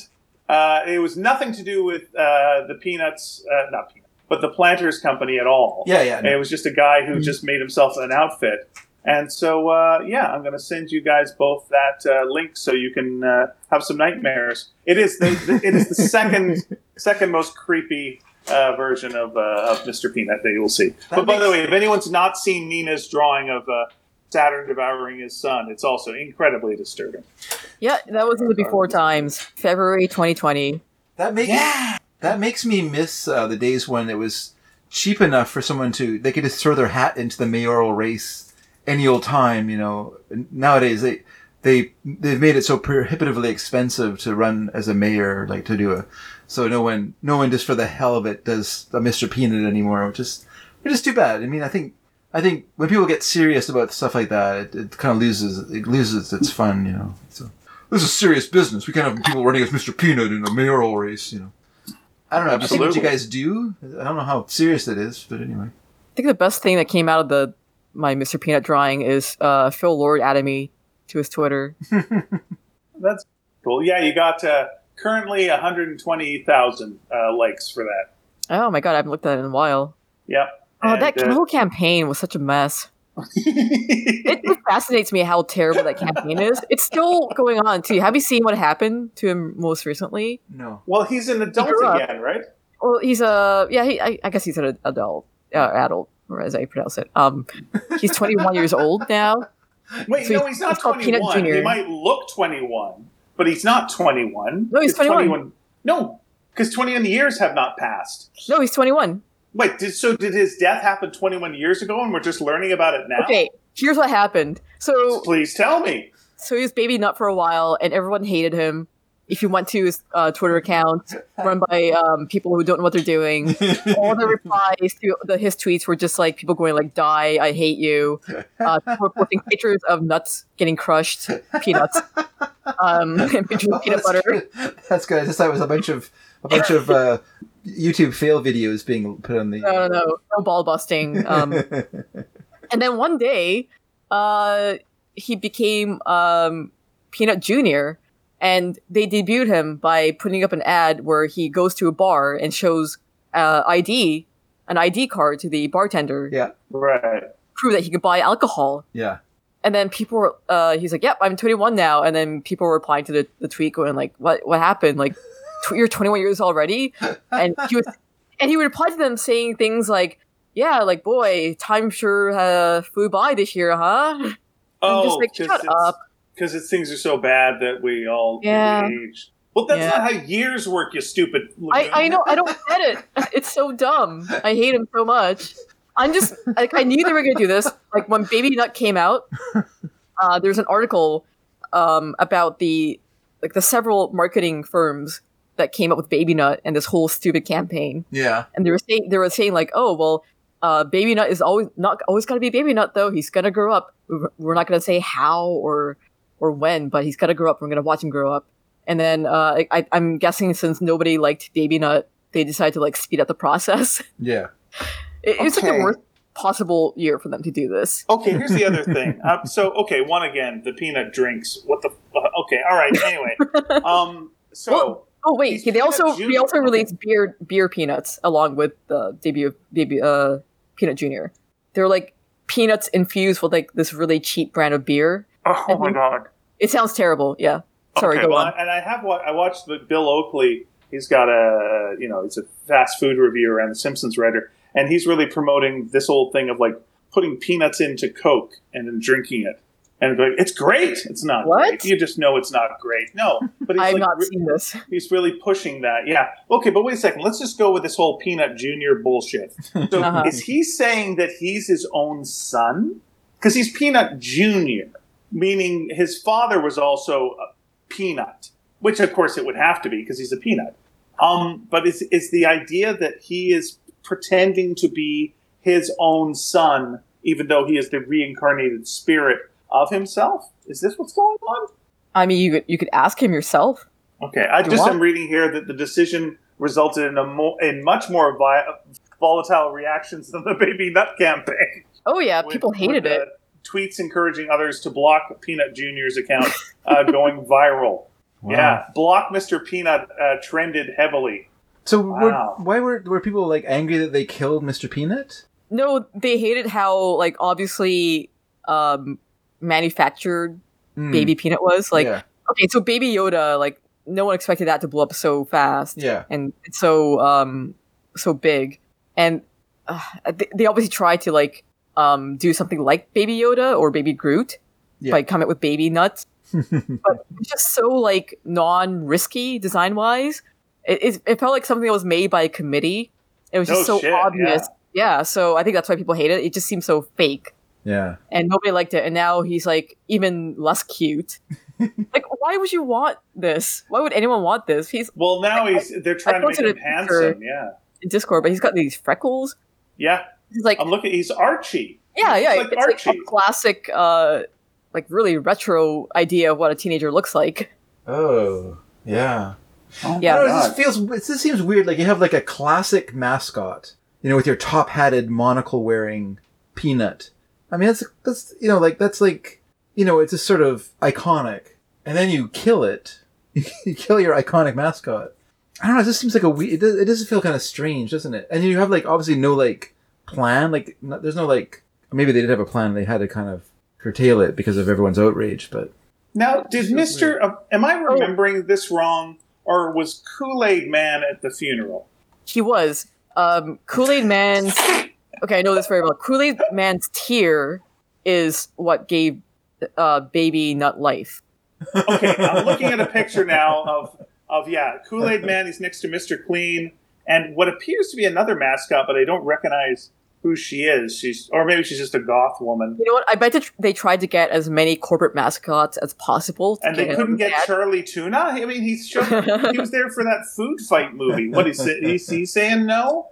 uh, it was nothing to do with uh, the Peanuts, uh, not Peanuts, but the Planters Company at all. Yeah, yeah. no. It was just a guy Mm-hmm. who just made himself an outfit. And so, uh, yeah, I'm going to send you guys both that uh, link so you can uh, have some nightmares. It is the, the it is the second second most creepy uh, version of, uh, of Mr. Peanut that you will see. but by the makes- way, if anyone's not seen Nina's drawing of uh, Saturn devouring his son, it's also incredibly disturbing. Yeah, that was in the before times. February 2020. That makes yeah. that makes me miss uh, the days when it was cheap enough for someone to they could just throw their hat into the mayoral race any old time. You know, nowadays they they they've made it so prohibitively expensive to run as a mayor, like to do a. So no one no one just for the hell of it does a Mr. Peanut anymore, which is which is too bad. I mean, I think. I think when people get serious about stuff like that, it, it kind of loses it loses its fun, you know. So this is serious business. We can't have people running as Mr. Peanut in a mayoral race, you know. I don't know. Have you seen what you guys do? I don't know how serious it is, but anyway. I think the best thing that came out of the my Mr. Peanut drawing is uh, Phil Lord added me to his Twitter. That's cool. Yeah, you got uh, currently 120,000 uh, likes for that. Oh my god, I haven't looked at it in a while. Yep. Oh, And, that uh, whole campaign was such a mess. It, it fascinates me how terrible that campaign is. It's still going on too. Have you seen what happened to him most recently? No. well, he's an adult grew up. again, right? Well, he's a yeah. He, I, I guess he's an adult, uh, adult, or as I pronounce it. Um, he's 21 years old now. Wait, So no, he's- he's not he's called Peanut 21. He might look 21, but he's not 21. No, he's 21. No, because 21 years have not passed. No, he's 21. Wait, did, so did his death happen 21 years ago and we're just learning about it now? Okay, here's what happened. So Please tell me. so he was baby nut for a while, and everyone hated him. If you went to his uh, Twitter account run by um, people who don't know what they're doing, all the replies to the, his tweets were just like people going like "Die, I hate you." Uh, people posting pictures of nuts getting crushed, peanuts, um, and pictures of peanut butter. good. That's good. I just thought it was a bunch of a bunch of uh, YouTube fail videos being put on the. No, no, no, no ball busting. Um, and then one day, uh, he became um, Peanut Junior, and they debuted him by putting up an ad where he goes to a bar and shows uh, ID, an ID card to the bartender, yeah, Right. prove that he could buy alcohol. yeah. And then people were, uh, he's like, "Yep, I'm 21 now." And then people were replying to the, the tweet, going like, "What what happened? Like, tw- you're 21 years already?" And he was, and he would reply to them saying things like, "Yeah, like boy, time sure uh, flew by this year, huh?" Oh, just like, shut up. Because it's things are so bad that we all Yeah. age. Well, that's Yeah. not how years work, you stupid. I, I know I don't get it. It's so dumb. I hate him so much. I'm just like I knew they were gonna do this. Like when Baby Nut came out, uh, there's an article um, about the like the several marketing firms that came up with Baby Nut and this whole stupid campaign. Yeah. And they were saying they were saying like, oh well, uh, Baby Nut is always not always gonna be Baby Nut though. He's gonna grow up. We're we're not gonna say how or or when, but he's gonna grow up. We're gonna watch him grow up. And then uh, I, I'm guessing since nobody liked Baby Nut, they decided to like speed up the process. Yeah. It, it's like the worst possible year for them to do this. Okay, here's the other thing. Uh, so, okay, one again, the peanut drinks. What the? Uh, okay, all right. Anyway, um, so Well, Oh wait, He's they also Junior. they also released beer beer peanuts along with the debut of debut uh, Peanut Junior. They're like peanuts infused with like this really cheap brand of beer. Oh my god. It sounds terrible. Yeah. Sorry, okay, go well, on. and I have what I watched the Bill Oakley. He's got a you know he's a fast food reviewer and a Simpsons writer, and he's really promoting this old thing of like putting peanuts into Coke and then drinking it. And going, it's great. It's not What? great. You just know it's not great. No, but he's I've like, not re- seen this. he's really pushing that. Yeah. Okay, but wait a second. Let's just go with this whole Peanut Junior bullshit. So Uh-huh. is he saying that he's his own son? Because he's Peanut Junior, meaning his father was also a Peanut, which of course it would have to be because he's a peanut. Um, but is is the idea that he is pretending to be his own son, even though he is the reincarnated spirit of himself? Is this what's going on? I mean, you could you could ask him yourself. Okay, I You just want- am reading here that the decision resulted in a mo- in much more vi- volatile reactions than the baby nut campaign. Oh yeah, with- people hated it. Tweets encouraging others to block Peanut Junior's account uh, going viral. Wow. Yeah, block Mr. Peanut uh, trended heavily. So Wow. were, why were were people like angry that they killed Mr. Peanut? No, they hated how like obviously um manufactured Hmm. Baby Peanut was. Like yeah. okay, so Baby Yoda, like no one expected that to blow up so fast. Yeah. and it's so um so big and uh, they, they obviously tried to like um do something like baby yoda or baby groot Yeah. by coming with baby nuts but it's just so like non-risky design wise it, it, it felt like something that was made by a committee it was just No so shit, obvious yeah. so i think that's why people hate it it just seems so fake yeah. and nobody liked it and now he's like even less cute like why would you want this why would anyone want this he's Well, now he's they're trying to make posted him a picture. handsome. Yeah, in discord but he's got these freckles yeah. He's like I'm looking. He's Archie. Yeah, He's yeah. like it's like Archie. a classic, uh, like really retro idea of what a teenager looks like. Oh. Yeah. Oh, Yeah. I don't know, my it God. just feels This seems weird. Like you have like a classic mascot, you know, with your top hatted monocle wearing peanut. I mean, that's that's you know, like that's like you know, it's just sort of iconic, and then you kill it. you kill your iconic mascot. I don't know. It just seems like a weird. It does, it does feel kind of strange, doesn't it? And you have like obviously no like plan. Like no, there's no like maybe they did have a plan. They had to kind of curtail it because of everyone's outrage. But Now, did Feels Mister? Uh, am I remembering this wrong, or was Kool Aid Man at the funeral? He was um, Kool Aid Man's. Okay, I know this very well. Kool Aid Man's tear is what gave uh, baby nut life. Okay, I'm looking at a picture now of of yeah, Kool Aid Man. He's next to Mister Clean and what appears to be another mascot, but I don't recognize who she is. She's or maybe she's just a goth woman. You know what? I bet that they tried to get as many corporate mascots as possible. to And they couldn't get ad. Charlie Tuna. I mean, he's shown, he was there for that food fight movie. What is it? Is he saying no?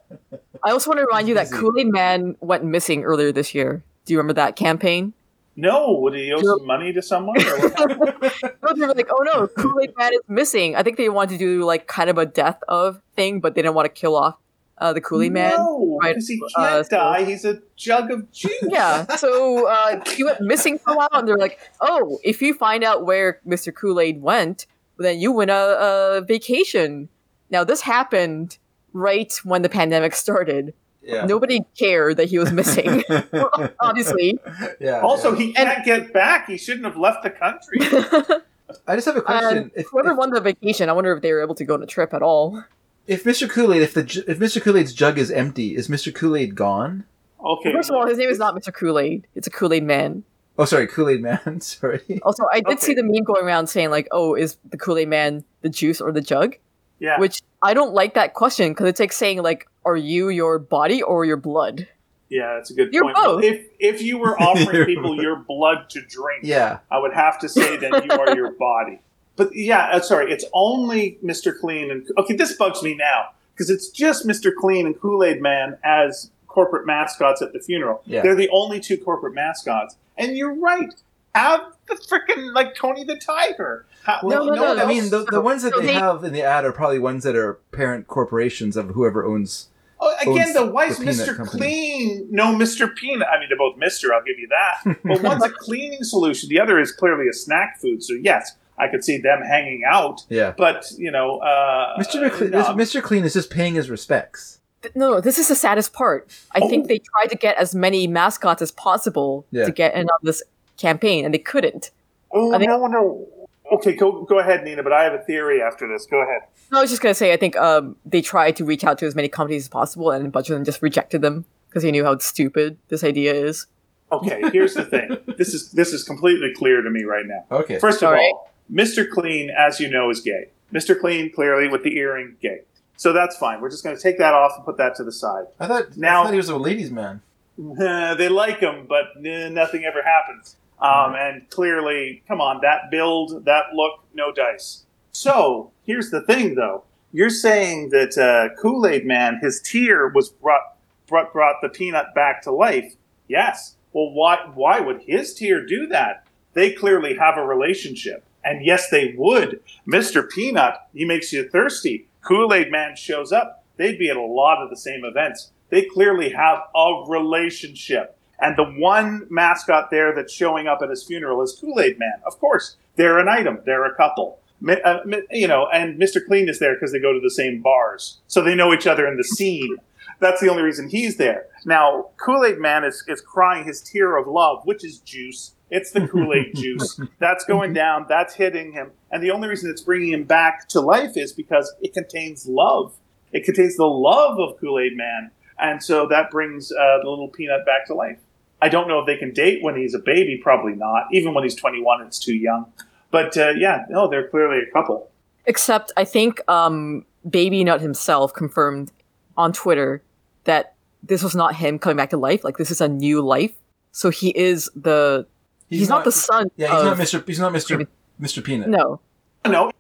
I also want to remind you that Easy. Kool Aid Man went missing earlier this year. Do you remember that campaign? No. Would he owe some money to someone? Or what? No, they were like, "Oh no, Kool Aid Man is missing." I think they wanted to do like kind of a death of thing, but they didn't want to kill off uh, the Kool Aid Man. No, right, he uh, can't so- die. He's a jug of juice. Yeah, so uh, he went missing for a while, and they're like, "Oh, if you find out where Mr. Kool Aid went, then you win a, a vacation." Now, this happened right when the pandemic started. Yeah. Nobody cared that he was missing. Obviously, Yeah. Also, yeah. he can't get back. He shouldn't have left the country. I just have a question. and if, whoever if, won the vacation, I wonder if they were able to go on a trip at all. If Mr. Kool Aid, if the if Mr. Kool Aid's jug is empty, is Mr. Kool Aid gone? Okay. First of all, his name is not Mr. Kool Aid; it's a Kool Aid Man. Oh, sorry, Kool Aid Man. sorry. Also, I did Okay. see the meme going around saying like, "Oh, is the Kool Aid Man the juice or the jug?" yeah. Which I don't like that question because it's like saying like, "Are you your body or your blood?" yeah, that's a good You're point. Well, both. if if you were offering people your blood to drink, Yeah. I would have to say then you are your body. But yeah, uh, sorry, it's only Mr. Clean and okay. This bugs me now because it's just Mr. Clean and Kool Aid Man as corporate mascots at the funeral. Yeah. They're the only two corporate mascots, and you're right. Have the freaking like Tony the Tiger. Ha- No, no, one no, I mean, the, the ones that So they they- have in the ad are probably ones that are parent corporations of whoever owns. Oh, again, owns though, why is the peanut Mr. company. Clean no Mr. Peanut? I mean, they're both Mr. I'll give you that. But one's a cleaning solution, the other is clearly a snack food. So yes, I could see them hanging out. Yeah. But you know, uh, Mr. McLean, no, Mr. Clean is just paying his respects. No, no, this is the saddest part. I Oh. think they tried to get as many mascots as possible Yeah. to get in on this campaign, and they couldn't. Oh I think- no, no. Okay, go go ahead, Nina. But I have a theory after this. Go ahead. No, I was just gonna say, I think um, they tried to reach out to as many companies as possible, and a bunch of them just rejected them because they knew how stupid this idea is. Okay, here's the thing. This is this is completely clear to me right now. Okay. First of All right. Mr. Clean, as you know, is gay. Mr. Clean, clearly with the earring, gay. So that's fine. We're just going to take that off and put that to the side. I thought Now- I thought he was a ladies' man. they like him, but eh, nothing ever happens. Um, and clearly, come on, that build, that look, no dice. So here's the thing, though. You're saying that uh, Kool Aid Man, his tear was brought, brought brought the peanut back to life. Yes. Well, why why would his tear do that? They clearly have a relationship, and yes, they would. Mister Peanut, he makes you thirsty. Kool Aid Man shows up. They'd be at a lot of the same events. They clearly have a relationship. And the one mascot there that's showing up at his funeral is Kool Aid Man. Of course, they're an item. They're a couple. Uh, you know, and Mr. Clean is there because they go to the same bars, so they know each other in the scene. That's the only reason he's there. Now, Kool Aid Man is, is crying his tear of love, which is juice. It's the Kool Aid juice. That's going down. That's hitting him. And the only reason it's bringing him back to life is because it contains love. It contains the love of Kool Aid Man. And so that brings uh, the little peanut back to life. I don't know if they can date when he's a baby. Probably not. Even when he's 21, it's too young. But uh, yeah, no, they're clearly a couple. Except, I think um, Baby Nut himself confirmed on Twitter that this was not him coming back to life. Like this is a new life. So he is the. He's, not, the son. Yeah, he's of, not Mr. He's not Mr. Mr. Peanut. No, No,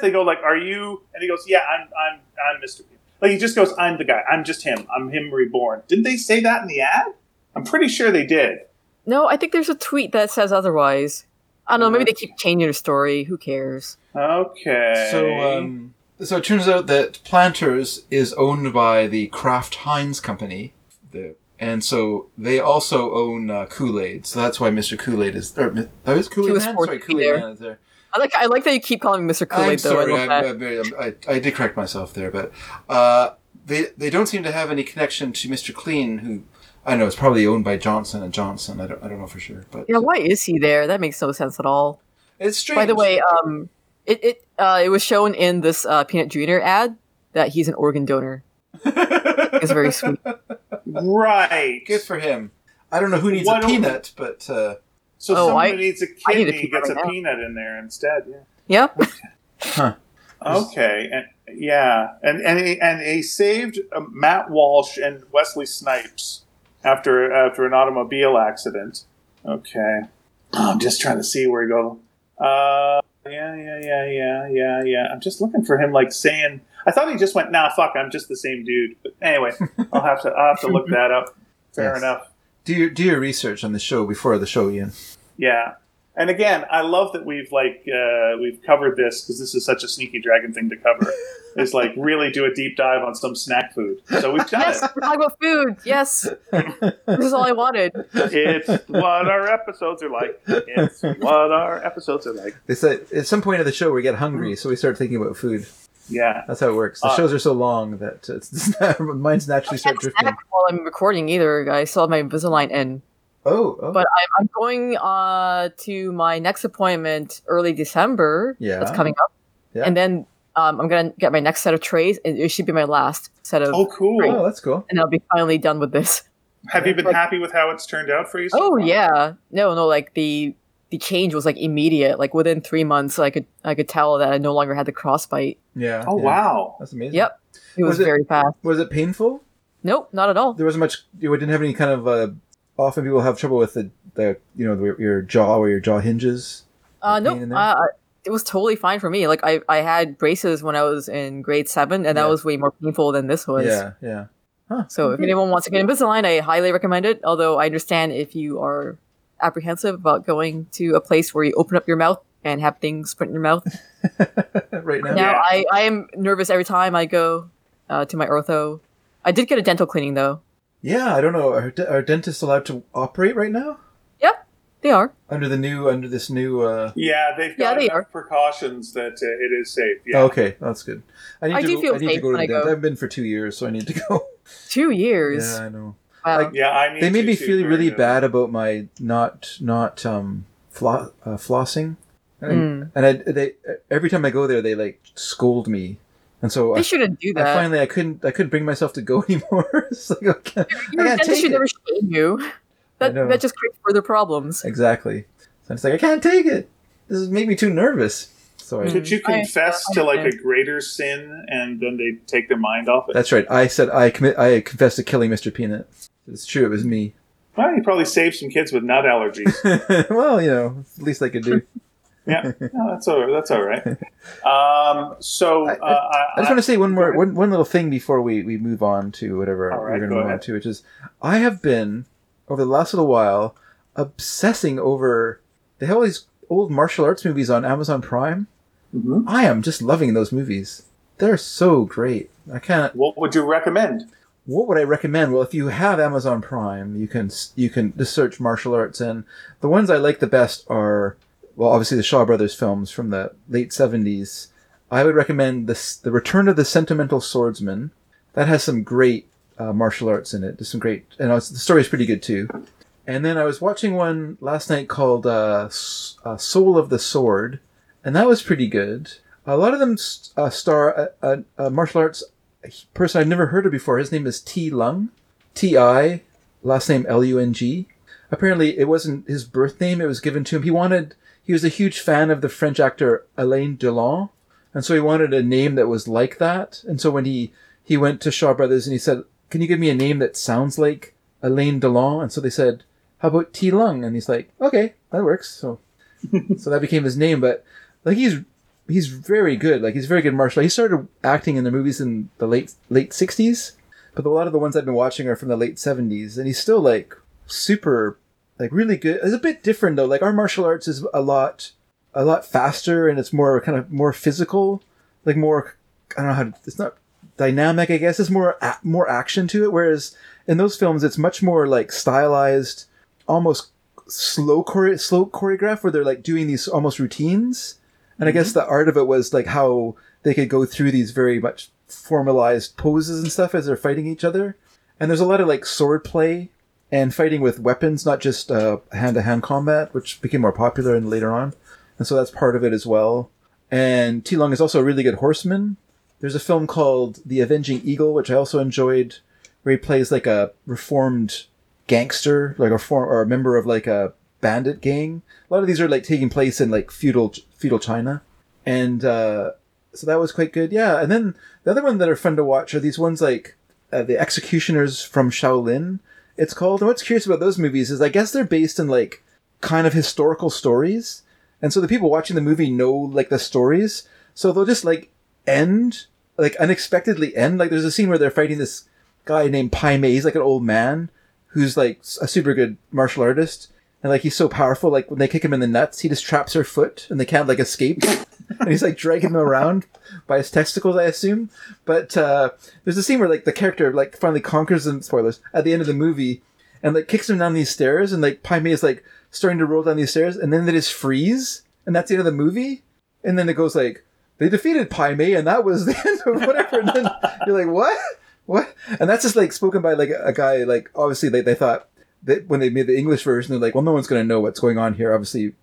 they go like, "Are you?" And he goes, "Yeah, I'm. I'm. I'm Mr. Peanut." Like he just goes, "I'm the guy. I'm just him. I'm him reborn." Didn't they say that in the ad? I'm pretty sure they did. no. I think there's a tweet that says otherwise. I don't know. Maybe they keep changing the story. Who cares? Okay. So, um, so it turns out that Planters is owned by the Kraft Heinz company, the, and so they also own uh, Kool Aid. So that's why Mr. Kool Aid is. Or, that is Kool Aid was Man. Sorry, Kool Aid. Man is there. I like. I like that you keep calling Mr. Kool Aid though. I sorry, love I'm, that. I'm very, I'm, I, I did correct myself there, but uh, they they don't seem to have any connection to Mr. Clean, who I know is probably owned by Johnson and Johnson. I don't I don't know for sure, but yeah, why is he there? That makes no sense at all. it's strange. By the way, um, it it uh, it was shown in this uh, Peanut Junior ad that he's an organ donor. It's very sweet. right. good for him. I don't know who needs Why a don't- peanut, but uh, So Oh, someone I- who needs a I need a kidney peanut gets right a now. peanut in there instead. Yeah. Yep. huh. Okay. And, yeah. And and he, and he saved uh, Matt Walsh and Wesley Snipes. after after an automobile accident. Okay, I'm just trying to see where he go. Uh, yeah, yeah, yeah, yeah, yeah, yeah. I'm just looking for him, like saying. I thought he just went, "Nah, fuck, I'm just the same dude." But anyway, I'll have to I'll have to look that up. Fair Yes. enough. Do your do your research on the show before the show, Ian. Yeah. And again, I love that we've like uh, we've covered this because this is such a sneaky dragon thing to cover. is like really do a deep dive on some snack food. So we've done Yes, we're about food. Yes, this is all I wanted. It's what our episodes are like. It's what our episodes are like. They said at some point of the show we get hungry, so we start thinking about food. Yeah. That's how it works. The Uh, shows are so long that it's, minds naturally I start can't drifting. while I'm recording either. I still have my Invisalign in, Oh, oh. but I'm, I'm going uh, to my next appointment early December. Yeah. that's coming up, Yeah. and then um, I'm gonna get my next set of trays, and it should be my last set of, Oh, cool. oh, that's cool. and I'll be finally done with this. Have you been happy with how it's turned out for you? so Oh far? yeah, no, no, like the the change was like immediate. Like within three months, I could I could tell that I no longer had the crossbite. Yeah. Oh yeah. wow. That's amazing. Yep, it was, Was it- very fast. Was it painful? Nope, not at all. There wasn't much. You didn't have any kind of. Uh, often people have trouble with the, the you know the, your jaw or your jaw hinges. Uh, pain no, in uh, it was totally fine for me. Like I, I had braces when I was in grade seven, and that was way more painful than this was. Yeah, yeah. Huh. So if anyone wants to get Invisalign, I highly recommend it. Although I understand if you are apprehensive about going to a place where you open up your mouth and have things put in your mouth. right now. Now Yeah. I, I am nervous every time I go uh, to my ortho. I did get a dental cleaning though. Yeah, I don't know. Are, de- are dentists allowed to operate right now Yep, they are. under the new under this new? uh Yeah, they've Yeah, got they enough precautions that uh, it is safe. Yeah. oh, Okay, that's good. I need I to do go, feel I need to safe go to when the I dentist. go. I've been for two years, so I need to go. Two years. yeah, I know. Wow. Like, Yeah, I need They made me feel really good. bad about my not not um flo- uh, flossing, and, Mm. and I, they every time I go there they like scold me, and so they I, shouldn't do I that. finally I couldn't I couldn't bring myself to go anymore. it's like okay, Your I can't dentist should it. never shame you. That that just creates further problems. exactly. So it's like I can't take it. This is make me too nervous. So I, Mm. Could you confess I to like a greater sin and then they take their mind off it? that's right. I said I commit. I confessed to killing Mr. Peanut. It's true. It was me. Well, you probably saved some kids with nut allergies. well, you know, at least I could do. yeah, no, that's all. That's all right. Um, so I- uh, I, I just want to say one more one, one little thing before we, we move on to whatever All we're going to move on to, which is I have been over the last little while obsessing over they have all these old martial arts movies on Amazon Prime. Mhm. I am just loving those movies. They're so great. I can't. What would you recommend? What would I recommend? Well, if you have Amazon Prime, you can you can just search martial arts, and the ones I like the best are well, obviously the Shaw Brothers films from the late seventies. I would recommend this: The Return of the Sentimental Swordsman. That has some great uh, martial arts in it. There's some great, and it's, the story is pretty good too. And then I was watching one last night called uh, S- uh, Soul of the Sword, and that was pretty good. A lot of them s- uh, star a, a martial arts person I've never heard of before. His name is Ti Lung, T I, last name L U N G. Apparently, it wasn't his birth name; it was given to him. He wanted. He was a huge fan of the French actor Alain Delon, and so he wanted a name that was like that. And so when he he went to Shaw Brothers and he said, "Can you give me a name that sounds like Alain Delon?" And so they said, "How about Ti Lung?" And he's like, "Okay, that works." So so that became his name. But like he's he's very good. Like he's very good martial. He started acting in the movies in the late late sixties, but a lot of the ones I've been watching are from the late seventies, and he's still like super, like really good. It's a bit different though. Like our martial arts is a lot a lot faster, and it's more kind of more physical, like more. I don't know how to. It's not dynamic. I guess it's more a, more action to it. Whereas in those films, it's much more like stylized, almost slow chore- slow choreograph where they're like doing these almost routines. And I guess mm-hmm. the art of it was like how they could go through these very much formalized poses and stuff as they're fighting each other. And there's a lot of like sword play and fighting with weapons, not just hand to hand combat, which became more popular and later on. And so that's part of it as well. And Ti Lung is also a really good horseman. There's a film called The Avenging Eagle, which I also enjoyed, where he plays like a reformed gangster, like a form or a member of like a bandit gang. A lot of these are like taking place in like feudal feudal China, and uh, so that was quite good. Yeah, and then the other one that are fun to watch are these ones like uh, the Executioners from Shaolin. it's called. And what's curious about those movies is I guess they're based in like kind of historical stories, and so the people watching the movie know like the stories, so they'll just like end like unexpectedly end. Like there's a scene where they're fighting this guy named Pai Mei. He's like an old man who's like a super good martial artist. And like he's so powerful, like when they kick him in the nuts, he just traps her foot and they can't like escape. and he's like dragging him around by his testicles, I assume. But uh there's a scene where like the character like finally conquers them spoilers at the end of the movie and like kicks him down these stairs and like Pai Mei is like starting to roll down these stairs and then they just freeze and that's the end of the movie. And then it goes like they defeated Pai Mei and that was the end of whatever. And then you're like, what? What? And that's just like spoken by like a guy, like obviously they, they thought that when they made the English version, they're like, well, no one's going to know what's going on here. Obviously,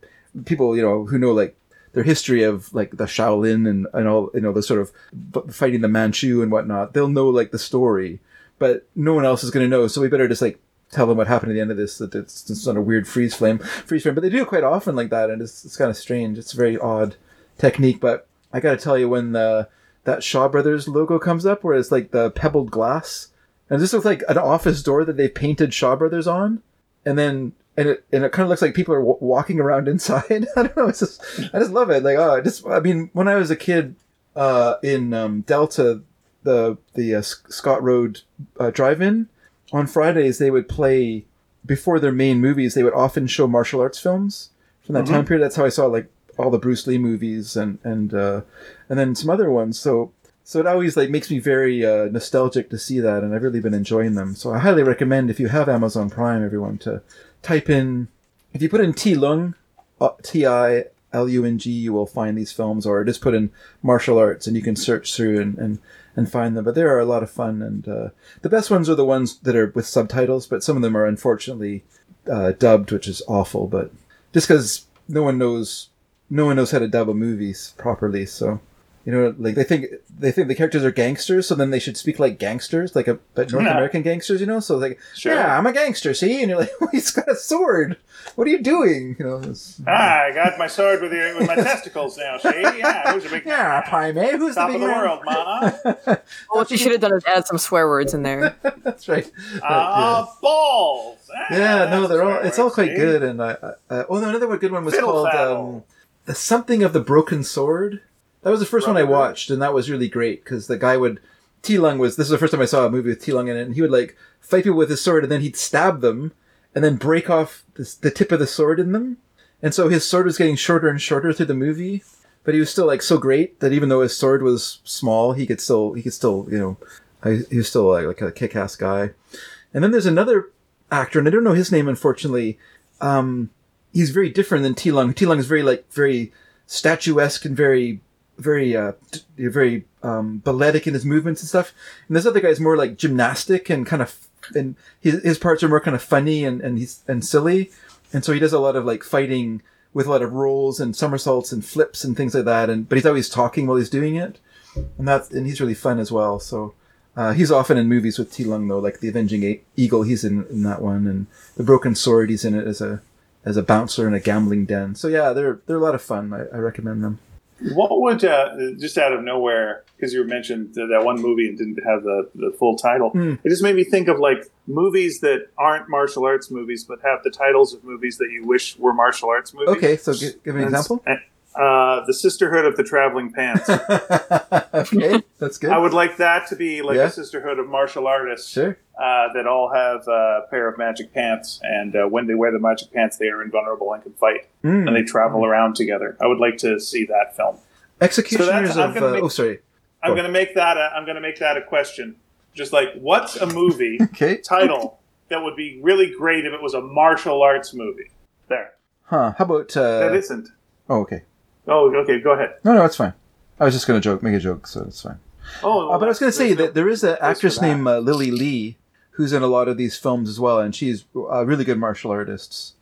people, you know, who know like their history of like the Shaolin and, and all, you know, the sort of fighting the Manchu and whatnot, they'll know like the story, but no one else is going to know. So we better just like tell them what happened at the end of this, that it's, it's not a weird freeze flame, freeze frame. But they do it quite often like that. And it's, it's kind of strange. It's a very odd technique, but I got to tell you when the, that Shaw Brothers logo comes up where it's like the pebbled glass. And this looks like an office door that they've painted Shaw Brothers on. And then, and it, and it kind of looks like people are w- walking around inside. I don't know. It's just, I just love it. Like, oh, I just, I mean, when I was a kid, uh, in, um, Delta, the, the, uh, Scott Road, uh, drive-in, on Fridays, they would play, before their main movies, they would often show martial arts films from that Mhm. time period. That's how I saw, like, all the Bruce Lee movies and, and, uh, and then some other ones. So, so it always like makes me very uh, nostalgic to see that, and I've really been enjoying them. So I highly recommend if you have Amazon Prime, everyone to type in if you put in Ti Lung, uh, T I L U N G, you will find these films, or just put in martial arts, and you can search through and and, and find them. But they are a lot of fun, and uh, the best ones are the ones that are with subtitles. But some of them are unfortunately uh, dubbed, which is awful. But just because no one knows no one knows how to dub a movie properly, so you know, like they think they think the characters are gangsters, so then they should speak like gangsters, like a but North Yeah. American gangsters, you know. So like, Sure. yeah, I'm a gangster, see, and you're like, well, he's got a sword. What are you doing? You know. it's- Ah, I got my sword with your with my testicles now. See, yeah, who's a big yeah, Pai Mei, who's top the of big the man? world, ma. Well, what you should have done is add some swear words in there. That's right. But, Ah, balls. Ah, yeah. yeah, no, they're all. where It's all quite see? good, and I. I uh, oh no, another good one was Fiddle called um, the something of the broken sword. That was the first one I watched, and that was really great because the guy would. Ti Lung was. This is the first time I saw a movie with Ti Lung in it, and he would like fight people with his sword, and then he'd stab them, and then break off this, the tip of the sword in them, and so his sword was getting shorter and shorter through the movie. But he was still like so great that even though his sword was small, he could still he could still you know, he was still like, like a kick ass guy. And then there's another actor, and I don't know his name unfortunately. Um, he's very different than Ti Lung. Ti Lung is very like very statuesque and very very uh very um balletic in his movements and stuff. And this other guy's more like gymnastic and kind of and his his parts are more kind of funny and and he's and silly. And so he does a lot of like fighting with a lot of rolls and somersaults and flips and things like that. And but he's always talking while he's doing it, and that's and he's really fun as well. So uh, he's often in movies with Ti Lung though, like The Avenging Eagle. He's in, in that one, and The Broken Sword. He's in it as a as a bouncer in a gambling den. So yeah, they're they're a lot of fun. I, I recommend them. What would uh, just out of nowhere because you mentioned that one movie and didn't have the, the full title? Hmm. It just made me think of like movies that aren't martial arts movies but have the titles of movies that you wish were martial arts movies. Okay, so give, give me an That's- example. Uh, the Sisterhood of the Traveling Pants. okay, that's good. I would like that to be like Yeah. a sisterhood of martial artists sure. uh, that all have a pair of magic pants, and uh, when they wear the magic pants, they are invulnerable and can fight, Mm. and they travel around together. I would like to see that film. Executioners So of. Uh, make- oh, sorry. I'm going to make that. A, I'm going to make that a question. Just like, what's a movie Okay. title that would be really great if it was a martial arts movie? There. Huh. How about? that Uh, isn't. oh, okay. Oh, okay. Go ahead. No, no, it's fine. I was just going to joke, make a joke, so it's fine. Oh, Uh, but I was going to say that there is an actress named uh, Lily Lee who's in a lot of these films as well, and she's a really good martial artist.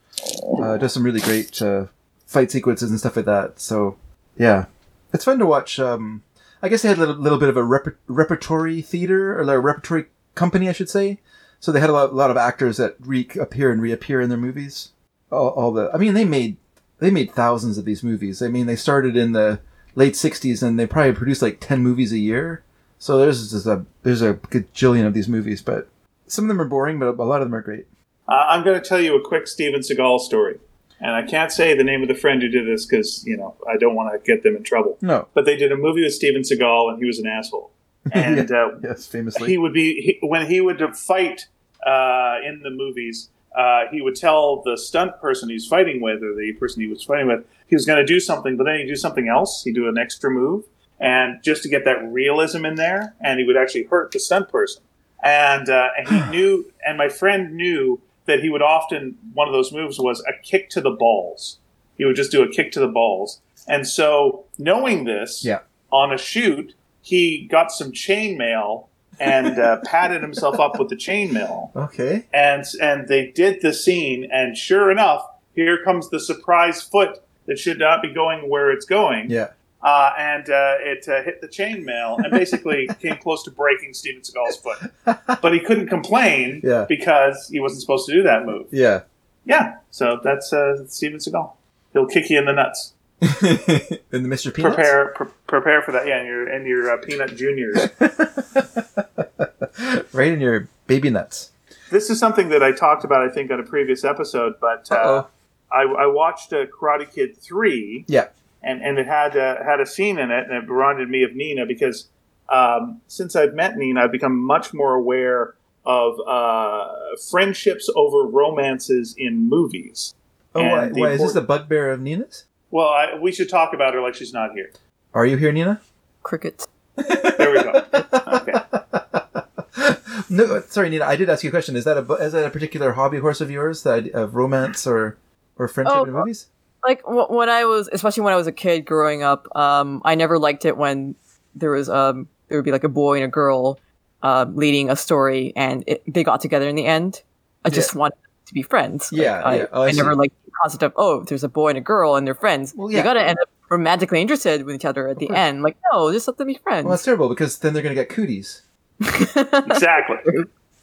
Uh, does some really great uh, fight sequences and stuff like that. So, yeah, it's fun to watch. Um, I guess they had a little, little bit of a rep- repertory theater or a repertory company, I should say. So they had a lot, lot of actors that reappear and reappear in their movies. All, all the, I mean, they made they made thousands of these movies. I mean, they started in the late '60s and they probably produced like ten movies a year. So there's just a there's a gajillion of these movies, but Some of them are boring, but a lot of them are great. Uh, I'm going to tell you a quick Steven Seagal story. And I can't say the name of the friend who did this because, you know, I don't want to get them in trouble. No. But they did a movie with Steven Seagal and he was an asshole. And uh, Yes, famously. he would be, he, when he would fight uh, in the movies, uh, he would tell the stunt person he's fighting with or the person he was fighting with he was going to do something, but then he'd do something else. He'd do an extra move. And just to get that realism in there, and he would actually hurt the stunt person. And, uh, and he knew, and my friend knew that he would often, one of those moves was a kick to the balls. He would just do a kick to the balls. And so, knowing this, Yeah. on a shoot, he got some chainmail and uh, patted himself up with the chainmail okay. and and they did the scene and sure enough here comes the surprise foot that should not be going where it's going Yeah. uh, and uh, it uh, hit the chainmail and basically came close to breaking Steven Seagal's foot but he couldn't complain Yeah. because he wasn't supposed to do that move Yeah. yeah so that's uh, Steven Seagal he'll kick you in the nuts in the Mr. Peanuts? prepare pre- prepare for that yeah and your and your uh, peanut juniors right in your baby nuts. this is something that I talked about I think on a previous episode but uh, I, I watched uh, Karate Kid 3 Yeah. and and it had uh, had a scene in it, and it reminded me of Nina because um, since I've met Nina, I've become much more aware of uh, friendships over romances in movies. Oh, why, why is this the bugbear of Nina's? Well, I, we should talk about her like she's not here. Are you here, Nina? Crickets. There we go. Okay. no, sorry, Nina. I did ask you a question. Is that a is that a particular hobby horse of yours, the idea of romance or or friendship Oh, in movies? Like wh- when I was, especially when I was a kid growing up, um, I never liked it when there was um, there would be like a boy and a girl uh, leading a story, and it, they got together in the end. I just wanted to be friends. Like, Yeah, I. Oh, I I, never like liked the concept of oh, there's a boy and a girl and they're friends. Well, You yeah. gotta end up romantically interested with each other at the course. end. Like no, just let them be friends. Well, that's terrible because then they're going to get cooties. Exactly.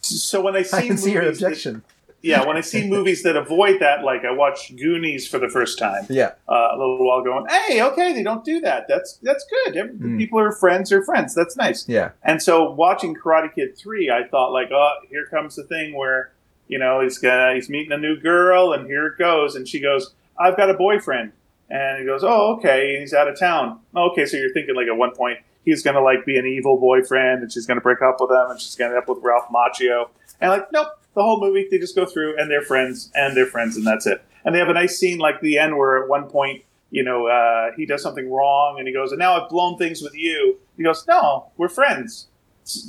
So when I see I can see your movies that- objection. yeah, when I see movies that avoid that, like I watched Goonies for the first time. Yeah. uh, a little while going, hey, okay, they don't do that. That's that's good. Mm. People are friends are friends. That's nice. Yeah. And so watching Karate Kid three, I thought like, oh, here comes the thing where you know he's gonna he's meeting a new girl, and here it goes, and she goes, I've got a boyfriend, and he goes, oh, okay, he's out of town. Okay, so you're thinking like at one point he's gonna like be an evil boyfriend, and she's gonna break up with him, and she's gonna end up with Ralph Macchio, and like, nope. The whole movie, they just go through, and they're friends, and they're friends, and that's it. And they have a nice scene like the end where at one point you know, uh, he does something wrong and he goes, and now I've blown things with you. He goes, no, we're friends.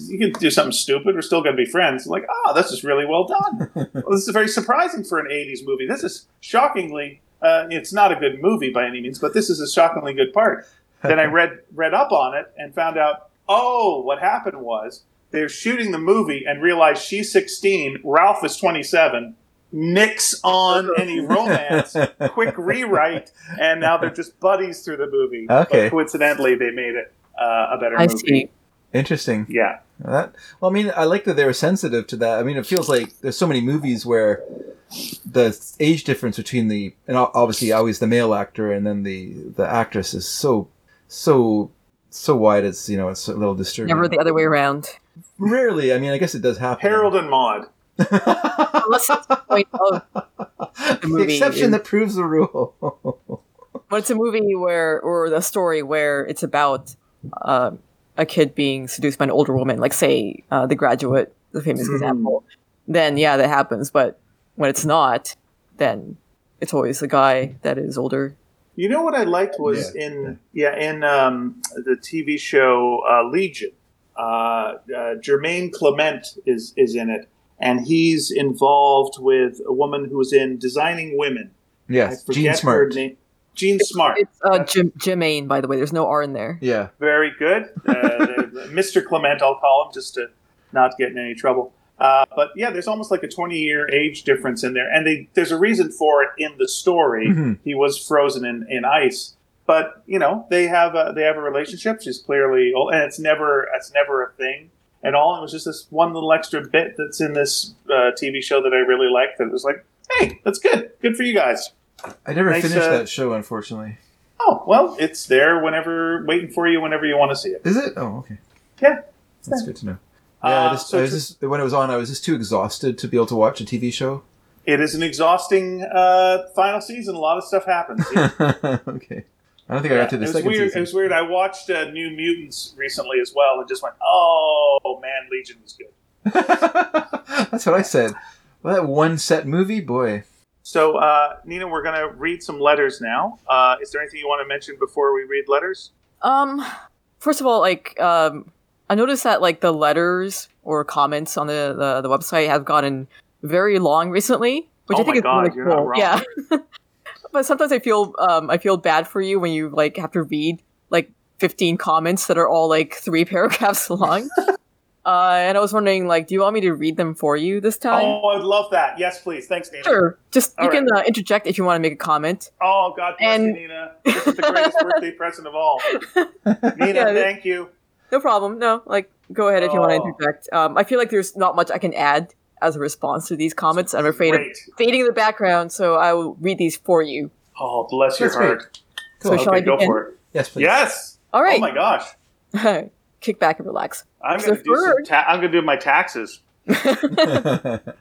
You can do something stupid. We're still going to be friends. like, oh, this is really well done. well, this is very surprising for an 80s movie. This is shockingly, uh, it's not a good movie by any means, but this is a shockingly good part. then I read, read up on it and found out, oh, what happened was they're shooting the movie and realize she's 16, Ralph is 27. Nix on any romance quick rewrite, and now they're just buddies through the movie. Okay. But coincidentally, they made it uh, a better I movie. see. Interesting. Yeah. That well, I mean, I like that they were sensitive to that. I mean, it feels like there's so many movies where the age difference between the and obviously always the male actor and then the the actress is so so so wide. It's you know it's a little disturbing. Never the other way around. Rarely. I mean, I guess it does happen. Harold and Maude. Unless it's the point of the movie exception is- that proves the rule. but it's a movie where or the story where it's about uh, a kid being seduced by an older woman, like say uh, The Graduate, the famous Mhm. example, then yeah, that happens. But when it's not, then it's always the guy that is older. You know what I liked was Yeah. in yeah in um, the TV show uh, Legion. Uh, uh, Jermaine Clement is is in it, and he's involved with a woman who was in Designing Women. I yes, forget Gene her name. Jean Smart. It's uh, Jim Jemaine, by the way. There's no R in there. Yeah, Very good. Uh, Mr. Clement, I'll call him just to not get in any trouble. Uh, but yeah, there's almost like a 20 year age difference in there. And they, there's a reason for it in the story. Mhm. He was frozen in, in ice. But, you know, they have a, they have a relationship. She's clearly old, and it's never, it's never a thing at all. It was just this one little extra bit that's in this uh, TV show that I really liked that it was like, hey, that's good. Good for you guys. I never Nice, finished uh, that show, unfortunately. Oh, well, it's there whenever, waiting for you whenever you want to see it. Is it? Oh, okay. Yeah. That's good to know. Yeah, I Uh, just, so I just when it was on, I was just too exhausted to be able to watch a TV show. it is an exhausting uh, final season. A lot of stuff happens. Yeah. okay, I don't think I got to the second weird. season. It was weird. I watched uh, New Mutants recently as well, and just went, "Oh man, Legion was good." That's what I said. Well, that one set movie, boy. So, uh, Nina, we're gonna read some letters now. Uh, is there anything you want to mention before we read letters? Um, first of all, like, um, I noticed that like the letters or comments on the the, the website have gotten very long recently, which Oh I think is God, really cool. wrong. Yeah. but sometimes I feel um I feel bad for you when you like have to read like 15 comments that are all like three paragraphs long. Uh, and I was wondering, like, do you want me to read them for you this time? Oh, I'd love that. Yes, please. Thanks, Nina. Sure. Just you All can uh, interject if you want to make a comment. Oh, God bless And- you, Nina. This is the greatest birthday present of all. Nina, Yeah, thank you. No problem. No, like go ahead if you want to Oh. interject. Um, I feel like there's not much I can add as a response to these comments. I'm afraid Great. of fading in the background, so I will read these for you. Oh, bless your That's great. heart. So Cool. shall I go begin? for it. Yes, please. Yes. All right. Oh my gosh. Kick back and relax. I'm gonna do some. Ta- I'm gonna do my taxes.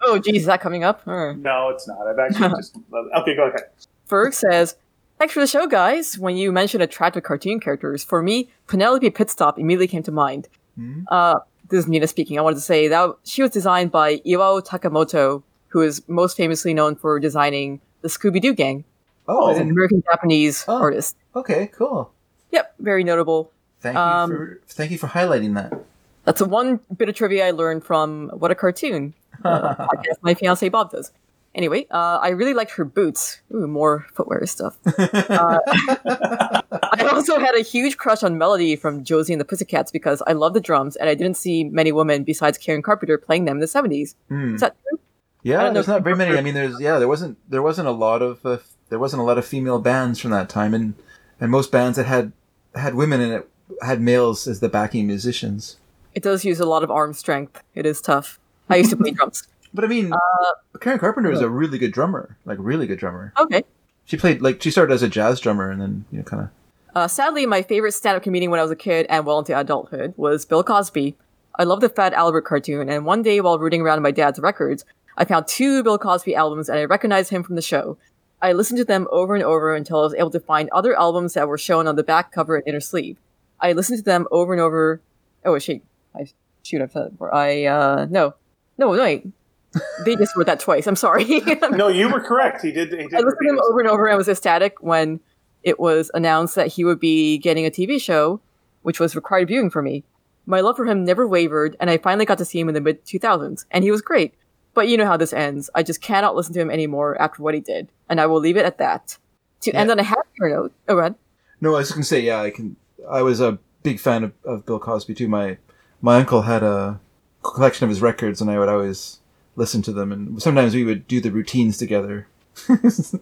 Oh, geez, is that coming up? Alright. No, it's not. I've actually just. Okay, go ahead. Ferg says, Thanks for the show, guys. When you mentioned attractive cartoon characters, for me, Penelope Pitstop immediately came to mind. Hmm? Uh, this is Nina speaking. I wanted to say that she was designed by Iwao Takamoto, who is most famously known for designing the Scooby Doo Gang. oh, He's an American Japanese Oh. artist. okay, cool. Yep, very notable. Thank Um, you for thank you for highlighting that. That's the one bit of trivia I learned from What a Cartoon, uh, podcast my fiance Bob does. Anyway, uh, I really liked her boots. Ooh, more footwear stuff. Uh, I also had a huge crush on Melody from Josie and the Pussycats because I love the drums and I didn't see many women besides Karen Carpenter playing them in the 70s. Hmm. Is that true? Yeah, there's not very many. I mean, there's yeah, there wasn't there wasn't a lot of uh, there wasn't a lot of female bands from that time, and and most bands that had had women in it had males as the backing musicians. It does use a lot of arm strength. It is tough. I used to play drums. But I mean, Karen Carpenter is a really good drummer, like really good drummer. Okay. She played like she started as a jazz drummer, and then you know kind of Uh, sadly, my favorite stand-up comedian when I was a kid and well into adulthood was Bill Cosby. I loved the Fat Albert cartoon, and one day while rooting around in my dad's records, I found two Bill Cosby albums and I recognized him from the show. I listened to them over and over until I was able to find other albums that were shown on the back cover and inner sleeve. I listened to them over and over. Oh, shit. I shoot, I've said it before. I, uh, no. No, wait. They just wrote that twice. I'm sorry. No, you were correct. He did. He did I listened to him over and over and was ecstatic when it was announced that he would be getting a TV show, which was required viewing for me. My love for him never wavered, and I finally got to see him in the mid 2000s, and he was great. But you know how this ends. I just cannot listen to him anymore after what he did, and I will leave it at that. To end on a happier note, oh, Red. no. I was gonna say, yeah, I can. I was a big fan of, of Bill Cosby too. My my uncle had a collection of his records, and I would always listen to them, and sometimes we would do the routines together. so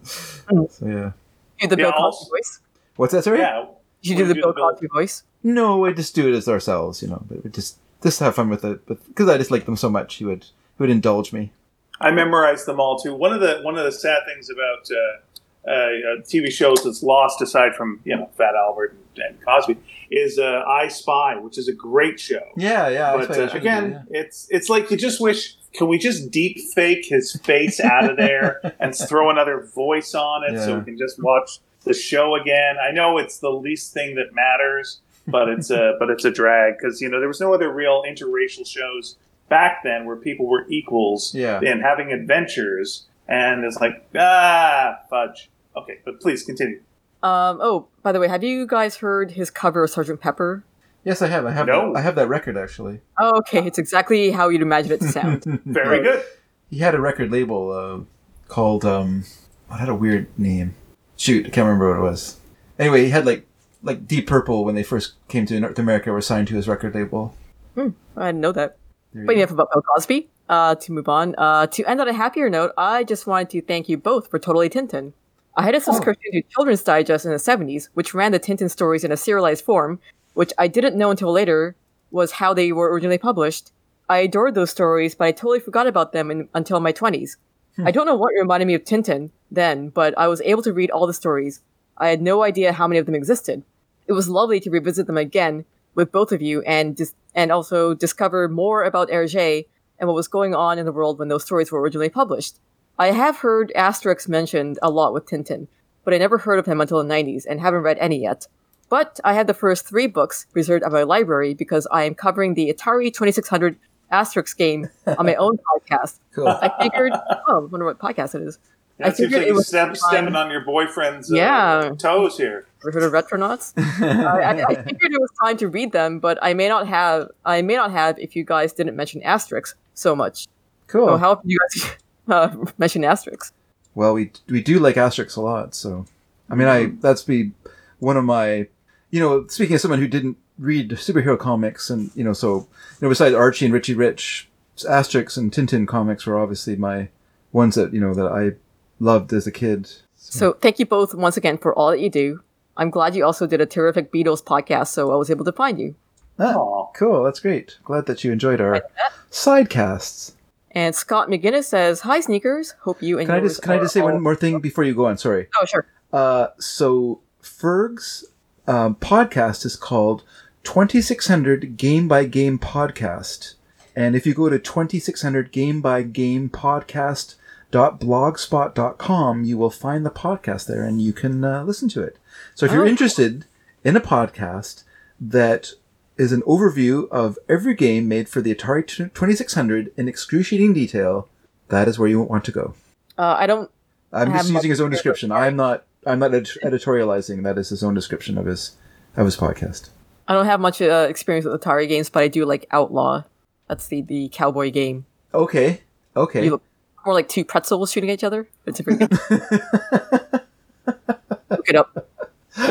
yeah, Do the Yeah, Bill also- Cosby voice. what's that? Sorry. Yeah. Did you Would do the do Bill the Bill- Cosby voice? No, I just do it as ourselves, you know. But we just just have fun with it, but because I just like them so much, he would he would indulge me. I memorized them all too. One of the one of the sad things about uh, TV shows that's lost, aside from you know Fat Albert and, and Cosby, is uh, I Spy, which is a great show. Yeah, yeah. but uh, again, it's it's like you just wish. Can we just deep fake his face out of there and throw another voice on it so we can just watch the show again? I know it's the least thing that matters, but it's a but it's a drag because you know there was no other real interracial shows back then where people were equals Yeah. and having adventures, and it's like ah fudge. Okay, but please continue. Um, oh, by the way, have you guys heard his cover of Sergeant Pepper? yes, I have. I have. No. I have that record actually. Oh, okay, it's exactly how you'd imagine it to sound. Very Right. good. He had a record label uh, called um, what had a weird name. Shoot, I can't remember what it was. Anyway, he had like like Deep Purple when they first came to North America were signed to his record label. I didn't know that. There But enough about Bill Cosby. Uh, to move on, uh, to end on a happier note, I just wanted to thank you both for Totally Tintin. I had a oh. subscription to Children's Digest in the 70s, which ran the Tintin stories in a serialized form, which I didn't know until later was how they were originally published. I adored those stories, but I totally forgot about them in, until my 20s. Hmm. I don't know what reminded me of Tintin then, but I was able to read all the stories. I had no idea how many of them existed. It was lovely to revisit them again, with both of you and dis- and also discover more about Hergé and what was going on in the world when those stories were originally published. I have heard Asterix mentioned a lot with Tintin, but I never heard of him until the 90s and haven't read any yet. But I have the first three books reserved at my library because I am covering the Atari 2600 Asterix game on my own podcast. Cool. I figured, oh, I wonder what podcast it is. Yeah, I it seems figured like it was step, time- stepping on your boyfriend's uh, Yeah. toes here. Ever heard of Retronauts? I, I, I figured it was time to read them, but I may not have. I may not have if you guys didn't mention Asterix so much. Cool. So how can you guys uh, mention Asterix? Well, we we do like Asterix a lot, so I mean, I that's be one of my, you know, speaking of someone who didn't read superhero comics, and you know, so you know, besides Archie and Richie Rich, Asterix and Tintin comics were obviously my ones that you know that I loved as a kid. So thank you both once again for all that you do. I'm glad you also did a terrific Beatles podcast, so I was able to find you. Ah, cool, that's great. Glad that you enjoyed our sidecasts. And Scott McGinnis says, "Hi, sneakers. Hope you and Can I just can I just say one more thing before you go on? Sorry. Oh, sure. Uh, so Ferg's um, podcast is called 2600 Game by Game Podcast. And if you go to 2600 Game by Game Podcast blogspot.com you will find the podcast there and you can uh, listen to it so if you're Oh. interested in a podcast that is an overview of every game made for the atari 2600 in excruciating detail that is where you want to go Uh, I don't. I'm I just using his own description. I'm not. I'm not ed- editorializing. That is his own description of his of his podcast. I don't have much uh, experience with Atari games, but I do like Outlaw. That's the the cowboy game. Okay. Okay. You look more like two pretzels shooting at each other. It's a pretty good. Look it up.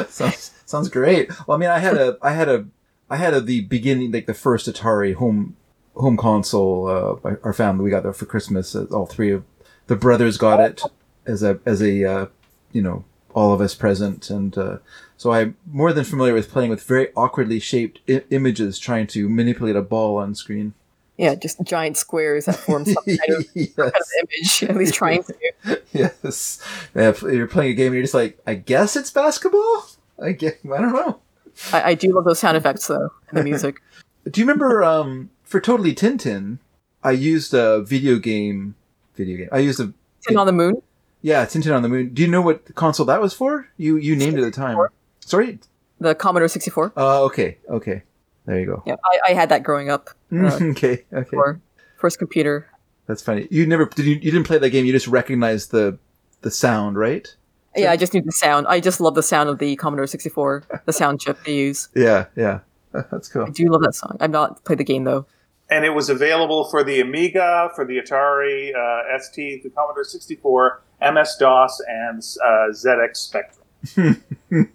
sounds sounds great. Well, I mean, I had a I had a I had a the beginning like the first Atari home home console. Uh, our family we got that for Christmas. Uh, all three of the brothers got it as a as a uh, you know all of us present, and uh, so I'm more than familiar with playing with very awkwardly shaped I- images, trying to manipulate a ball on screen. Yeah, just giant squares that form some kind of, yes. kind of image. At least trying to. yes. Yeah, if you're playing a game and you're just like, I guess it's basketball? I guess, I don't know. I, I do love those sound effects though, and the music. Do you remember um, for Totally Tintin, I used a video game. Video game. I used a. Tin on the Moon. Yeah, Tintin on the Moon. Do you know what console that was for? You you named it at the time. Sorry? The Commodore 64. Uh, okay, okay. There you go. Yeah, I, I had that growing up. Uh, okay, okay. for first computer. That's funny. You never did you, you didn't play that game, you just recognized the the sound, right? Yeah, I just need the sound. I just love the sound of the Commodore 64, the sound chip they use. Yeah, yeah. That's cool. I do love that song. I've not played the game though. and it was available for the Amiga, for the Atari uh, ST, the Commodore 64, MS DOS, and uh, ZX Spectrum.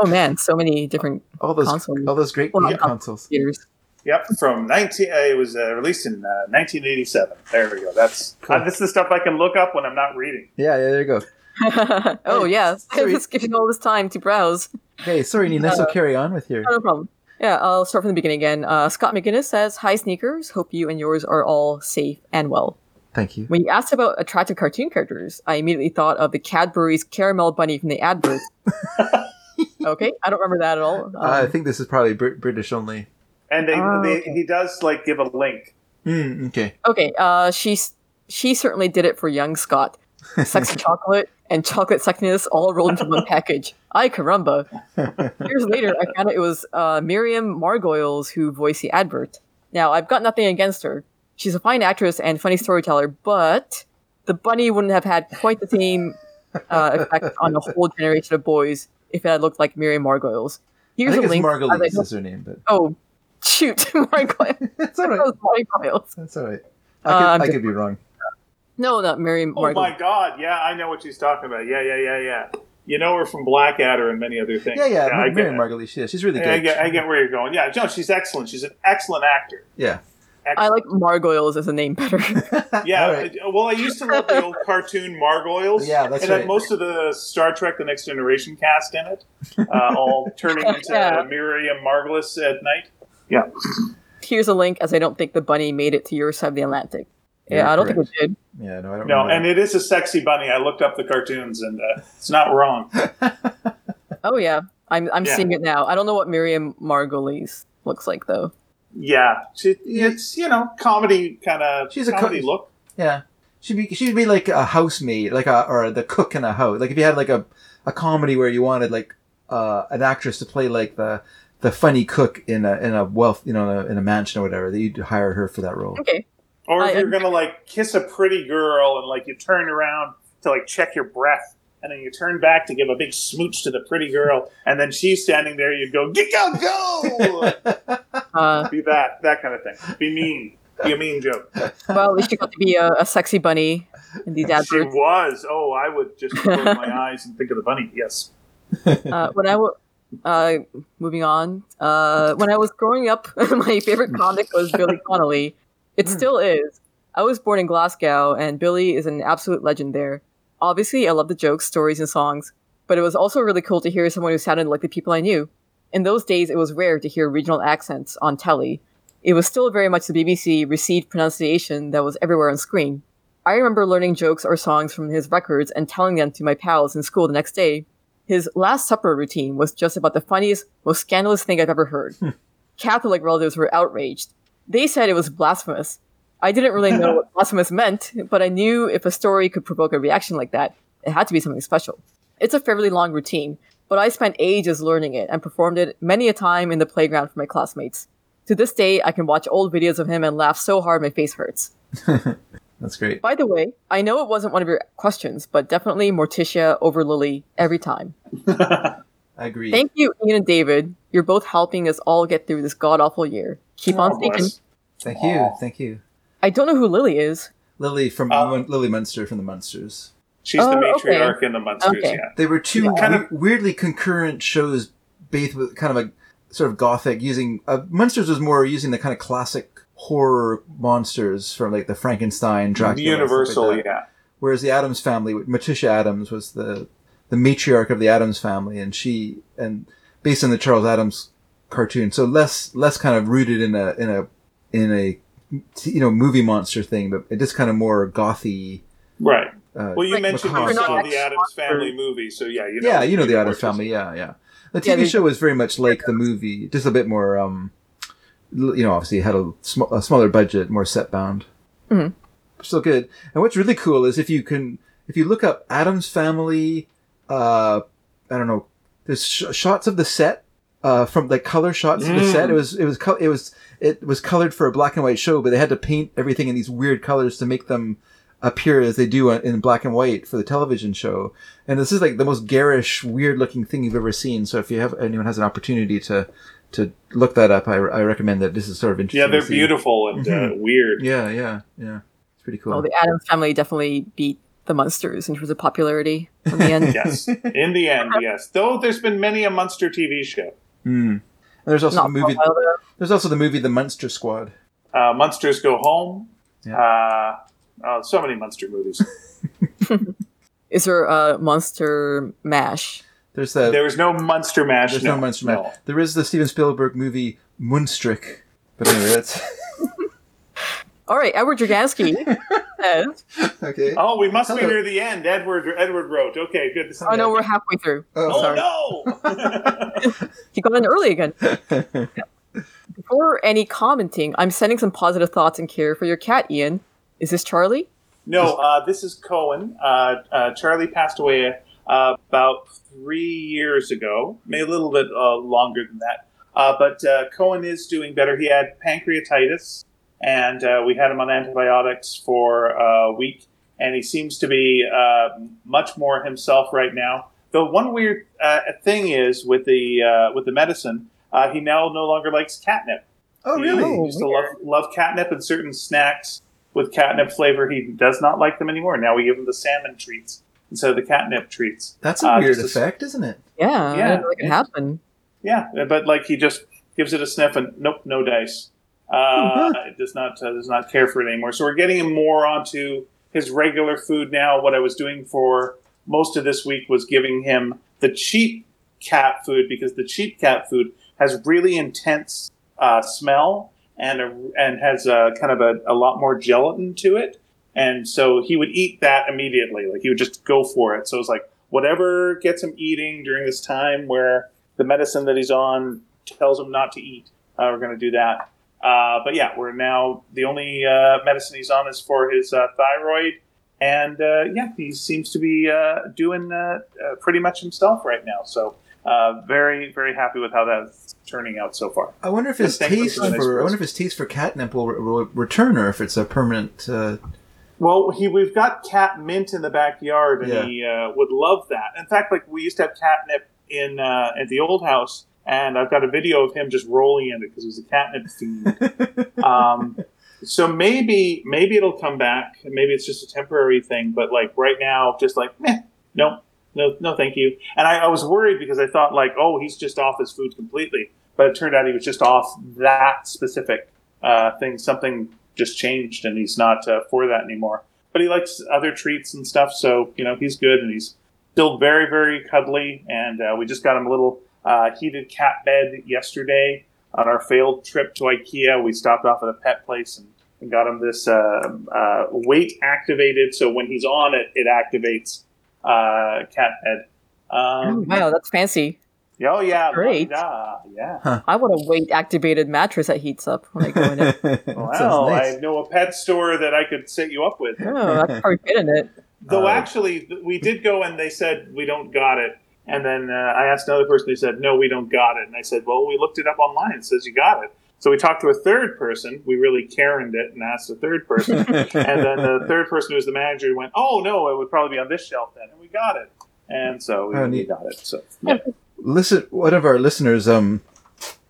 Oh man, so many different All those Consoles. all those great Well, not game consoles. computers. Yep, from 19. Uh, it was uh, released in uh, 1987. There we go. That's Cool. uh, this is the stuff I can look up when I'm not reading. Yeah, yeah, there you go. oh yeah, Sorry. it's giving all this time to browse. Okay, sorry, Nina. So carry on with your. No problem. Yeah, I'll start from the beginning again. Uh, Scott McGinnis says, "Hi, sneakers. Hope you and yours are all safe and well." Thank you. When you asked about attractive cartoon characters, I immediately thought of the Cadbury's caramel bunny from the advert. okay, I don't remember that at all. Um, Uh, I think this is probably Br- British only. And they, Oh, they, okay. he does like give a link. Mm, okay. okay, uh, she's she certainly did it for young Scott. Sexy chocolate and chocolate sexiness all rolled into one package. I caramba! Years later, I found out it was uh, Miriam Margoyles who voiced the advert. Now, I've got nothing against her. She's a fine actress and funny storyteller, but the bunny wouldn't have had quite the same uh, effect on a whole generation of boys if it had looked like Miriam Margoyles. I Here's think a link. Margulies as is her name, but Oh, shoot, Margoyles. it's all right. Margoyles. That's all right. I could, Um, I could be wrong. No, not Miriam Oh Margoyles. my God! Yeah, I know what she's talking about. Yeah, yeah, yeah, yeah. You know her from Blackadder and many other things. Yeah, yeah. I Mary get, Margulies. Yeah, she's really I good. get, I get where you're going. Yeah, no, she's excellent. She's an excellent actor. Yeah. I like Margoyles as a name better. Yeah. All right. uh, Well, I used to love the old cartoon Margoyles. Yeah, that's it right. had most of the Star Trek: The Next Generation cast in it, uh, all turning into Yeah. Miriam Margolyes at night. Yeah. Here's a link, as I don't think the bunny made it to your side of the Atlantic. Yeah, You're I don't think correct. it did. Yeah, no, I don't No, remember and it is a sexy bunny. I looked up the cartoons, and uh, it's not wrong. Oh yeah, I'm I'm Yeah. seeing it now. I don't know what Miriam Margolyes looks like, though. Yeah, she, it's you know comedy kind of She's a co- comedy look. Yeah, she'd be she'd be like a housemaid, like a or the cook in a house. Like if you had like a a comedy where you wanted like uh, an actress to play like the the funny cook in a in a wealth you know in a, in a mansion or whatever, that you'd hire her for that role. Okay. Or if I- you're gonna like kiss a pretty girl and like you turn around to like check your breath, and then you turn back to give a big smooch to the pretty girl, and then she's standing there, you'd go get go go. Uh, Be that that kind of thing. Be mean. Be a mean joke. well, at least you got to be a, a sexy bunny in these She adverts. was. Oh, I would just close my eyes and think of the bunny. Yes. Uh, when I w- uh, moving on, uh, when I was growing up, my favorite comic was Billy Connolly. It mm. still is. I was born in Glasgow, and Billy is an absolute legend there. Obviously, I love the jokes, stories, and songs, but it was also really cool to hear someone who sounded like the people I knew. In those days, it was rare to hear regional accents on telly. It was still very much the BBC received pronunciation that was everywhere on screen. I remember learning jokes or songs from his records and telling them to my pals in school the next day. His Last Supper routine was just about the funniest, most scandalous thing I've ever heard. Hmm. Catholic relatives were outraged. They said it was blasphemous. I didn't really know what blasphemous meant, but I knew if a story could provoke a reaction like that, it had to be something special. It's a fairly long routine, but I spent ages learning it and performed it many a time in the playground for my classmates. To this day, I can watch old videos of him and laugh so hard my face hurts. That's great. By the way, I know it wasn't one of your questions, but definitely Morticia over Lily every time. I agree. Thank you, Ian and David. You're both helping us all get through this god awful year. Keep on Oh, speaking. bless. Thank you. Aw. Thank you. I don't know who Lily is. Lily from Mun- Lily Munster from the Munsters. She's Oh, the okay. matriarch in the Munsters. Okay. Yeah. They were two Yeah. Kind of- weirdly concurrent shows, both with kind of a sort of gothic. Using uh, Munsters was more using the kind of classic horror monsters from like the Frankenstein, Dracula, Universal. like yeah. Whereas the Addams family, Morticia Addams was the the matriarch of the Addams family, and she and based on the Charles Addams cartoon, so less less kind of rooted in a in a in a you know movie monster thing, but it just kind of more gothy. Right. Uh, Well, you Like, mentioned you saw the Addams Family movie, so yeah, you know. yeah, you know the Addams family. Yeah, yeah. The TV Yeah, they- show was very much like the movie, just a bit more. um You know, obviously had a, sm- a smaller budget, more set bound. Mhm. Still good. And what's really cool is if you can, if you look up Addams Family, uh, I don't know, there's sh- shots of the set, uh, from like color shots of the Mm. set. It was, it was, col- it was, it was colored for a black and white show, but they had to paint everything in these weird colors to make them appear as they do in black and white for the television show. And this is like the most garish, weird looking thing you've ever seen. So if you have anyone has an opportunity to to look that up, I, I recommend that. This is sort of interesting. Yeah, they're beautiful and uh, Mhm. weird. Yeah, yeah, yeah. It's pretty cool. Well, the Addams family definitely beat the Munsters in terms of popularity in the end. Yes. In the end, yes. Though there's been many a Munster TV show. Mm. And there's also Not the movie. while. There's also the movie The Munster Squad. Uh, Munsters Go Home. Yeah. Uh, oh, so many Munster movies. Is there a Monster Mash? There's the there was no Munster Mash. there's no, Munster Man. There is the Steven Spielberg movie Munstrik. But anyway, that's All right, Edward Dragansky says, okay. Oh, we must be near the end. Edward Edward wrote. Okay, good. This "Oh no, we're halfway through." Oh, Oh sorry. no! He got in early again. Before any commenting, I'm sending some positive thoughts and care for your cat, Ian. Is this Charlie? no, uh, this is Cohen. Uh, uh, Charlie passed away uh, about three years ago, maybe a little bit uh, longer than that. Uh, but uh, Cohen is doing better. He had pancreatitis, and uh, we had him on antibiotics for a week, and he seems to be uh, much more himself right now. The one weird uh, thing is with the uh, with the medicine, uh, he now no longer likes catnip. Oh, He really? used to love, love catnip and certain snacks with catnip flavor. He does not like them anymore. Now we give him the salmon treats instead of the catnip treats. That's a Uh, weird just a- effect, isn't it? Yeah, Yeah, didn't it could it's- happen. Yeah, but like he just gives it a sniff and nope, no dice. Uh, it does not uh, does not care for it anymore. So we're getting him more onto his regular food now. What I was doing for most of this week was giving him the cheap cat food because the cheap cat food has really intense uh, smell and a, and has a kind of a, a lot more gelatin to it. And so he would eat that immediately. Like he would just go for it. So it's like whatever gets him eating during this time where the medicine that he's on tells him not to eat. Uh, we're going to do that. Uh, but yeah, we're now the only uh, medicine he's on is for his uh, thyroid, and uh, yeah, he seems to be uh, doing uh, uh, pretty much himself right now. So uh, very very happy with how that's turning out so far. I wonder if his taste for for I wonder if his taste for catnip will, will return, or if it's a permanent. Uh, Well, he we've got cat mint in the backyard, and Yeah. he uh, would love that. In fact, like we used to have catnip in uh, at the old house, and I've got a video of him just rolling in it because he was a catnip fiend. um, so maybe maybe it'll come back, and maybe it's just a temporary thing. But like right now, just like meh, no, no, no, thank you. And I, I was worried because I thought like, oh, he's just off his food completely, but it turned out he was just off that specific uh, thing. Something just changed, and he's not uh, for that anymore. But he likes other treats and stuff, so you know he's good, and he's still very, very cuddly. And uh, we just got him a little uh, heated cat bed yesterday on our failed trip to IKEA. We stopped off at a pet place and, and got him this uh, uh, weight activated. So when he's on it, it activates uh, cat bed. Um, wow, that's fancy. Oh yeah, Great. la-da, yeah. I want a weight activated mattress that heats up when I go in it. Well, nice. I know a pet store that I could set you up with. Oh, I could probably fit in it. Though Uh, actually, we did go and they said we don't got it. And then uh, I asked another person. They said no, we don't got it. And I said, well, we looked it up online. It says you got it. So we talked to a third person. We really Karened it and asked a third person. and then the third person who was the manager went, oh no, it would probably be on this shelf then. And we got it. And so we, we got it. So yeah. Listen, one of our listeners, um,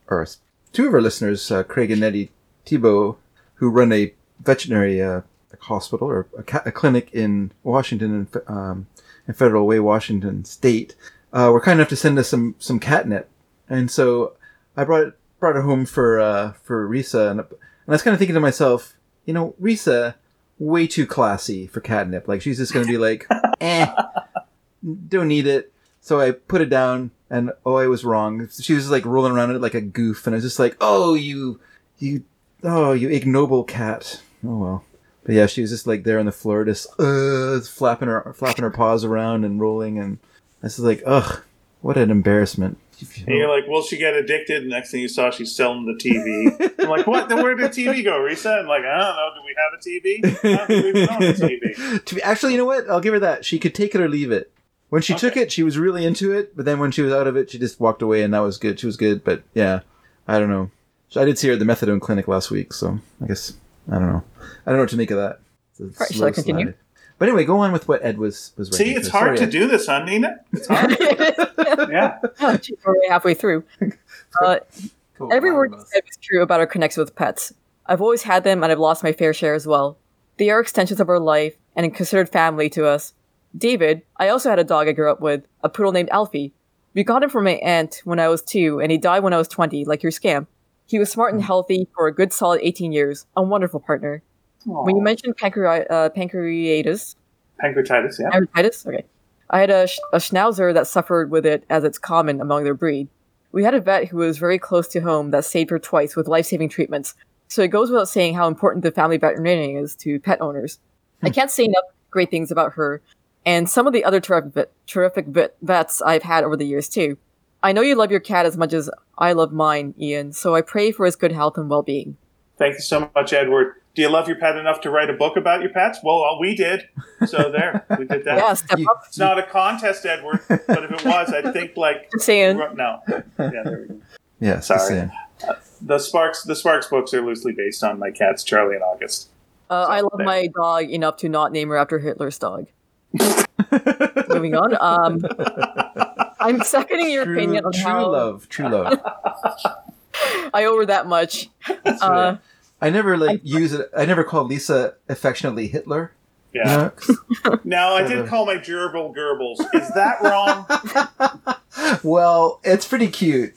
or two of our listeners, uh, Craig and Nettie Thibault, who run a veterinary uh, hospital or a, ca- a clinic in Washington, in, um, in Federal Way, Washington State, uh, were kind enough to send us some some catnip, and so I brought it brought it home for uh, for Risa, and, and I was kind of thinking to myself, you know, Risa, way too classy for catnip. Like she's just going to be like, eh, don't need it. So I put it down, and oh, I was wrong. She was like rolling around it like a goof, and I was just like, oh, you, you, oh, you ignoble cat. Oh well. But yeah, she was just like there on the floor, just uh, flapping her flapping her paws around and rolling, and I is like, ugh, what an embarrassment. And you're like, will she get addicted? And next thing you saw, she's selling the TV. I'm like, what? Then where did the TV go, Risa? I'm like, I don't know. Do we have a TV? I don't we even own a TV. To be- Actually, you know what? I'll give her that. She could take it or leave it. When she took it, she was really into it, but then when she was out of it, she just walked away, and that was good. She was good, but yeah, I don't know. So I did see her at the methadone clinic last week, so I guess I don't know. I don't know what to make of that. It's a Right, shall I continue? Slide. But anyway, go on with what Ed was was writing. See, it's for. hard Sorry, to Ed. do this, huh, Nina? It's hard. yeah. She's already halfway through. Uh, Cool. every word you said was true about our connection with pets. I've always had them, and I've lost my fair share as well. They are extensions of our life and considered family to us. David, I also had a dog I grew up with, a poodle named Alfie. We got him from my aunt when I was two, and he died when I was 20, like your scam. He was smart and healthy for a good solid 18 years, a wonderful partner. When you mentioned pancreati- uh, pancreatitis, pancreatitis, yeah. Pancreatitis? Okay. I had a, sh- a schnauzer that suffered with it as it's common among their breed. We had a vet who was very close to home that saved her twice with life saving treatments. So it goes without saying how important the family veterinarian is to pet owners. I can't say enough great things about her and some of the other terrific, terrific vet- vets I've had over the years too. I know you love your cat as much as I love mine, Ian, so I pray for his good health and well being. Thank you so much, Edward. Do you love your pet enough to write a book about your pets? Well, uh, we did. So there, we did that. Yeah, step You- up. It's not a contest, Edward, but if it was, I think like Just saying. no. Yeah, there we go. Yes, just Sorry. saying. The Sparks, the Sparks books are loosely based on my cats, Charlie and August. Uh, I love there. my dog enough to not name her after Hitler's dog. Moving on. Um, I'm seconding your True, opinion on true how love, true love. I owe her that much. Uh, I never like use it. I never called Lisa affectionately Hitler. you Yeah. know, 'cause- Now I did of. call my gerbil Goebbels. Is that wrong? well, it's pretty cute.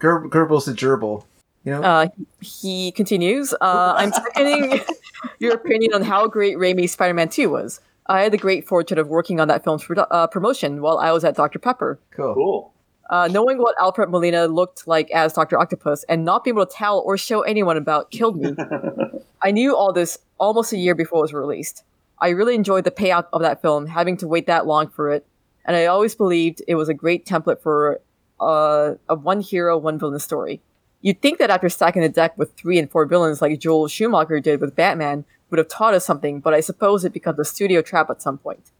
Ger- Goebbels the gerbil. You know, uh, he continues. Uh, I'm seconding your opinion on how great Raimi's Spider-Man 2 was. I had the great fortune of working on that film's produ- uh, promotion while I was at Dr. Pepper. cool. Cool. Uh, knowing what Alfred Molina looked like as Dr. Octopus and not being able to tell or show anyone about killed me. I knew all this almost a year before it was released. I really enjoyed the payout of that film, having to wait that long for it, and I always believed it was a great template for uh, a one hero, one villain story. You'd think that after stacking the deck with three and four villains like Joel Schumacher did with Batman would have taught us something, but I suppose it becomes a studio trap at some point.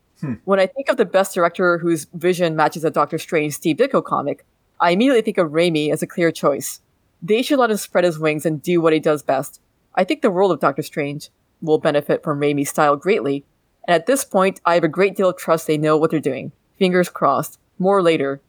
When I think of the best director whose vision matches a Doctor Strange Steve Ditko comic, I immediately think of Raimi as a clear choice. They should let him spread his wings and do what he does best. I think the world of Doctor Strange will benefit from Raimi's style greatly, and at this point, I have a great deal of trust they know what they're doing. Fingers crossed. More later.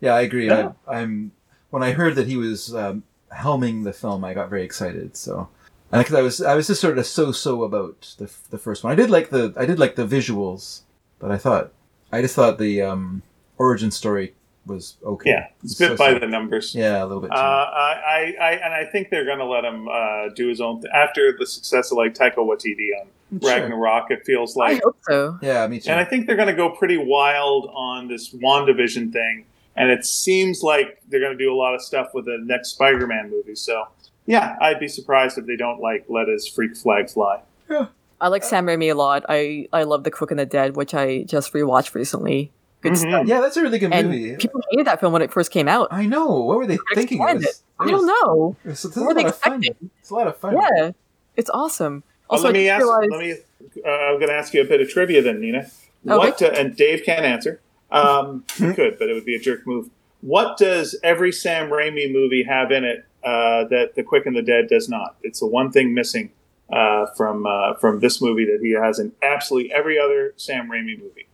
Yeah, I agree. Yeah. I, I'm when I heard that he was um, helming the film, I got very excited. So, and because I was I was just sort of so so about the the first one. I did like the I did like the visuals, but I thought I just thought the um, origin story was okay. Yeah, it's a bit So- by so- the numbers. Yeah, a little bit. Uh, Too. I, I, I, and I think they're going to let him uh, do his own th- after the success of like Taika Waititi on Sure. Ragnarok. It feels like. I like, hope so. yeah, me too. and I think they're going to go pretty wild on this Wandavision thing. And it seems like they're going to do a lot of stuff with the next Spider-Man movie. So, yeah, I'd be surprised if they don't like let his freak flag fly. Yeah. I like Sam Raimi a lot. I, I love The Quick and the Dead, which I just rewatched recently. Good Mhm. stuff. yeah, that's a really good And movie. people hated that film when it first came out. I know. What were they thinking? It was- it. I don't know. It was, it's What a were they lot of fun. It's a lot of fun. Yeah, it's awesome. Well, let me I ask. just realized- Let me. Uh, I'm going to ask you a bit of trivia then, Nina. Okay. What? Uh, and Dave can't answer. Um, he could, but it would be a jerk move. What does every Sam Raimi movie have in it uh, that The Quick and the Dead does not? It's the one thing missing uh, from uh, from this movie that he has in absolutely every other Sam Raimi movie.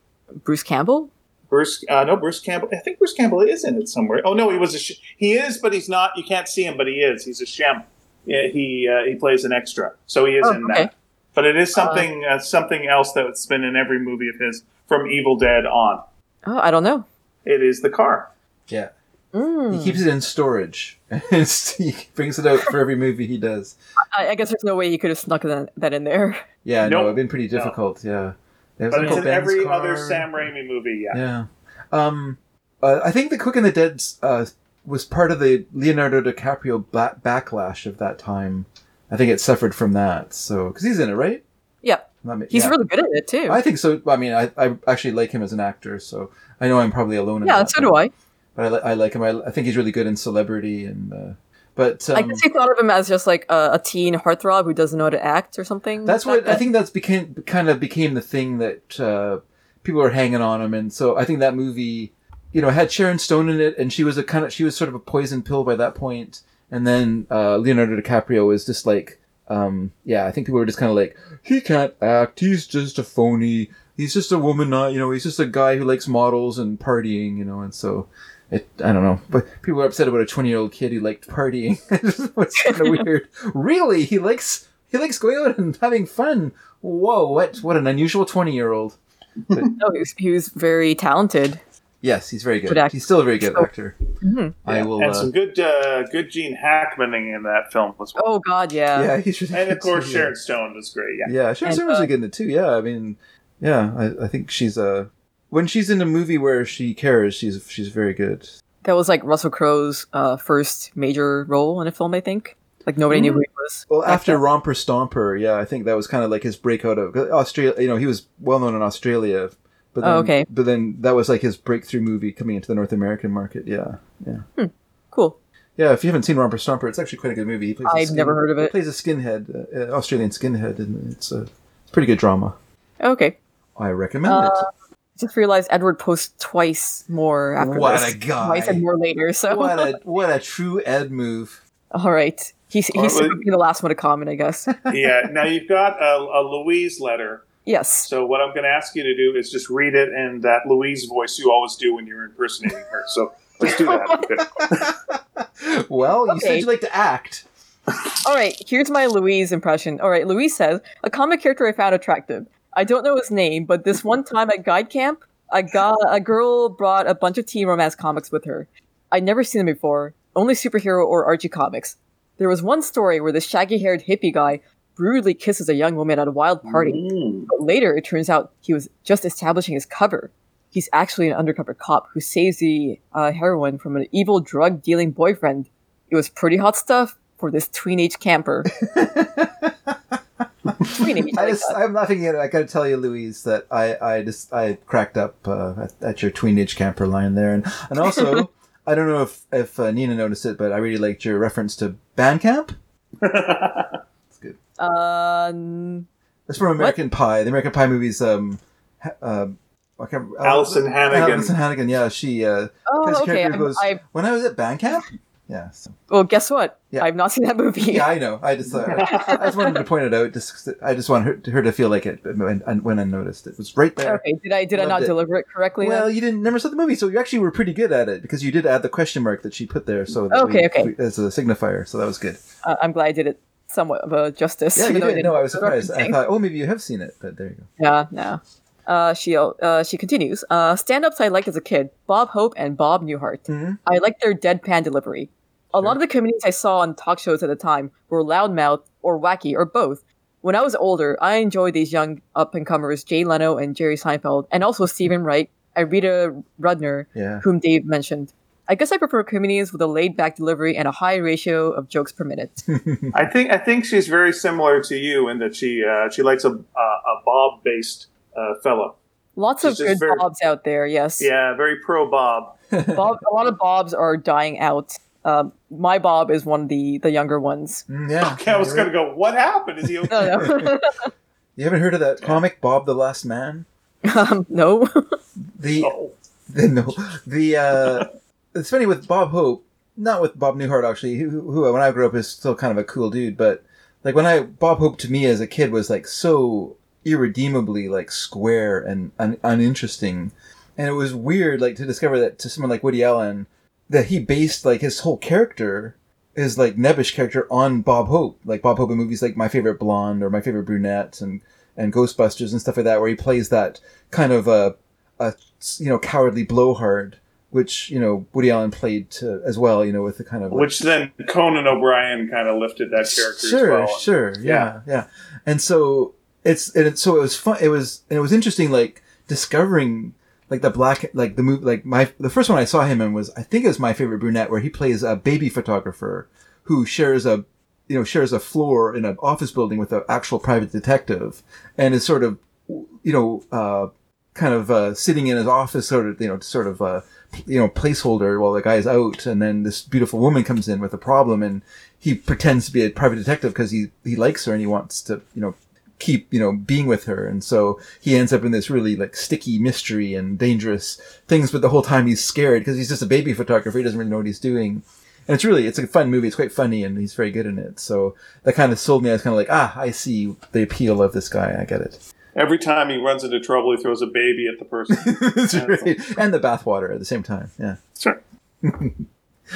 Bruce Campbell. Bruce, uh, no, Bruce Campbell. I think Bruce Campbell is in it somewhere. Oh no, he was a. Sh- he is, but he's not. You can't see him, but he is. He's a shem. Yeah, he uh, he plays an extra, so he is Oh, in okay. that. But it is something uh, something else that's been in every movie of his from Evil Dead on. Oh, I don't know. It is the car. Yeah. Mm. He keeps it in storage. he brings it out for every movie he does. I, I guess there's no way he could have snuck that, that in there. Yeah, no, Nope. it'd been pretty difficult. Yeah. There's But it's in Ben's every car. other Sam Raimi movie. Yeah. Yeah. Um, uh, I think The Quick and the Dead uh, was part of the Leonardo DiCaprio ba- backlash of that time. I think it suffered from that. So, because he's in it, right? Yeah, Not me- he's yeah. really good at it too. I think so. I mean, I, I actually like him as an actor, so I know I'm probably alone. In yeah, that, so but, do I. But I, li- I like him. I, I think he's really good in Celebrity, and uh, but I um, guess he thought of him as just like a, a teen heartthrob who doesn't know how to act or something. That's what I think. That's became kind of became the thing that uh, people were hanging on him, and so I think that movie, you know, had Sharon Stone in it, and she was a kind of she was sort of a poison pill by that point, and then uh, Leonardo DiCaprio was just like, um, yeah, I think people were just kind of like, he can't act, he's just a phony, he's just a woman, not you know, he's just a guy who likes models and partying, you know, and so. It, I don't know, but people are upset about a twenty-year-old kid who liked partying. it was kind of weird. Really, he likes he likes going out and having fun. Whoa, what what an unusual twenty year old. No, he was, he was very talented. Yes, he's very good. Good. He's still a very good So- actor. Mhm. I will. and Uh, some good uh, good Gene Hackmaning in that film as well. Oh God, yeah. yeah, he's really and of course too, Sharon Stone was great. Yeah. Yeah, Sharon And, Stone was uh, really good in it too. Yeah, I mean, yeah, I, I think she's uh when she's in a movie where she cares, she's she's very good. That was like Russell Crowe's uh, first major role in a film, I think. Like nobody knew who he was. Well, after then. Romper Stomper, yeah, I think that was kind of like his breakout of Australia. You know, he was well known in Australia, but then, Oh, okay. But then that was like his breakthrough movie coming into the North American market. Yeah, yeah. Cool. Yeah, if you haven't seen Romper Stomper, it's actually quite a good movie. He I've never heard of He it. plays a skinhead, uh, Australian skinhead, and it's a it's pretty good drama. Okay. I recommend Uh, it. Just realized Edward posts twice more after What this. a guy. Twice and more later. So What a what a true Ed move. all right. He's he's Alright, well- being the last one to comment, I guess. yeah. Now you've got a, a Louise letter. yes. So what I'm going to ask you to do is just read it in that Louise voice you always do when you're impersonating her. So let's do that. Well, you said Okay. you like to act. All right, here's my Louise impression. All right, Louise says, a comic character I found attractive. I don't know his name, but this one time at Guide Camp, a, guy, a girl brought a bunch of teen romance comics with her. I'd never seen them before, only superhero or Archie comics. There was one story where this shaggy haired hippie guy brutally kisses a young woman at a wild party. Mm. But later, it turns out he was just establishing his cover. He's actually an undercover cop who saves the uh, heroine from an evil drug dealing boyfriend. It was pretty hot stuff for this tweenage camper. tweenage, I I like just, that. I'm laughing at it. I got to tell you, Louise, that I, I just I cracked up uh, at, at your tweenage camper line there, and and also I don't know if if uh, Nina noticed it, but I really liked your reference to Bandcamp. Uh, n- That's from American Pie. The American Pie movies. Um, ha- uh, I can't, Alyson Hannigan. Alyson Hannigan. Yeah, she. Uh, oh, okay. goes, I when I was at Bandcamp. Yeah. So, well, guess what? Yeah. I've not seen that movie. yeah, I know. I just. Uh, I just wanted to point it out. Just, I just want her, her to feel like it when, when I noticed it. It was right there. Okay, did I did I not it. deliver it correctly? Well, then? you didn't never saw the movie, so you actually were pretty good at it because you did add the question mark that she put there. So that Okay, we- okay. we- as a signifier, so that was good. uh, I'm glad I did it somewhat of a justice. Yeah, you even though I No, I was surprised. I thought, oh, maybe you have seen it, but there you go. Yeah, no. Uh, she uh, she continues. Uh, stand-ups I liked as a kid: Bob Hope and Bob Newhart. Mhm. I liked their deadpan delivery. A lot of the comedians I saw on talk shows at the time were loudmouth or wacky or both. When I was older, I enjoyed these young up-and-comers, Jay Leno and Jerry Seinfeld, and also Steven Wright and Rita Rudner, Yeah. whom Dave mentioned. I guess I prefer comedians with a laid-back delivery and a high ratio of jokes per minute. I think I think she's very similar to you in that she uh, she likes a a, a Bob based uh, fellow. Lots of good very- bobs out there, yes. Yeah, very pro Bob. Bob, a lot of bobs are dying out. Um, my bob is one of the the younger ones. Mm, yeah. Okay, I was gonna go. What happened? Is he okay? No, no, You haven't heard of that comic, Bob the Last Man? um, no. The Oh. the no the uh, it's funny with Bob Hope, not with Bob Newhart actually, who, who when I grew up is still kind of a cool dude, but like when I Bob Hope to me as a kid was like so irredeemably like square and un, uninteresting, and it was weird like to discover that to someone like Woody Allen that he based like his whole character his like nebbish character on Bob Hope, like Bob Hope in movies like My Favorite Blonde or My Favorite Brunette and and Ghostbusters and stuff like that, where he plays that kind of a, a you know cowardly blowhard, which you know Woody Allen played to, as well, you know, with the kind of like- Which then Conan O'Brien kind of lifted that character sure, as well. sure, yeah, yeah, and so it's and it, so it was fun. It was and it was interesting, like discovering like the black like the movie like my the first one I saw him in was I think it was my favorite brunette where he plays a baby photographer who shares a you know shares a floor in an office building with an actual private detective and is sort of you know uh, kind of uh, sitting in his office sort of you know sort of uh, you know placeholder while the guy's out. And then this beautiful woman comes in with a problem and he pretends to be a private detective because he he likes her and he wants to you know keep you know being with her. And so he ends up in this really like sticky mystery and dangerous things but the whole time he's scared because he's just a baby photographer. He doesn't really know what he's doing. And it's really it's a fun movie. It's quite funny and he's very good in it. So that kind of sold me. I was kind of like ah i see the appeal of this guy. I get it. Every time he runs into trouble, he throws a baby at the person. That's right. and the bathwater at the same time. Yeah. Sure.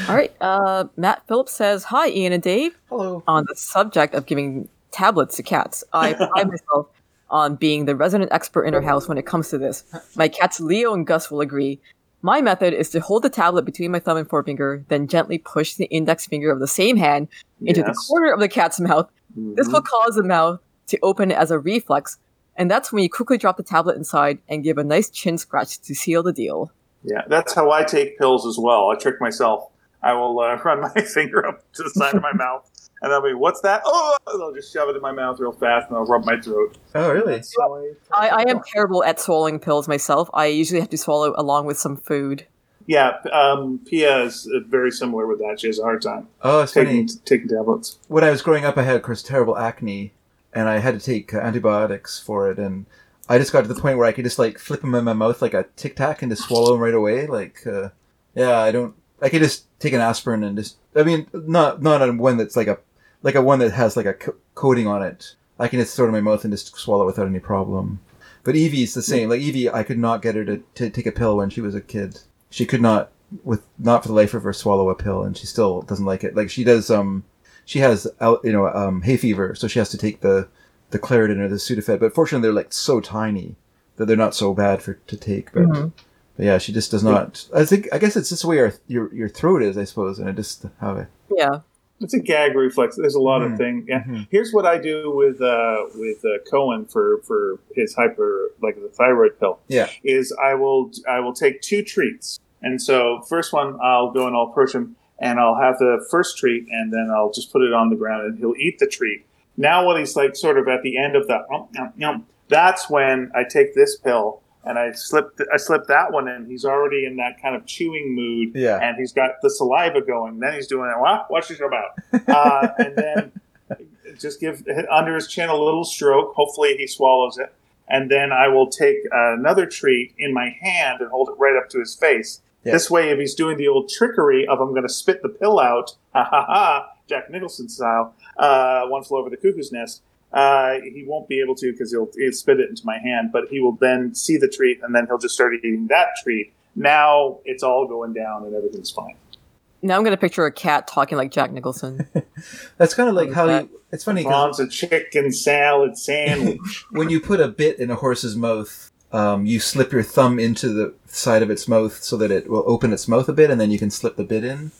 All right. Uh, Matt Phillips says, "Hi, Ian and Dave. hello. On the subject of giving tablets to cats, I pride myself on being the resident expert in our house when it comes to this. My cats Leo and Gus will agree. My method is to hold the tablet between my thumb and forefinger, then gently push the index finger of the same hand into the corner of the cat's mouth. This Mhm. will cause the mouth to open as a reflex, and that's when you quickly drop the tablet inside and give a nice chin scratch to seal the deal. Yeah, that's how I take pills as well. I trick myself. I will uh, run my finger up to the side of my mouth, and I'll be, "What's that?" Oh, and I'll just shove it in my mouth real fast, and I'll rub my throat. oh really So I, I am terrible at swallowing pills myself. I usually have to swallow along with some food. yeah, um, Pia is uh, very similar with that. She has a hard time oh it's funny taking taking tablets. when I was growing up, I had, of course, terrible acne, and I had to take uh, antibiotics for it. And I just got to the point where I could just like flip them in my mouth like a tic tac and just swallow them right away. Like, uh, yeah, I don't. I could just take an aspirin and just. I mean, not not on one that's like a like a one that has like a co- coating on it. I can just throw it in my mouth and just swallow without any problem. But Evie's the same. Like Evie, I could not get her to, to take a pill when she was a kid. She could not, with not for the life of her, swallow a pill, and she still doesn't like it. Like she does. Um, she has al- you know um, hay fever, so she has to take the the Claritin or the Sudafed. But fortunately, they're like so tiny that they're not so bad for to take. But, Mhm. but yeah, she just does not. I think I guess it's just the way our, your your throat is, I suppose, and I just how it. Yeah. It's a gag reflex. There's a lot Mhm. of things. Yeah. Mhm. Here's what I do with uh, with uh, Cohen for for his hyper like the thyroid pill. Yeah. Is I will I will take two treats, and so first one I'll go and I'll approach him, and I'll have the first treat, and then I'll just put it on the ground, and he'll eat the treat. Now when he's like sort of at the end of the um, um, um, that's when I take this pill and I slipped I slipped that one in. He's already in that kind of chewing mood, Yeah. and he's got the saliva going. Then he's doing it. What? What's this about? Uh, and then just give under his chin a little stroke. Hopefully he swallows it, and then I will take another treat in my hand and hold it right up to his face. This way, if he's doing the old trickery of I'm going to spit the pill out, ha ha ha, Jack Nicholson style, uh, one flew over the cuckoo's nest. Uh, he won't be able to because he'll, he'll spit it into my hand, but he will then see the treat and then he'll just start eating that treat. Now it's all going down and everything's fine. Now I'm gonna picture a cat talking like Jack Nicholson. That's kind of like how you. It's funny because Mom's a chicken salad sandwich. when you put a bit in a horse's mouth, um, you slip your thumb into the side of its mouth so that it will open its mouth a bit, and then you can slip the bit in.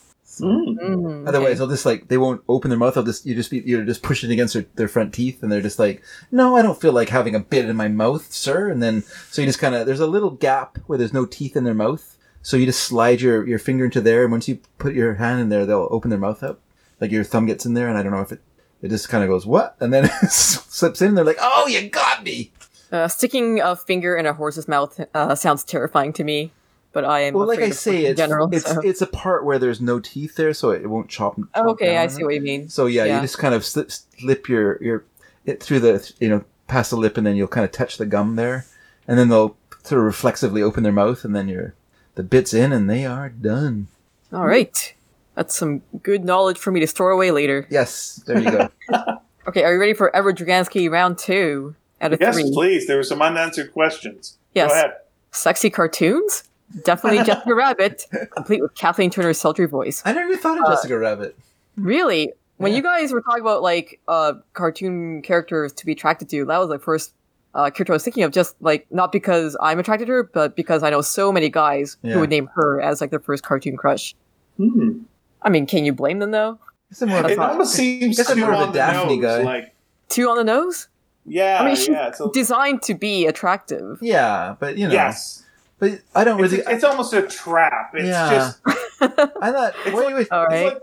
Mm. Mm, Otherwise, okay. they'll just like they won't open their mouth. They'll just you just be you're just pushing against their, their front teeth, and they're just like, no, I don't feel like having a bit in my mouth, sir. And then so you just kind of there's a little gap where there's no teeth in their mouth, so you just slide your your finger into there, and once you put your hand in there, they'll open their mouth up, like your thumb gets in there, and I don't know if it it just kind of goes what, and then it slips in. And they're like, oh, you got me. Uh, sticking a finger in a horse's mouth uh, sounds terrifying to me, but I am Well, like I say, it's general. it's so- it's a part where there's no teeth there, so it won't chop. Oh, okay, down I see what you mean. So yeah, Yeah. you just kind of slip slip your your it through the you know past the lip, and then you'll kind of touch the gum there, and then they'll sort of reflexively open their mouth, and then you're the bits in, and they are done. All right, that's some good knowledge for me to store away later. Yes, there you go. Okay, are you ready for Edward Dragansky round two out of yes, three? please. There were some unanswered questions. Yes. Go ahead. Sexy cartoons? Definitely Jessica Rabbit, complete with Kathleen Turner's sultry voice. I never even thought of Uh, Jessica Rabbit. Really? When Yeah. you guys were talking about like uh cartoon characters to be attracted to, that was the first uh, character I was thinking of. Just like not because I'm attracted to her, but because I know so many guys Yeah. who would name her as like their first cartoon crush. Hmm. I mean, can you blame them though? It's more of It a, almost seems guess I'm too more of a on the Daphne nose, guy. Like, Two on the nose? yeah, I mean, she's yeah. It's a, designed to be attractive. yeah, but you know, yes. But I don't It's, really. it's almost a trap. It's Yeah. just I thought. It's what do you- All It's like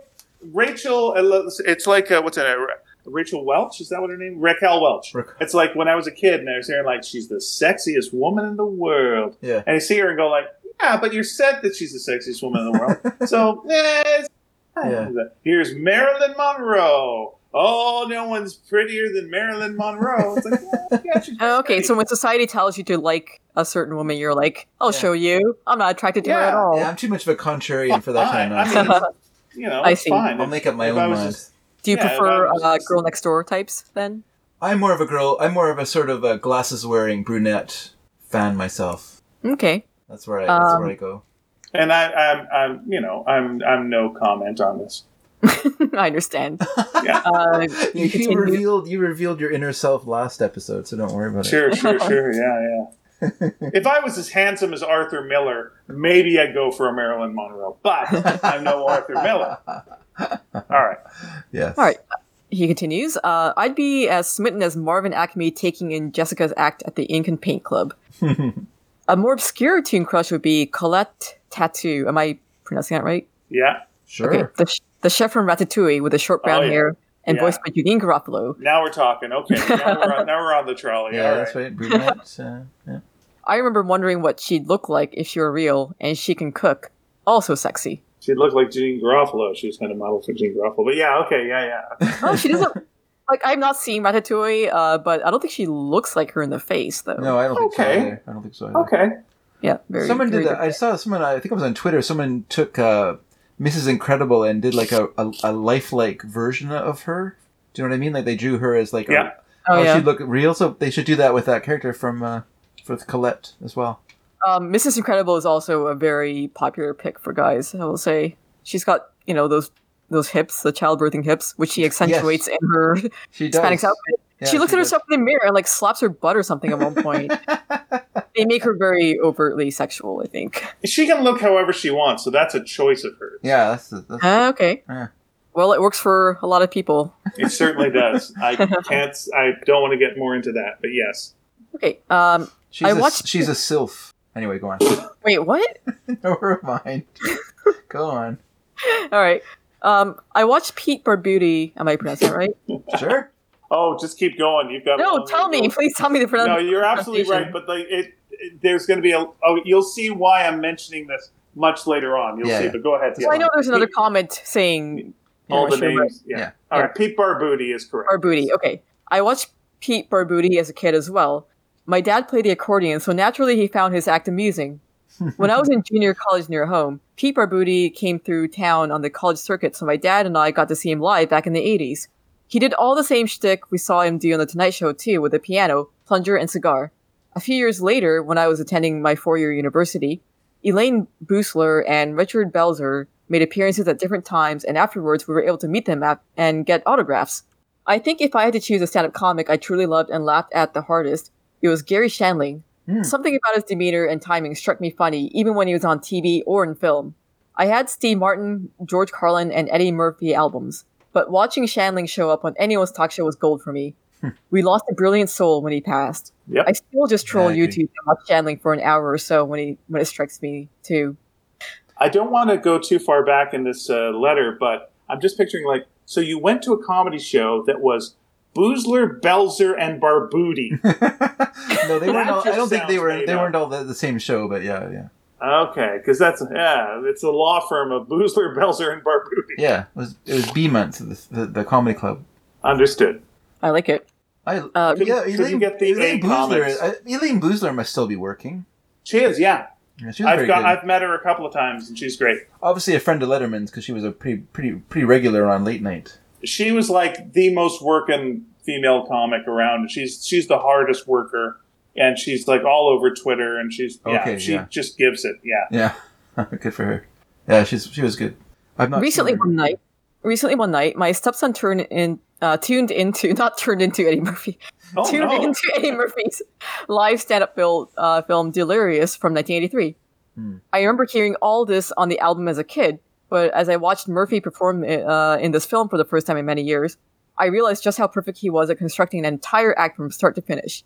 Rachel. It's like uh, what's her name? Rachel Welch. Is that what her name? Raquel Welch. Raquel. It's like when I was a kid and I was hearing like she's the sexiest woman in the world, yeah. and I see her and go like, yeah, but you're said that she's the sexiest woman in the world, so eh, it's- Yeah. Here's Marilyn Monroe. Oh, no one's prettier than Marilyn Monroe. It's like, yeah, yeah, Oh, okay, pretty. so when society tells you to like a certain woman, you're like, I'll Yeah. show you. I'm not attracted to her at all. Yeah, I'm too much of a contrarian for that Fine. kind I of. mean, you know, I it's see. fine. I'll make up my If own I mind. just- Do you Yeah, prefer that uh, just- girl next door types then? I'm more of a girl. I'm more of a sort of a glasses wearing brunette fan myself. Okay. That's where I. That's Um, where I go. And I, I'm, I'm, you know, I'm, I'm no comment on this. I understand. Yeah. Uh, You, you revealed you revealed your inner self last episode, so don't worry about it. Sure, sure, sure. Yeah, yeah. if I was as handsome as Arthur Miller, maybe I'd go for a Marilyn Monroe. But I'm no Arthur Miller. All right. Yes. All right. He continues, uh, I'd be as smitten as Marvin Acme taking in Jessica's act at the Ink and Paint Club. A more obscure teen crush would be Colette Tatou. Am I pronouncing that right? Yeah. Sure. Okay. The, sh- the chef from Ratatouille with the short brown Oh, yeah. hair and Yeah. voiced by Janeane Garofalo. Now we're talking. Okay. Now we're on, now we're on the trolley. Yeah, All that's right. right. Brunette. uh, yeah. I remember wondering what she'd look like if she were real and she can cook. Also sexy. She looked like Jean Garofalo. She was kind of modeled for Jean Garofalo. But yeah, okay, yeah, yeah. Oh, she doesn't. like, I've not seen Ratatouille, uh, but I don't think she looks like her in the face, though. No, I don't think so. Okay. Either. I don't think so. Either. Okay. Yeah, very. someone very did that. I saw someone. I think it was on Twitter. Someone took uh, Mrs. Incredible and did like a, a, a lifelike version of her. Do you know what I mean? Like they drew her as like Yeah. a, Oh, oh, yeah. she'd look real. So they should do that with that character from uh, with Colette as well. Um, Mrs. Incredible is also a very popular pick for guys. I will say she's got you know those those hips, the childbirthing hips, which she accentuates in her She does. Hispanic outfit. Yeah, she looks at does. herself in the mirror and like slaps her butt or something at one point. they make her very overtly sexual. I think. She can look however she wants, so that's a choice of hers. Yeah, that's, the- that's Ah, okay. Yeah. Well, it works for a lot of people. It certainly does. I can't. I don't want to get more into that, but yes. Okay. Um. she's I a, watched- She's a sylph. Anyway, go on. Wait. What? Never mind. go on. All right. Um. I watched Pete Barbuti. Am I pronouncing that right? Sure. Oh, just keep going. You've got. a No, tell me. Please tell me the pronunciation. No, you're absolutely right. But like it, there's going to be a. Oh, you'll see why I'm mentioning this much later on. You'll Yeah, see. yeah. But go ahead. So I know there's another comment saying all the Sure, names. Yeah. Yeah. All right. Pete Barbuti is correct. Barbuti. Okay. I watched Pete Barbuti as a kid as well. My dad played the accordion, so naturally he found his act amusing. when I was in junior college near home, Pete Barbuti came through town on the college circuit, so my dad and I got to see him live back in the 80s. He did all the same shtick we saw him do on The Tonight Show, too, with a piano, plunger, and cigar. A few years later, when I was attending my four year university, Elaine Boosler and Richard Belzer made appearances at different times, and afterwards we were able to meet them at, and get autographs. I think if I had to choose a stand up comic I truly loved and laughed at the hardest, it was Garry Shandling. Hmm. Something about his demeanor and timing struck me funny, even when he was on TV or in film. I had Steve Martin, George Carlin, and Eddie Murphy albums, but watching Shandling show up on anyone's talk show was gold for me. We lost a brilliant soul when he passed. Yep. I still just troll Yeah, YouTube and watch Shandling for an hour or so when he when it strikes me too. I don't want to go too far back in this uh, letter, but I'm just picturing like, so you went to a comedy show that was Boosler, Belzer, and Barbuti. no, they weren't. All, I don't think they were. They up. weren't all the, the same show, but yeah, yeah, okay, because that's yeah, it's a law firm of Boosler, Belzer, and Barbuti. yeah. It was it was B month, the, the the comedy club. Understood. I like it. I Uh, Could- yeah, could Elaine, you get the Elaine Boosler. I, Elaine Boosler must still be working. She is, yeah. Yeah, she I've very got, good. I've met her a couple of times, and she's great. Obviously, a friend of Letterman's because she was a pretty pretty pretty regular on late night. She was like the most working female comic around. She's she's the hardest worker, and she's like all over Twitter, and she's yeah, Okay, she yeah. just gives it. Yeah. Yeah, good for her. Yeah, she's she was good. I've not recently one night recently one night my stepson turned in uh, tuned into not turned into eddie murphy Oh tuned no. into eddie murphy's live stand-up film, uh, film delirious from 1983 Hmm. i remember hearing all this on the album as a kid but as i watched murphy perform uh, in this film for the first time in many years i realized just how perfect he was at constructing an entire act from start to finish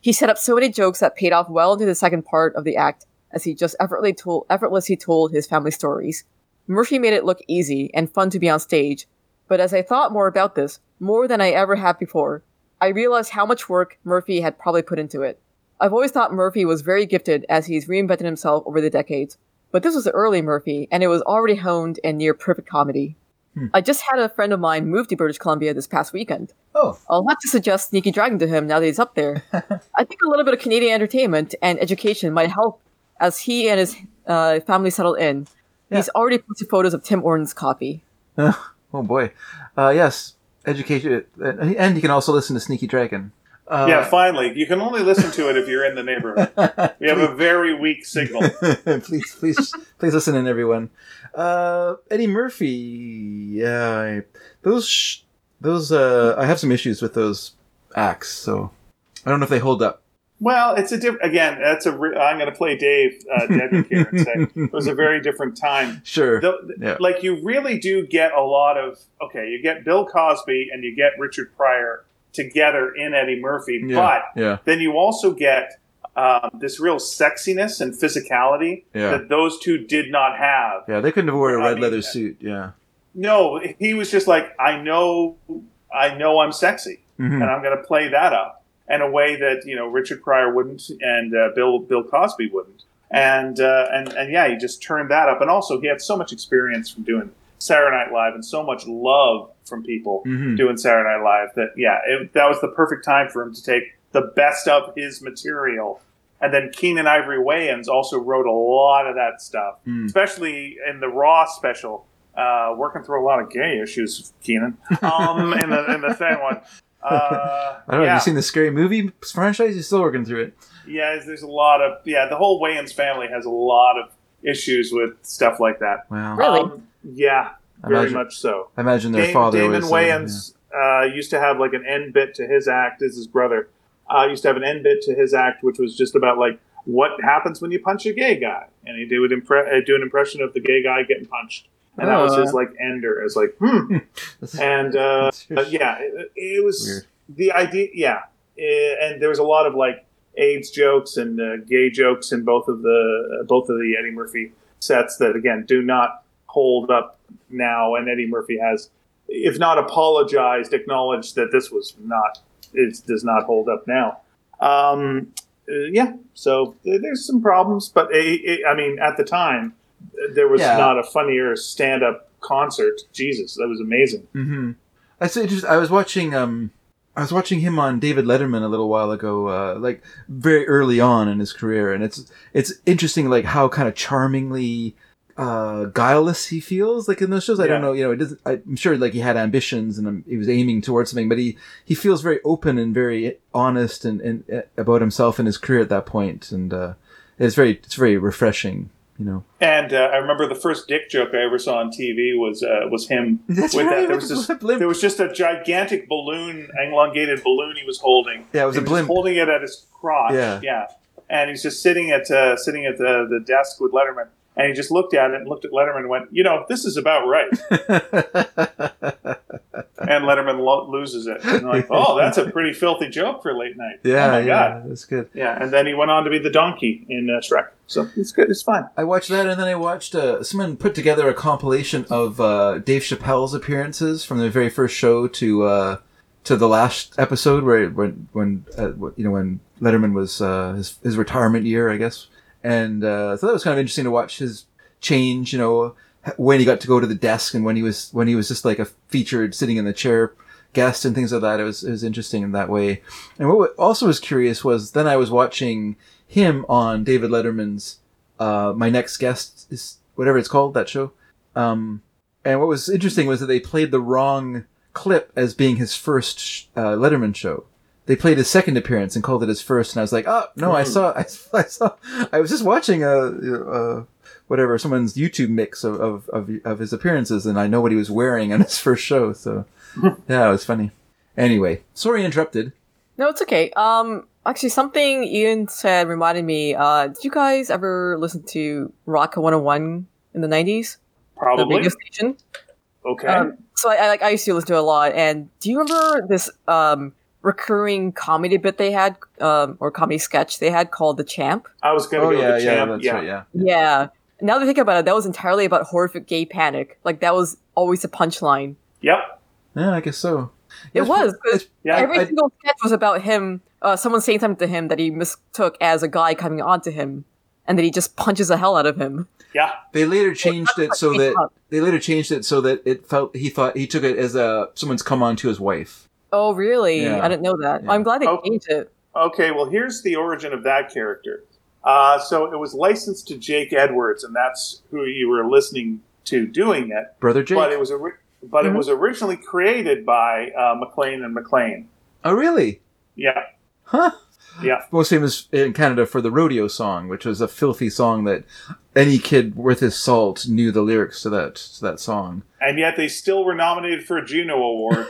he set up so many jokes that paid off well into the second part of the act as he just effortlessly told, effortlessly told his family stories Murphy made it look easy and fun to be on stage, but as I thought more about this, more than I ever have before, I realized how much work Murphy had probably put into it. I've always thought Murphy was very gifted as he's reinvented himself over the decades, but this was the early Murphy, and it was already honed and near perfect comedy. I just had a friend of mine move to British Columbia this past weekend. Oh, I'll have to suggest Sneaky Dragon to him now that he's up there. I think a little bit of Canadian entertainment and education might help as he and his uh, family settle in. He's already posted photos of Tim Hortons coffee. Oh boy. Uh, yes, education, uh, and you can also listen to Sneaky Dragon. Uh, yeah, finally. You can only listen to it if you're in the neighborhood. We have a very weak signal. please, please, please listen in, everyone. Uh, Eddie Murphy. Yeah, those sh- those. Uh, I have some issues with those acts, so I don't know if they hold up. Well, it's a different. Again, that's a. Re- I'm going to play Dave uh, Dedrick here and say it was a very different time. Sure. The, Yeah. Like you really do get a lot of. Okay, you get Bill Cosby and you get Richard Pryor together in Eddie Murphy, Yeah. but Yeah. then you also get um, this real sexiness and physicality that those two did not have. Yeah. They couldn't have worn a red mean, leather suit. Yeah. No, he was just like, I know, I know I'm sexy. Mhm. and I'm going to play that up in a way that you know Richard Pryor wouldn't, and uh, Bill Bill Cosby wouldn't, and uh, and and yeah, he just turned that up, and also he had so much experience from doing Saturday Night Live and so much love from people Mhm. doing Saturday Night Live that yeah, it, that was the perfect time for him to take the best of his material. And then Keenen Ivory Wayans also wrote a lot of that stuff, Mm. especially in the Raw special, uh, working through a lot of gay issues, Keenen, um, in the in the third one. Uh, I don't know. yeah, Have you seen the scary movie franchise? You're still working through it. yeah. There's a lot of yeah. The whole Wayans family has a lot of issues with stuff like that. Wow. Really? Um, yeah, very imagine, much so. I imagine their Dam- father Damon was. uh, Wayans uh, used to have like an end bit to his act as his brother. Uh, used to have an end bit to his act, which was just about like what happens when you punch a gay guy, and he would impre- uh, do an impression of the gay guy getting punched, and that was Uh. his like ender. As like, hmm. and uh, uh, yeah, it, it was Weird. the idea. Yeah, Eh, and there was a lot of like AIDS jokes and uh, gay jokes in both of the uh, both of the Eddie Murphy sets that again do not hold up now. And Eddie Murphy has, if not apologized, acknowledged that this was not it does not hold up now. Um, uh, yeah, so there's some problems, but it, it, I mean, at the time, uh, there was Yeah. not a funnier stand-up concert. Jesus, that was amazing. Mm-hmm. That's interesting. I was watching um, I was watching him on David Letterman a little while ago, uh, like very early on in his career, and it's it's interesting, like how kind of charmingly uh, guileless he feels, like in those shows. I don't know, you know, it doesn't. I'm sure, like he had ambitions and um, he was aiming towards something, but he he feels very open and very honest and, and uh, about himself and his career at that point, and uh, it's very it's very refreshing, you know. And uh, I remember the first dick joke I ever saw on TV was uh, was him That's with right, that. There was this, there was just a gigantic balloon, elongated balloon he was holding. Yeah, it was he a was blimp. Holding it at his crotch. Yeah. yeah. And he's just sitting at uh, sitting at the, the desk with Letterman, and he just looked at it and looked at Letterman and went, "You know, this is about right." and Letterman lo- loses it. And like, oh, that's a pretty filthy joke for late night. yeah, oh yeah, god. that's good. Yeah, and then he went on to be the donkey in uh, Shrek. So it's good. It's fine. I watched that, and then I watched uh, someone put together a compilation of uh, Dave Chappelle's appearances from the very first show to uh, to the last episode, where when when uh, you know when Letterman was uh, his his retirement year, I guess, and uh, so that was kind of interesting to watch his change. You know, when he got to go to the desk, and when he was when he was just like a featured sitting in the chair guest and things like that. It was it was interesting in that way. And what also was curious was then I was watching him on David Letterman's uh, my next guest is whatever it's called that show. Um, and what was interesting was that they played the wrong clip as being his first sh- uh, Letterman show. They played his second appearance and called it his first, and I was like, "Oh no, I Hmm. saw, I, I saw, I was just watching a, a whatever someone's YouTube mix of, of of of his appearances, and I know what he was wearing on his first show. So yeah, it was funny. Anyway, sorry interrupted. No, it's okay. Um, actually, something Ian said reminded me. Uh, did you guys ever listen to Rock 101 in the 90s? The Probably. radio station? Okay. Um, so I, I like I used to listen to it a lot. And do you remember this um recurring comedy bit they had, um, or comedy sketch they had called The Champ? I was going to Oh go yeah, with the yeah, champ. that's yeah. right. Yeah, Yeah. Now that I think about it, that was entirely about horrific gay panic. Like that was always a punchline. Yep. yeah, I guess so. It It's- was. 'cause it's- Yeah. Every I- single sketch was about him, uh, someone saying something to him that he mistook as a guy coming on to him, and then he just punches the hell out of him. Yeah. They later changed it so that up. they later changed it so that it felt he thought he took it as a someone's come on to his wife. Oh, really? Yeah. I didn't know that. Yeah. I'm glad they Oh. changed it. Okay. Well, here's the origin of that character. Uh, so it was licensed to Jake Edwards, and that's who you were listening to doing it. Brother Jake. But it was ori- but Mhm. it was originally created by uh, McLean and McLean. oh really? Yeah. Huh? Yeah. Most famous in Canada for the rodeo song, which was a filthy song that any kid worth his salt knew the lyrics to that to that song. And yet they still were nominated for a Juno Award.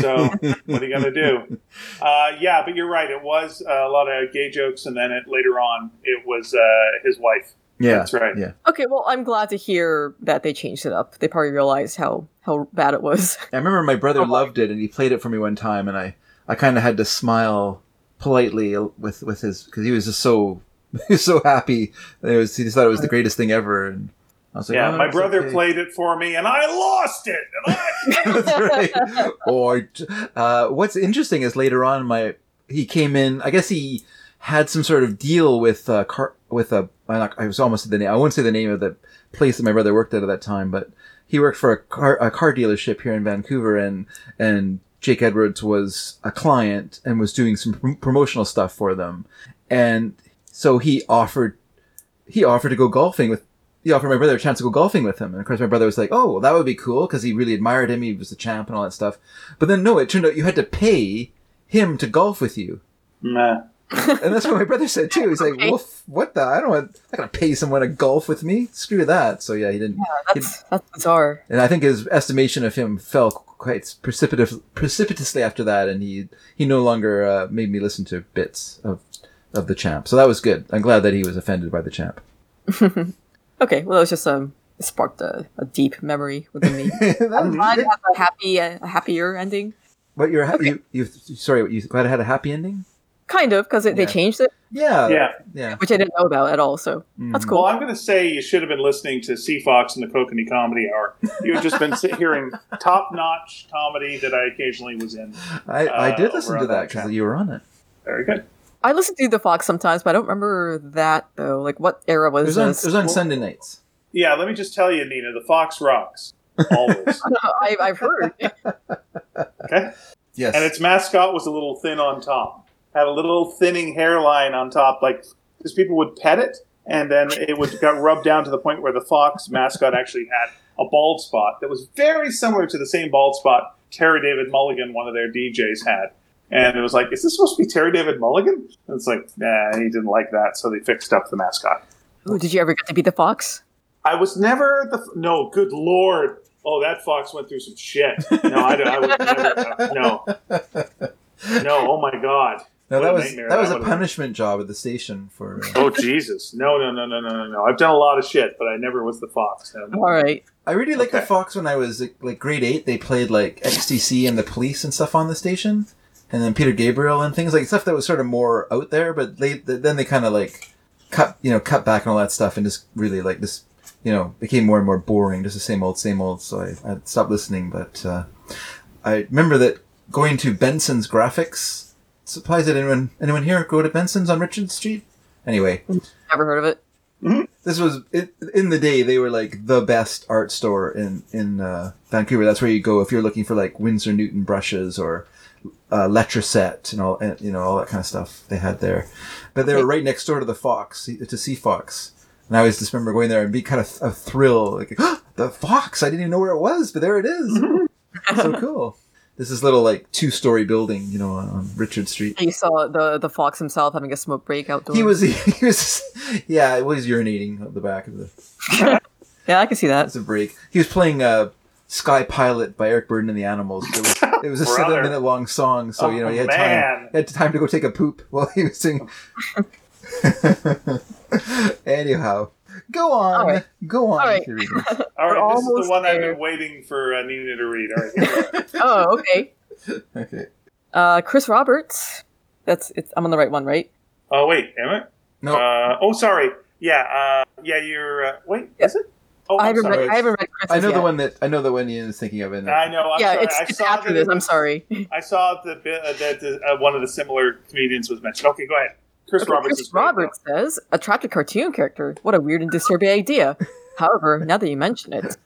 so what are you gonna do? Uh, yeah, but you're right. It was uh, a lot of gay jokes, and then it, later on, it was uh, his wife. yeah, That's right. Yeah, Okay, well, I'm glad to hear that they changed it up. They probably realized how how bad it was. I remember my brother Oh. loved it, and he played it for me one time, and I I kind of had to smile politely with with his because he was just so he was so happy. It was he just thought it was the greatest thing ever, and I was like, Yeah, "Oh, my brother okay." played it for me, and I lost it. And I... That's right. Or uh, what's interesting is later on, my he came in. I guess he had some sort of deal with uh, car with a. I was almost the name. I won't say the name of the place that my brother worked at at that time, but he worked for a car a car dealership here in Vancouver, and and Jake Edwards was a client and was doing some prom- promotional stuff for them, and so he offered he offered to go golfing with he offered my brother a chance to go golfing with him. And of course, my brother was like, "Oh, well, that would be cool," because he really admired him. He was a champ and all that stuff. But then, no, it turned out you had to pay him to golf with you, Nah. and that's what my brother said too. He's like, Okay. "Well, what the? I don't want. I'm not gonna pay someone to golf with me. Screw that." So yeah, he didn't. That's that's bizarre. And I think his estimation of him fell quite precipitous, precipitously after that, and he he no longer uh, made me listen to bits of of the champ. So that was good. I'm glad that he was offended by the champ. Okay, well, it was just um, it sparked a, a deep memory within me. I'm glad it has a happy, uh, a happier ending. But you're ha- you you sorry, you glad it had a happy ending? Kind of, because Yeah. they changed it, Yeah, Yeah. yeah. which I didn't know about at all. So that's Mhm. cool. Well, I'm going to say you should have been listening to CFOX and the Kokanee Comedy Hour. You have just been hearing top-notch comedy that I occasionally was in. I, I did uh, listen to that that because you were on it. Very good. I listen to the Fox sometimes, but I don't remember that though. Like, what era It was was on, it was on Sunday nights. Yeah, let me just tell you, Nina, the Fox rocks. Always. I, I've heard. okay? Yes. And its mascot was a little thin on top. Had a little thinning hairline on top, like because people would pet it, and then it would got rubbed down to the point where the fox mascot actually had a bald spot that was very similar to the same bald spot Terry David Mulligan, one of their DJs, had. And it was like, is this supposed to be Terry David Mulligan? And it's like, nah, he didn't like that, so they fixed up the mascot. Ooh, did you ever get to be the Fox? I was never the no. Good lord! Oh, that fox went through some shit. No, I, I would never. No, no. Oh my god. no, what that was nightmare that was that a would've been. punishment job at the station for. Uh, Oh Jesus! No, no, no, no, no, no, no. I've done a lot of shit, but I never was the fox. No, no. All right. I really liked the Fox when I was like, like grade eight. They played like XTC and the Police and stuff on the station, and then Peter Gabriel and things like stuff that was sort of more out there. But they then they kind of like cut you know cut back and all that stuff and just really like this you know became more and more boring, just the same old same old. So I, I stopped listening. But uh, I remember that going to Benson's Graphics supplies. Did anyone anyone here go to Benson's on Richard Street? Anyway, Never heard of it. this was it, in the day they were like the best art store in in uh, Vancouver. That's where you go if you're looking for like Winsor Newton brushes or uh, Letraset and all and, you know all that kind of stuff they had there. But they were right next door to the Fox to CFOX. And I always just remember going there and be kind of a thrill like the Fox. I didn't even know where it was, but there it is. so cool. This is little like two story building, you know, on, Richard Street. You saw the the Fox himself having a smoke break outdoors. He was he was yeah, he was urinating at the back of the Yeah, I can see that. That's a break. He was playing uh, Sky Pilot by Eric Burdon and the Animals. Was, it was a Brother. seven minute long song, so you know Oh, he had time. He had time to go take a poop while he was singing. Anyhow, go on, All right. go on. All right, with your all right this is the one I've been waiting for uh, Nina to read. All right, here we go. oh, okay. okay. Uh, Chris Roberts. That's it's, I'm on the right one, right? Oh wait, am I? No, Uh, oh, sorry. Yeah, uh, yeah. You're. Uh, wait, Yeah. is it? Oh, I haven't sorry. read. I haven't read Chris. I know yet. the one that I know the one Ian is thinking of. In I know. I'm yeah, sorry. it's, I it's saw after this. it I'm sorry. I saw the bit uh, that uh, one of the similar comedians was mentioned. Okay, go ahead. Chris Okay, Roberts. Chris is great. Roberts says attractive cartoon character. What a weird and disturbing idea. However, now that you mention it,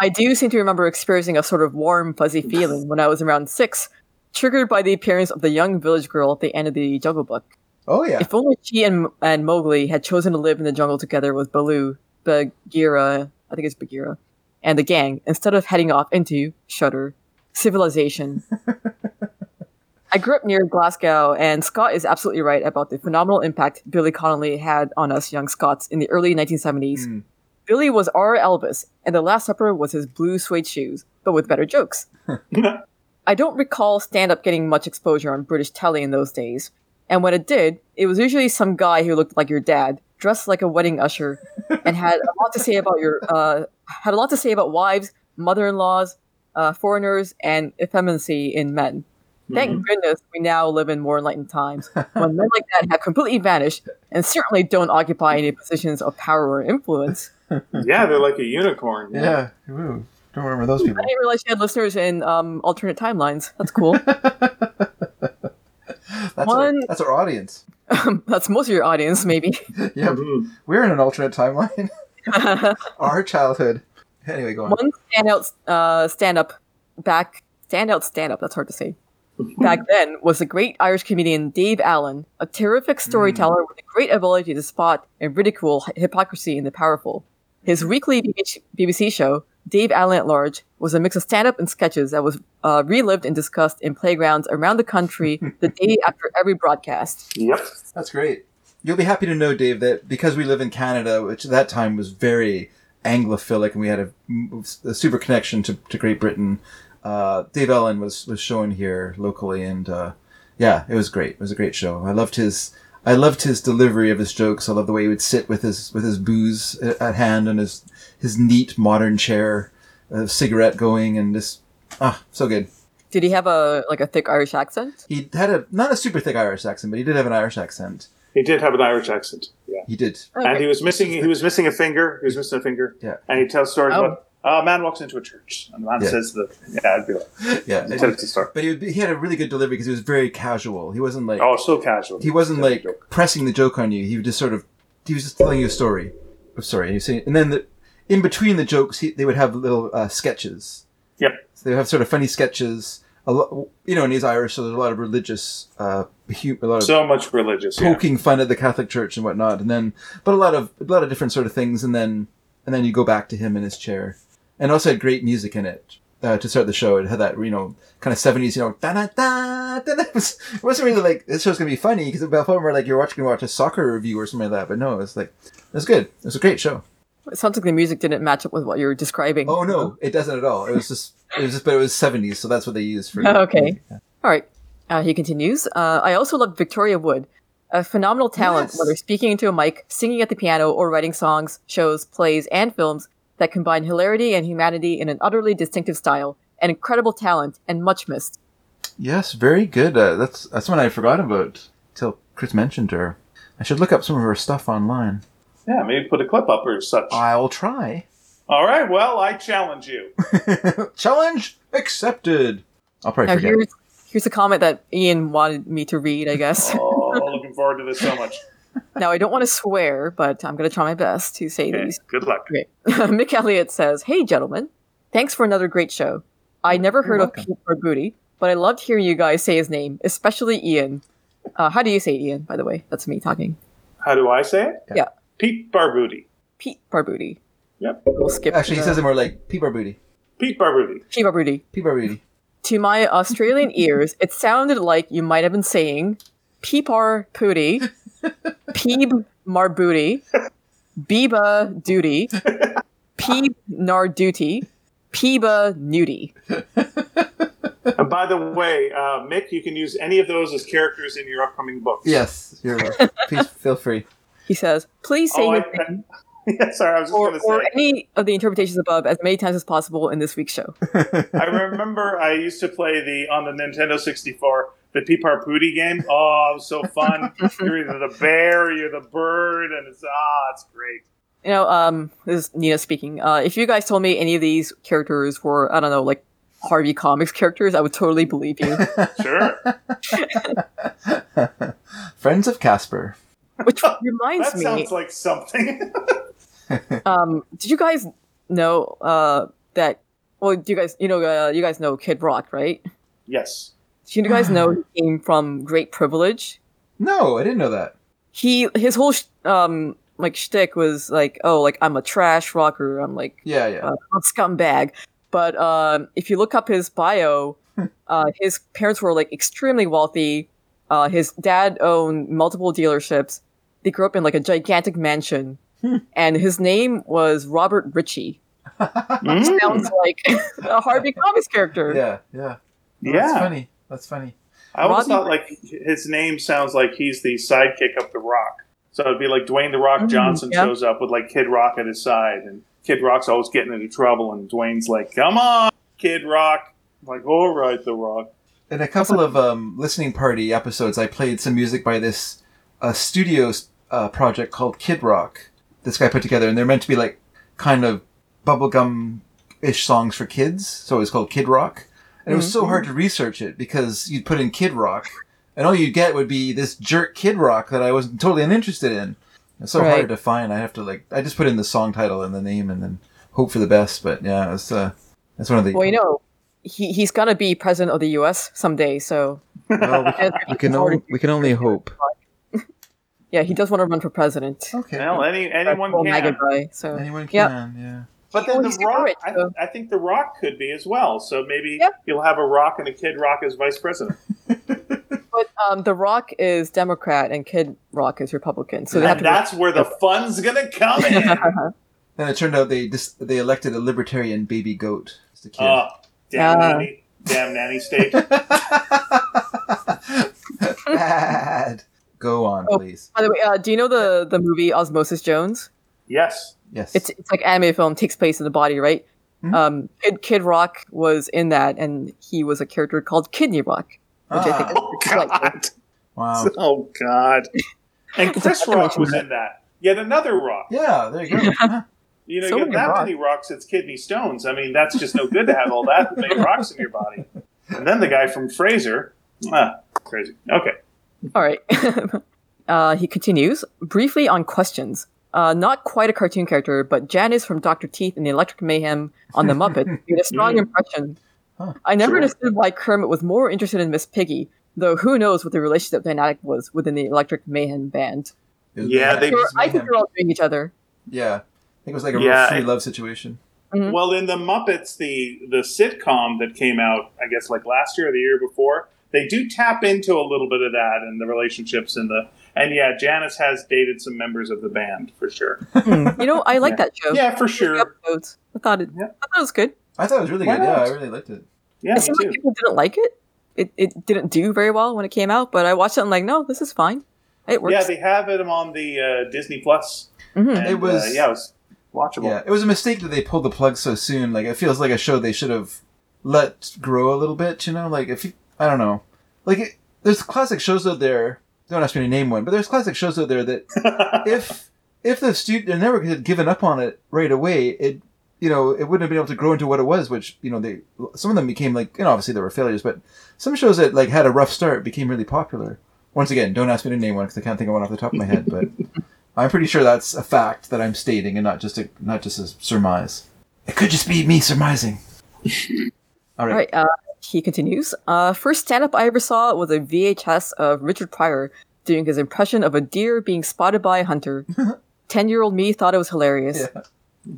I do seem to remember experiencing a sort of warm, fuzzy feeling when I was around six, triggered by the appearance of the young village girl at the end of the Jungle Book. oh yeah, If only she and, and Mowgli had chosen to live in the jungle together with Baloo, Bagheera, I think it's Bagheera, and the gang, instead of heading off into, shudder, civilization. I grew up near Glasgow, and Scott is absolutely right about the phenomenal impact Billy Connolly had on us young Scots in the early 1970s. Mm. Billy was our Elvis, and The Last Supper was his blue suede shoes, but with better jokes. I don't recall stand up getting much exposure on British telly in those days, and when it did, it was usually some guy who looked like your dad, dressed like a wedding usher, and had a lot to say about your uh, had a lot to say about wives, mother-in-laws, uh, foreigners, and effeminacy in men. Thank goodness we now live in more enlightened times when men like that have completely vanished and certainly don't occupy any positions of power or influence. Yeah, they're like a unicorn. yeah. Ooh, don't remember those people. I didn't realize you had listeners in um, alternate timelines. That's cool. That's our, that's our audience. That's most of your audience, maybe. Yeah, Mhm. we're in an alternate timeline. our childhood. Anyway, go on. One standout uh, stand-up back standout stand-up. That's hard to say. Back then was the great Irish comedian Dave Allen, a terrific storyteller with a great ability to spot and ridicule hypocrisy in the powerful. His weekly BBC BBC show, Dave Allen at Large, was a mix of stand-up and sketches that was uh, relived and discussed in playgrounds around the country the day after every broadcast. Yep. That's great. You'll be happy to know, Dave, that because we live in Canada, which at that time was very Anglophilic, and we had a, a super connection to, to Great Britain, uh, Dave Allen was, was shown here locally, and uh, yeah, it was great. It was a great show. I loved his I loved his delivery of his jokes. I love the way he would sit with his with his booze at at hand and his his neat modern chair, a cigarette going, and just ah, so good. Did he have a like a thick Irish accent? He had a not a super thick Irish accent, but he did have an Irish accent. He did have an Irish accent. Yeah. He did. And he was missing. He was missing a finger. He was missing a finger. Yeah. And he tells stories Oh. about Uh, man walks into a church, and the man Yeah. says the yeah, I'd be like, Yeah, tell it to start. but he, would be, he had a really good delivery because he was very casual. He wasn't like Oh, so casual. he wasn't That's like pressing the joke on you. He would just sort of he was just telling you a story. Oh, sorry, and he was saying, and then the, in between the jokes, he, they would have little uh, sketches. Yep. So they would have sort of funny sketches. Lot, you know, and he's Irish, so there's a lot of religious, uh, a lot of so much religious. Yeah. poking fun at the Catholic Church and whatnot, and then but a lot of a lot of different sort of things, and then and then you go back to him in his chair, and also had great music in it uh, to start the show. It had that you know kind of seventies, you know, da da da da. It, was, it wasn't really like this show's gonna be funny because it felt more like you're watching watch a soccer review or something like that. But no, it was like it was good. It was a great show. It sounds like the music didn't match up with what you were describing. Oh no, it doesn't at all. It was just it was just but it was seventies, so that's what they used for. Oh, okay. Yeah. All right. Uh, he continues. Uh, I also loved Victoria Wood, a phenomenal talent, Yes. whether speaking into a mic, singing at the piano, or writing songs, shows, plays, and films that combine hilarity and humanity in an utterly distinctive style. An incredible talent and much missed. Yes, very good. Uh, that's that's one I forgot about till Chris mentioned her. I should look up some of her stuff online. Yeah, maybe put a clip up or such. I'll try. All right. Well, I challenge you. Challenge accepted. I'll probably Now forget. here's here's a comment that Ian wanted me to read. I guess. Oh, looking forward to this so much. now I don't want to swear, but I'm going to try my best to say Okay, these good luck. Okay. Mick Elliott says, Hey, gentlemen. Thanks for another great show. I never heard of welcome. Pete Barbuti, but I loved hearing you guys say his name, especially Ian. Uh, how do you say Ian, by the way? That's me talking. How do I say it? Yeah. Pete Barbuti. Pete Barbuti. Yep. We'll skip. Actually, he the- says it more like Peebar Booty. Pete Barbuti. Pete Barbuti. Peebar Booty. To my Australian ears, it sounded like you might have been saying Peepar Pooty, Peeb Marbuti, Biba Duty, Peeb Narduty, Peeba Nudie. And by the way, uh, Mick, you can use any of those as characters in your upcoming books. Yes, you're Please feel free. He says, please say Oh, his I- name yeah, sorry, I was just or, going to or any of the interpretations above as many times as possible in this week's show. I remember I used to play the on the Nintendo 64 the Peepar Pooty game. Oh, it was so fun. you're either the bear or you're the bird, and it's ah, it's great. You know, um, this is Nina speaking. Uh, if you guys told me any of these characters were, I don't know, like Harvey Comics characters, I would totally believe you. Sure, Friends of Casper. Which reminds that me, That sounds like something. um, did you guys know uh, that? Well, do you guys, you know, uh, you guys know Kid Rock, right? yes. Do you guys know he came from great privilege? No, I didn't know that. He, his whole, sh- um, like shtick was like, oh, like I'm a trash rocker. I'm like Yeah, yeah. uh, a scumbag. But um, if you look up his bio, uh, his parents were like extremely wealthy. Uh, his dad owned multiple dealerships. They grew up in like a gigantic mansion, and his name was Robert Ritchie. Mm, Sounds like a Harvey Comics character. yeah, yeah. That's yeah. funny. That's funny. I always Robbie- thought like his name sounds like he's the sidekick of The Rock. So it'd be like Dwayne The Rock Mm, Johnson yeah. shows up with like Kid Rock at his side, and Kid Rock's always getting into trouble, and Dwayne's like, "Come on, Kid Rock." I'm like, all right, The Rock. In a couple of um, listening party episodes, I played some music by this uh, studio uh, project called Kid Rock. This guy put together, and they're meant to be like kind of bubblegum ish songs for kids. So it was called Kid Rock. And it was so hard to research it because you'd put in Kid Rock, and all you'd get would be this jerk Kid Rock that I was totally uninterested in. It's so Right. hard to find. I have to like, I just put in the song title and the name, and then hope for the best. But yeah, it's uh, that's one of the. Well, you know, he he's gonna be president of the U.S. someday. So Well, we, we can only we can only hope. Yeah, he does want to run for president. Okay. Well, any anyone Full can. MAGA guy. So Anyone Yep. can, yeah. But then he's the Rock, rich, I, so- I think the Rock could be as well. So maybe Yep. you'll have a Rock and a Kid Rock as vice president. But um, The Rock is Democrat and Kid Rock is Republican. So they have to. that's where the fun's gonna come in. Then it turned out they just they elected a libertarian baby goat as the kid. Oh, damn Ah. nanny, damn nanny state. Bad. Go on, Oh. please. By the way, uh, do you know the the movie Osmosis Jones? Yes. Yes. It's it's like anime film takes place in the body, right? Mhm. Um, Kid, Kid Rock was in that, and he was a character called Kidney Rock, which I think Ah, is Oh delightful. God. wow. Oh God. And Chris Rock was in that. Yet another Rock. Yeah, there you go. You know, So you get that rocks. many rocks, it's kidney stones. I mean, that's just no good to have all that many rocks in your body. And then the guy from Frasier, ah, crazy. Okay. All right. uh, he continues briefly on questions. Uh, not quite a cartoon character, but Janice from Doctor Teeth in the Electric Mayhem on the Muppet made a strong Mm. impression. Huh. I never Sure. understood why Kermit was more interested in Miss Piggy, though who knows what the relationship dynamic was within the Electric Mayhem band. Yeah, they- They were- I think they're all doing each other. Yeah, I think it was like a Yeah, real free I- love situation. Mhm. Well, in the Muppets, the the sitcom that came out, I guess, like last year or the year before, they do tap into a little bit of that and the relationships and the and yeah, Janice has dated some members of the band for sure. Hmm. You know, I like Yeah. that show. Yeah, for sure. Episodes. I thought it. Yeah. I thought it was good. I thought it was really Why good. Yeah. I really liked it. Yeah, it me seemed like people didn't like it. It it didn't do very well when it came out, but I watched it and I'm like, no, this is fine. It works. Yeah, they have it on the uh, Disney Plus. Mhm. And, It was- uh, yeah, it was watchable. Yeah, it was a mistake that they pulled the plug so soon. Like it feels like a show they should have let grow a little bit. You know, like if you, I don't know, like it, there's classic shows out there. Don't ask me to name one, but there's classic shows out there that if if the studio network had given up on it right away, it you know it wouldn't have been able to grow into what it was. Which you know they some of them became like you know obviously there were failures, but some shows that like had a rough start became really popular. Once again, don't ask me to name one because I can't think of one off the top of my head, but I'm pretty sure that's a fact that I'm stating and not just a not just a surmise. It could just be me surmising. All right. All right. Uh, he continues. Uh, first stand up I ever saw was a VHS of Richard Pryor doing his impression of a deer being spotted by a hunter. 10 year old me thought it was hilarious.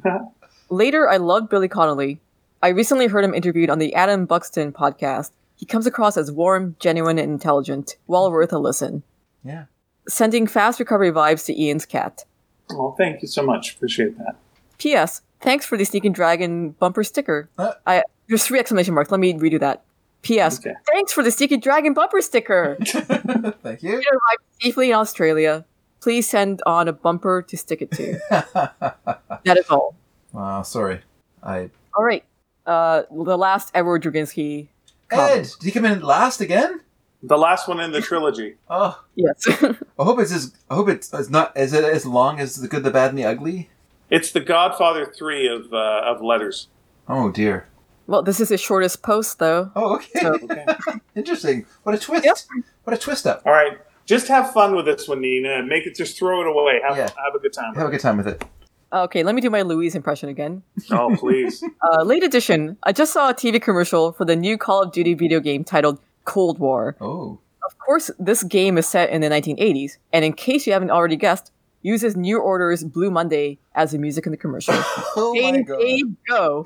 Yeah. Later, I loved Billy Connolly. I recently heard him interviewed on the Adam Buxton podcast. He comes across as warm, genuine, and intelligent. Well worth a listen. Yeah. Sending fast recovery vibes to Ian's cat. well, thank you so much. Appreciate that. P.S. Thanks for the Sneaking Dragon bumper sticker. Uh. I there's three exclamation marks. Let me redo that. P.S. Okay. Thanks for the Sneaking Dragon bumper sticker. Thank you. It arrived safely in Australia. Please send on a bumper to stick it to. that is all. wow, sorry. I All right. Uh, the last Edward Draginsky. Ed, did he come in last again? The last one in the trilogy. Oh, Yes. I hope it's as I hope it's, it's not is it as long as the good, the bad, and the ugly. It's the Godfather three of uh, of letters. Oh dear. Well, this is his shortest post, though. Oh, okay. So- Okay. Interesting. What a twist. Yep. What a twist up. All right. Just have fun with this one, Nina. Make it. Just throw it away. Have, Yeah. have a good time. Have a good time with it. Okay, let me do my Louise impression again. Oh, please. Uh, late edition. I just saw a TV commercial for the new Call of Duty video game titled Cold War. Oh. Of course, this game is set in the 1980s, and in case you haven't already guessed, uses New Order's Blue Monday as the music in the commercial. Oh my Dave, god. Dave, go!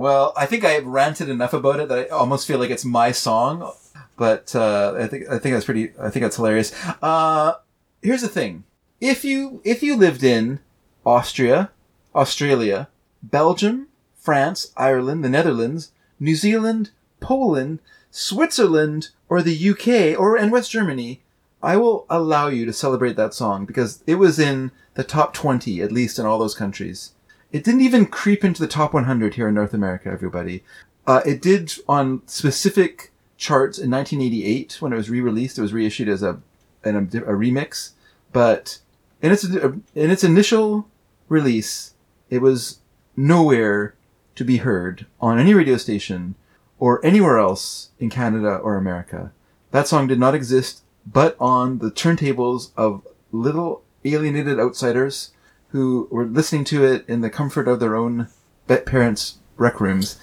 Well, I think I have ranted enough about it that I almost feel like it's my song. But uh, I think I think that's pretty. I think that's hilarious. Uh, here's the thing: if you if you lived in Austria, Australia, Belgium, France, Ireland, the Netherlands, New Zealand, Poland, Switzerland, or the UK, or and West Germany, I will allow you to celebrate that song because it was in the top twenty at least in all those countries. It didn't even creep into the top 100 here in North America, everybody. Uh, it did on specific charts in 1988 when it was re-released. It was reissued as a, an, a, remix, but in its in its initial release, it was nowhere to be heard on any radio station or anywhere else in Canada or America. That song did not exist but on the turntables of little alienated outsiders who were listening to it in the comfort of their own parents' rec rooms.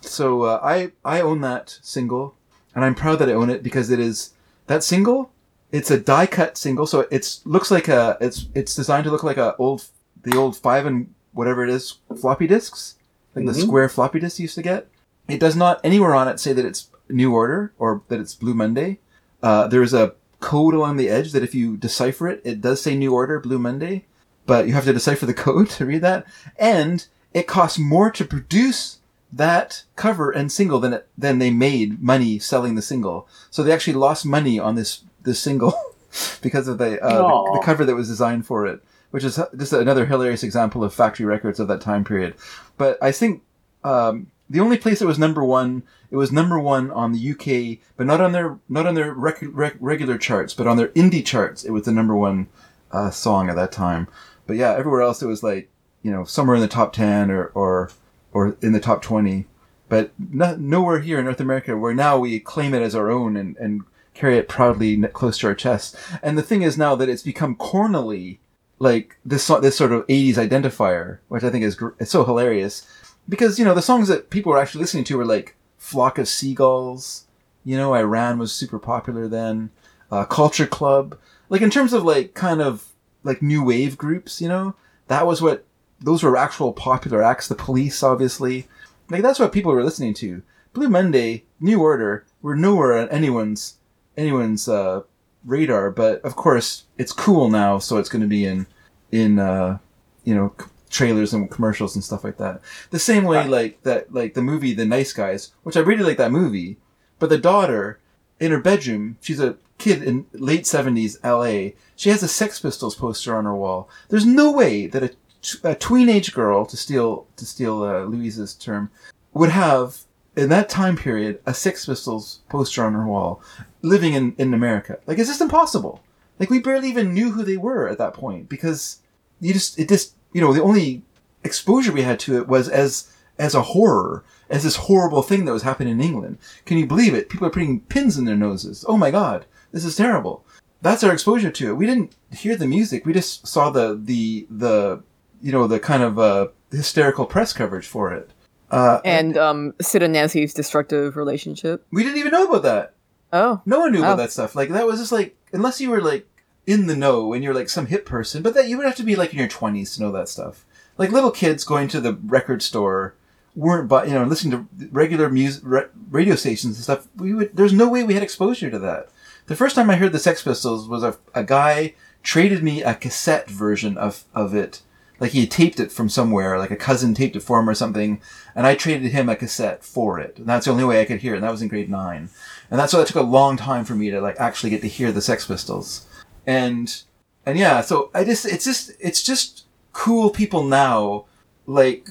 So uh, I I own that single, and I'm proud that I own it because it is that single. It's a die cut single, so it's looks like a it's it's designed to look like a old the old five and whatever it is floppy disks, like the Mhm. square floppy disks you used to get. It does not anywhere on it say that it's New Order or that it's Blue Monday. Uh, there is a code along the edge that if you decipher it, it does say New Order Blue Monday but you have to decipher the code to read that. And it costs more to produce that cover and single than it, than they made money selling the single. So they actually lost money on this this single because of the, uh, the the cover that was designed for it, which is just another hilarious example of factory records of that time period. But I think um, the only place it was number one, it was number one on the UK, but not on their not on their rec- rec- regular charts, but on their indie charts. It was the number one uh, song at that time. But yeah, everywhere else it was like you know somewhere in the top ten or or or in the top twenty, but no, nowhere here in North America where now we claim it as our own and and carry it proudly close to our chest. And the thing is now that it's become cornily like this this sort of 80s identifier, which I think is it's so hilarious. Because you know the songs that people were actually listening to were like Flock of Seagulls, you know, Iran was super popular then, uh, Culture Club, like in terms of like kind of like new wave groups, you know, that was what those were actual popular acts. The Police, obviously, like that's what people were listening to. Blue Monday, New Order were nowhere on anyone's anyone's uh, radar, but of course it's cool now, so it's going to be in in uh, you know c- trailers and commercials and stuff like that. The same way, like that, like the movie The Nice Guys, which I really like that movie, but the daughter in her bedroom, she's a kid in late seventies L.A. She has a Sex Pistols poster on her wall. There's no way that a, t- a tweenage girl, to steal to steal uh, Louise's term, would have in that time period a Sex Pistols poster on her wall, living in in America. Like it's just impossible. Like we barely even knew who they were at that point because you just it just you know the only exposure we had to it was as as a horror as this horrible thing that was happening in England. Can you believe it? People are putting pins in their noses. Oh my god, this is terrible. That's our exposure to it. We didn't hear the music. We just saw the the the you know the kind of uh, hysterical press coverage for it. Uh, And um, Sid and Nancy's destructive relationship. we didn't even know about that. Oh, No one knew about Oh. that stuff. Like that was just like unless you were like in the know and you're like some hip person, but that you would have to be like in your twenties to know that stuff. Like little kids going to the record store weren't but you know listening to regular music radio stations and stuff. We would there's no way we had exposure to that. The first time I heard the Sex Pistols was a, a guy traded me a cassette version of of it. Like he had taped it from somewhere, like a cousin taped it for him or something, and I traded him a cassette for it. And that's the only way I could hear it, and that was in grade nine. And that's why it took a long time for me to like actually get to hear the Sex Pistols. And and yeah, so I just it's just it's just cool people now, like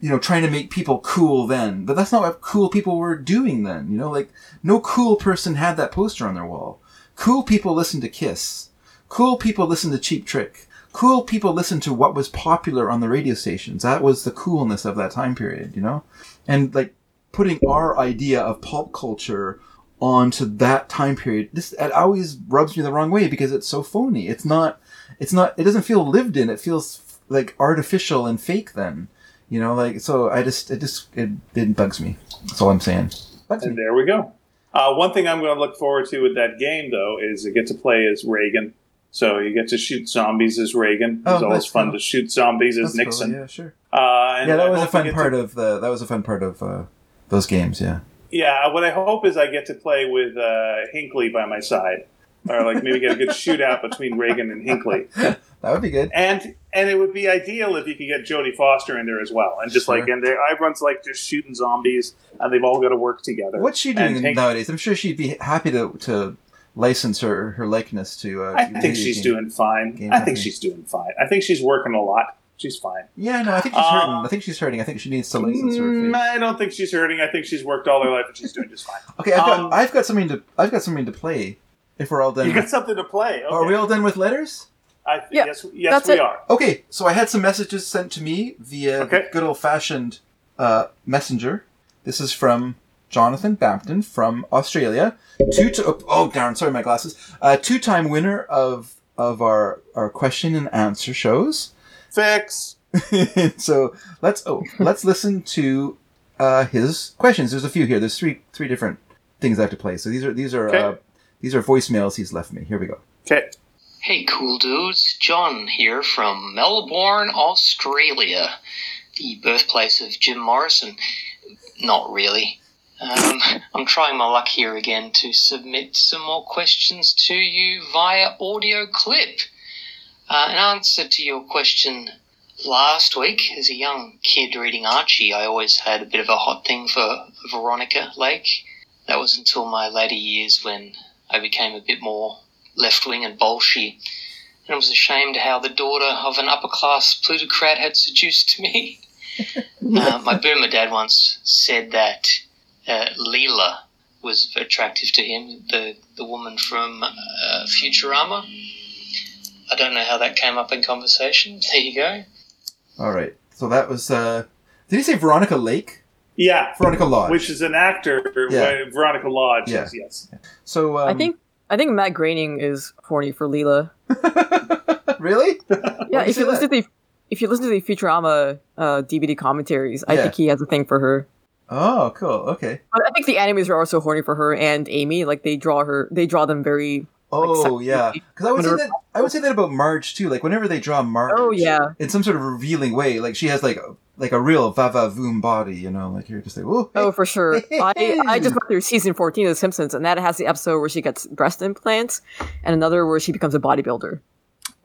you know, trying to make people cool then. But that's not what cool people were doing then. You know, like no cool person had that poster on their wall. Cool people listened to Kiss. Cool people listened to Cheap Trick. Cool people listened to what was popular on the radio stations. That was the coolness of that time period, you know? And like putting our idea of pulp culture onto that time period, this it always rubs me the wrong way because it's so phony. It's not it's not it doesn't feel lived in. It feels like artificial and fake then. You know, like so I just it just it, it bugs me. That's all I'm saying. Bugs And me. there we go. Uh, one thing I'm going to look forward to with that game, though, is you get to play as Reagan. So you get to shoot zombies as Reagan. Oh, always fun cool. to shoot zombies as That's cool, Nixon. Yeah, sure. Uh, and Yeah, that I was a fun part of the that was a fun part of uh, those games, yeah. Yeah, what I hope is I get to play with uh, Hinckley by my side, or like maybe get a good shootout between Reagan and Hinckley. That would be good. And and it would be ideal if you could get Jodie Foster in there as well, and just Sure. like and there, everyone's like just shooting zombies, and they've all got to work together. What's she doing Hank- nowadays? I'm sure she'd be happy to to license her her likeness to. Uh, I think she's game. doing fine. I think she's doing fine. I think she's working a lot. She's fine. Yeah, no, I think she's Uh, hurting. I think she's hurting. I think she needs to license her. Mm, face. I don't think she's hurting. I think she's worked all her life and she's doing just fine. Okay, I've got um, I've got something to I've got something to play. If we're all done, You got something to play. Okay. are we all done with letters? I, Yeah, yes, yes, that's we it. are. Okay, so I had some messages sent to me via Okay. the good old fashioned uh, messenger. This is from Jonathan Bampton from Australia. Two to, oh, oh darn, sorry, my glasses. Uh, two time winner of of our our question and answer shows. Fix. so let's oh let's listen to uh, his questions. There's a few here. There's three three different things I have to play. So these are these are uh, these are voicemails he's left me. Here we go. Okay. Hey, cool dudes. John here from Melbourne, Australia, the birthplace of Jim Morrison. Not really. Um, I'm trying my luck here again to submit some more questions to you via audio clip. Uh, in answer to your question last week, as a young kid reading Archie, I always had a bit of a hot thing for Veronica Lake. That was until my later years when I became a bit more left wing and bolshy, and I was ashamed how the daughter of an upper class plutocrat had seduced me. uh, my boomer dad once said that uh, Leela was attractive to him, the, the woman from uh, Futurama. I don't know how that came up in conversation. There you go. All right. So that was. uh Did he say Veronica Lake? Yeah, Veronica Lodge. which is an actor, Yeah. uh, Veronica Lodge. Yeah. Yes, yes. so um, I think I think Matt Groening is horny for Leela. really. Yeah, if you say listen to the if you listen to the Futurama uh, DVD commentaries, I Yeah. think he has a thing for her. Oh, cool. Okay. But I think the animes are also horny for her and Amy. Like they draw her, they draw them very. Oh sexy. yeah, because I would say that I would say that about Marge too. Like whenever they draw Marge, Oh yeah, in some sort of revealing way, like she has like a, like a real vava voom body, you know, like you're just like, oh, oh for sure. I I just went through season fourteen of The Simpsons, and that has the episode where she gets breast implants, and another where she becomes a bodybuilder.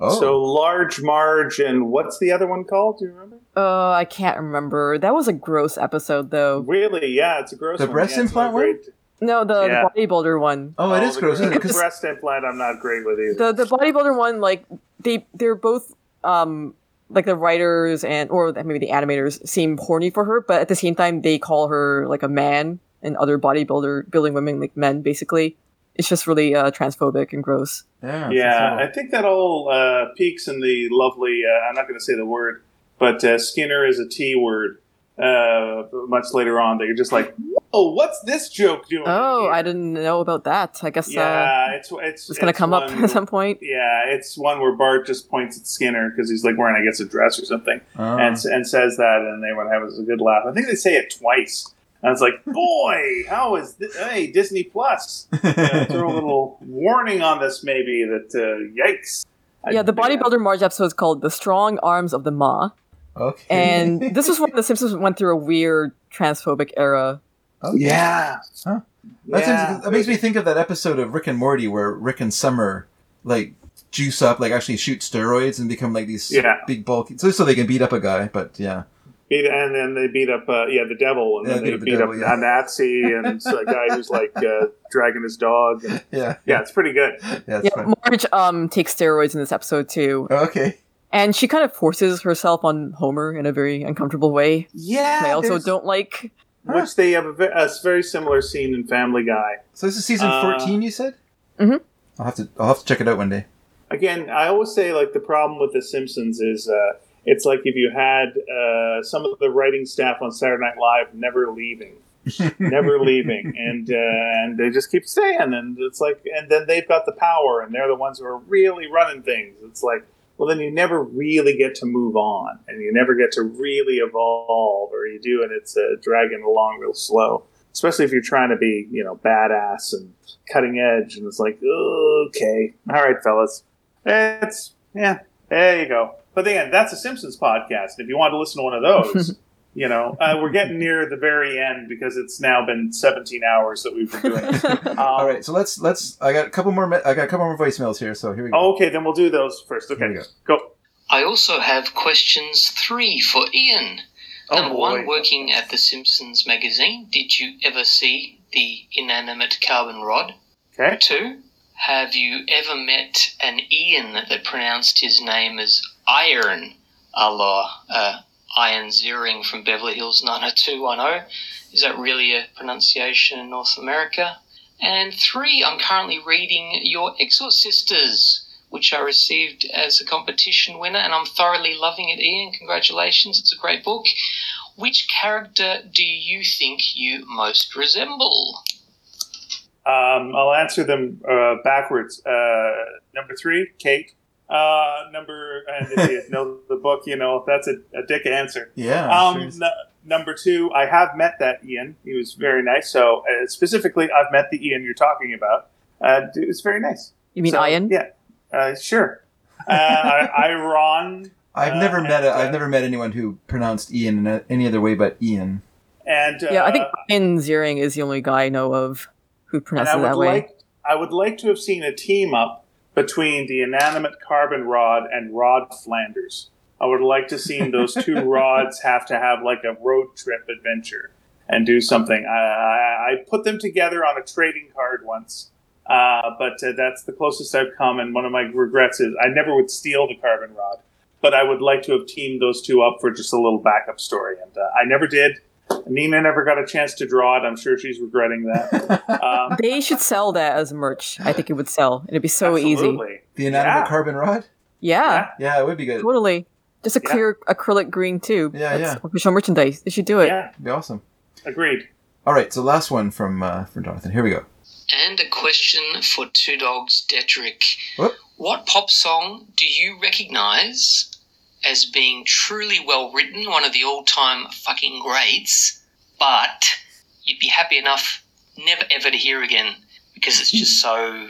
oh, So large Marge and what's the other one called? Do you remember? Uh, I can't remember. That was a gross episode though. Really? Yeah, it's a gross. The one. breast Yeah, implant one? great. No, the, Yeah. the bodybuilder one. oh, it is gross, isn't it? The 'Cause- breast implant, I'm not great with either. the the bodybuilder one like they they're both um like the writers and or maybe the animators seem horny for her but at the same time they call her like a man and other bodybuilder building women like men basically it's just really uh transphobic and gross yeah, yeah, so- I think that all uh, peaks in the lovely. Uh, I'm not going to say the word, but uh, Skinner is a T word. Uh, much later on, they're just like, "Whoa, what's this joke doing?" oh here?" i didn't know about that i guess uh Yeah, it's it's it's gonna it's come up at some point Yeah, it's one where Bart just points at Skinner because he's like wearing, I guess, a dress or something, Oh. and and says that, and they everyone has a good laugh. I think they say it twice. And it's like, boy, how is this? Hey, Disney Plus, uh, throw a little warning on this, maybe that uh, yikes. yeah the bodybuilder marge episode is called the strong arms of the ma okay, and this was when the simpsons went through a weird transphobic era Okay. Yeah, Huh. That's Yeah. that makes me think of that episode of Rick and Morty where Rick and Summer like juice up, like actually shoot steroids and become like these Yeah. big bulky, so so they can beat up a guy. But yeah, beat, and then they beat up, uh, yeah, the devil, and Yeah, then they they beat beat up the up devil, yeah. a Nazi and a guy who's like uh, dragging his dog. And, yeah, yeah, it's pretty good. yeah. It's yeah marge um takes steroids in this episode too Okay. And she kind of forces herself on Homer in a very uncomfortable way. Yeah, I also there's- don't like. Which they have a, a very similar scene in Family Guy. So this is season Uh, fourteen. You said. Mhm. I'll have to. I'll have to check it out one day. Again, I always say like the problem with The Simpsons is uh, it's like if you had uh, some of the writing staff on Saturday Night Live never leaving, never leaving, and uh, and they just keep staying, and it's like, and then they've got the power, and they're the ones who are really running things. It's like, well, then you never really get to move on, and you never get to really evolve, or you do, and it's uh, dragging along real slow. Especially if you're trying to be, you know, badass and cutting edge, and it's like, okay, all right, fellas, it's yeah, there you go. But again, that's a Simpsons podcast. If you want to listen to one of those, you know, uh, we're getting near the very end because it's now been 17 hours that we've been doing. it. Um, All right, so let's let's. I got a couple more. I got a couple more voicemails here. So here we go. Oh, okay, then we'll do those first. Okay, go. go. I also have questions three for Ian. Oh, Number one, working at the Simpsons magazine, did you ever see the inanimate carbon rod? Okay. Two, have you ever met an Ian that pronounced his name as Iron, a la uh, Iron Ziering from Beverly Hills 90210? Is that really a pronunciation in North America? And three, I'm currently reading Your Exorcisters, which I received as a competition winner, and I'm thoroughly loving it, Ian. Congratulations, it's a great book. Which character do you think you most resemble? Um, I'll answer them uh, backwards. Uh, number three, Kate. Uh, number, and if you know the book, you know that's a, a dick answer. Yeah. Um, sure n- number two, I have met that Ian. He was very nice. So uh, specifically, I've met the Ian you're talking about. Uh, it was very nice. You mean So, Ian? Yeah, uh, sure. Uh, I, Iron I've uh, never met. A, and, uh, I've never met anyone who pronounced Ian in a, any other way but Ian. and uh, Yeah, I think Ian Ziering is the only guy I know of who and pronounces I it would that way. I would like to have seen a team up between the inanimate carbon rod and Rod Flanders. I would like to see those two rods have to have like a road trip adventure and do something. I, I, I put them together on a trading card once, uh, but uh, that's the closest I've come. And one of my regrets is I never would steal the carbon rod, but I would like to have teamed those two up for just a little backup story. And uh, I never did. Nina never got a chance to draw it. I'm sure she's regretting that. Um, They should sell that as merch. I think it would sell. It'd be so easy. absolutely. The inanimate Yeah. carbon rod. Yeah, Yeah, it would be good. totally. Just a Yeah. clear acrylic green tube. Yeah, That's yeah. Official merchandise. They should do it. Yeah, It'd be awesome. agreed. All right, so last one from uh, from Jonathan. Here we go. And a question for Two Dogs Dedrick. What? What pop song do you recognize as being truly well written, one of the all time fucking greats, but you'd be happy enough never ever to hear again because it's just so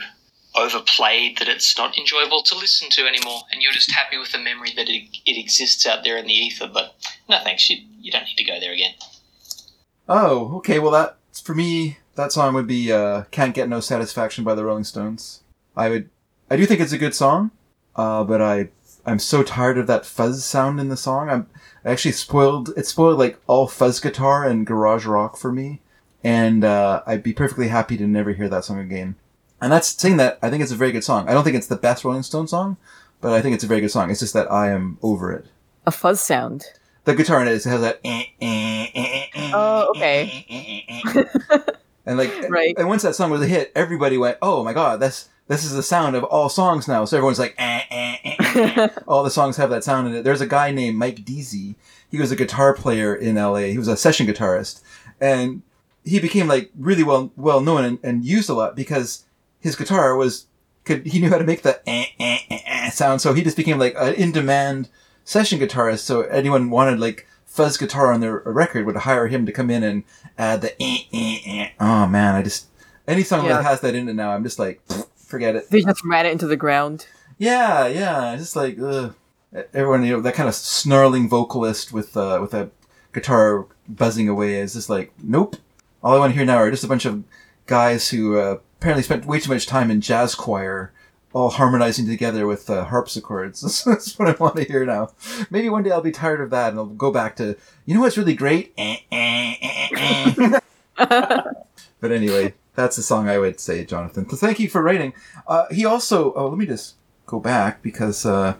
overplayed that it's not enjoyable to listen to anymore, and you're just happy with the memory that it, it exists out there in the ether. But no thanks, you, you don't need to go there again. Oh, okay. Well, that for me, that song would be uh, "Can't Get No Satisfaction" by the Rolling Stones. I would, I do think it's a good song, uh, but I, I'm so tired of that fuzz sound in the song. I'm I actually spoiled. It spoiled like all fuzz guitar and garage rock for me, and uh, I'd be perfectly happy to never hear that song again. And that's saying that I think it's a very good song. I don't think it's the best Rolling Stone song, but I think it's a very good song. It's just that I am over it. A fuzz sound. The guitar in it has that. Eh, eh, eh, oh, eh. and like, Right. and once that song was a hit, everybody went, "Oh my god, that's this is the sound of all songs now." So everyone's like, eh, eh, eh, eh, eh. all the songs have that sound in it. There's a guy named Mike Deasy. He was a guitar player in LA. He was a session guitarist, and he became like really well well known and, and used a lot because his guitar was could he knew how to make the eh, eh, eh, eh sound. So he just became like an in demand session guitarist. So anyone wanted like fuzz guitar on their record would hire him to come in and add the eh, eh, eh. Oh man, I just any song Yeah. that has that in it now, I'm just like pfft, forget it. They just ran it into the ground. Yeah, yeah, just like ugh. everyone, you know, that kind of snarling vocalist with uh, with a guitar buzzing away is just like nope. All I want to hear now are just a bunch of guys who uh, apparently spent way too much time in jazz choir, all harmonizing together with uh, harpsichords. That's, what I want to hear now. Maybe one day I'll be tired of that and I'll go back to you know what's really great. Eh, eh, eh. But anyway, that's the song I would say, Jonathan. So thank you for writing. Uh, he also, oh, let me just go back because uh,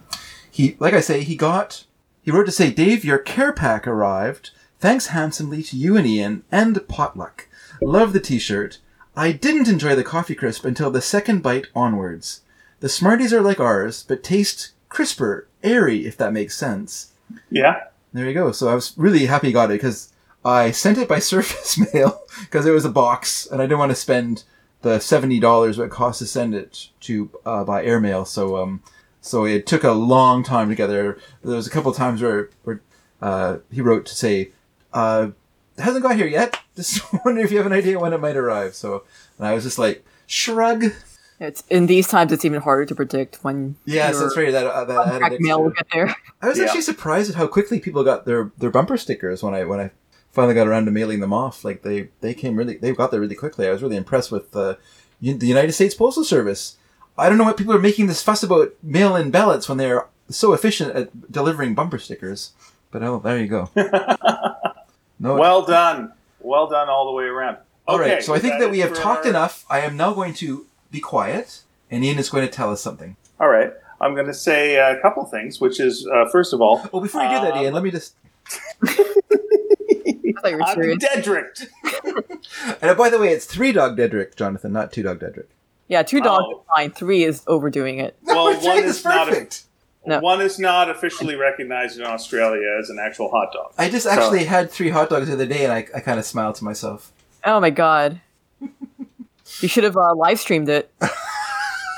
he, like I say, he got, he wrote to say, Dave, your care pack arrived. Thanks handsomely to you and Ian and Potluck. Love the t-shirt. I didn't enjoy the coffee crisp until the second bite onwards. The Smarties are like ours, but taste crisper, airy, if that makes sense. Yeah. There you go. So I was really happy he got it because I sent it by surface mail because it was a box and I didn't want to spend the seventy dollars what it cost to send it to uh, by airmail. So um, so it took a long time to get there. There was a couple of times where where uh, he wrote to say, uh, "Hasn't got here yet. Just wonder if you have an idea when it might arrive." So and I was just like, shrug. It's in these times. It's even harder to predict when. Yes, your that's right. That uh, that mail will get there. I was Yeah. actually surprised at how quickly people got their, their bumper stickers when I when I finally got around to mailing them off. Like they they came really they got there really quickly. I was really impressed with uh, the United States Postal Service. I don't know what people are making this fuss about mail-in ballots when they're so efficient at delivering bumper stickers. But oh, there you go. No, Well done. Well done all the way around. all right. Okay, So I think that that we have talked our- enough. I am now going to be quiet, and Ian is going to tell us something. All right. I'm going to say a couple things, which is, uh, first of all, Well, before you do that, Uh, Ian, let me just. I thought you were I'm serious. Dedrick. And by the way, it's three dog Dedrick, Jonathan, not two dog Dedrick. Yeah, two dogs Oh. is fine. Three is overdoing it. Well, three one is not a- perfect. No. One is not officially recognized in Australia as an actual hot dog. I just actually had three hot dogs the other day, and I, I kind of smiled to myself. Oh my god. You should have uh, live streamed it.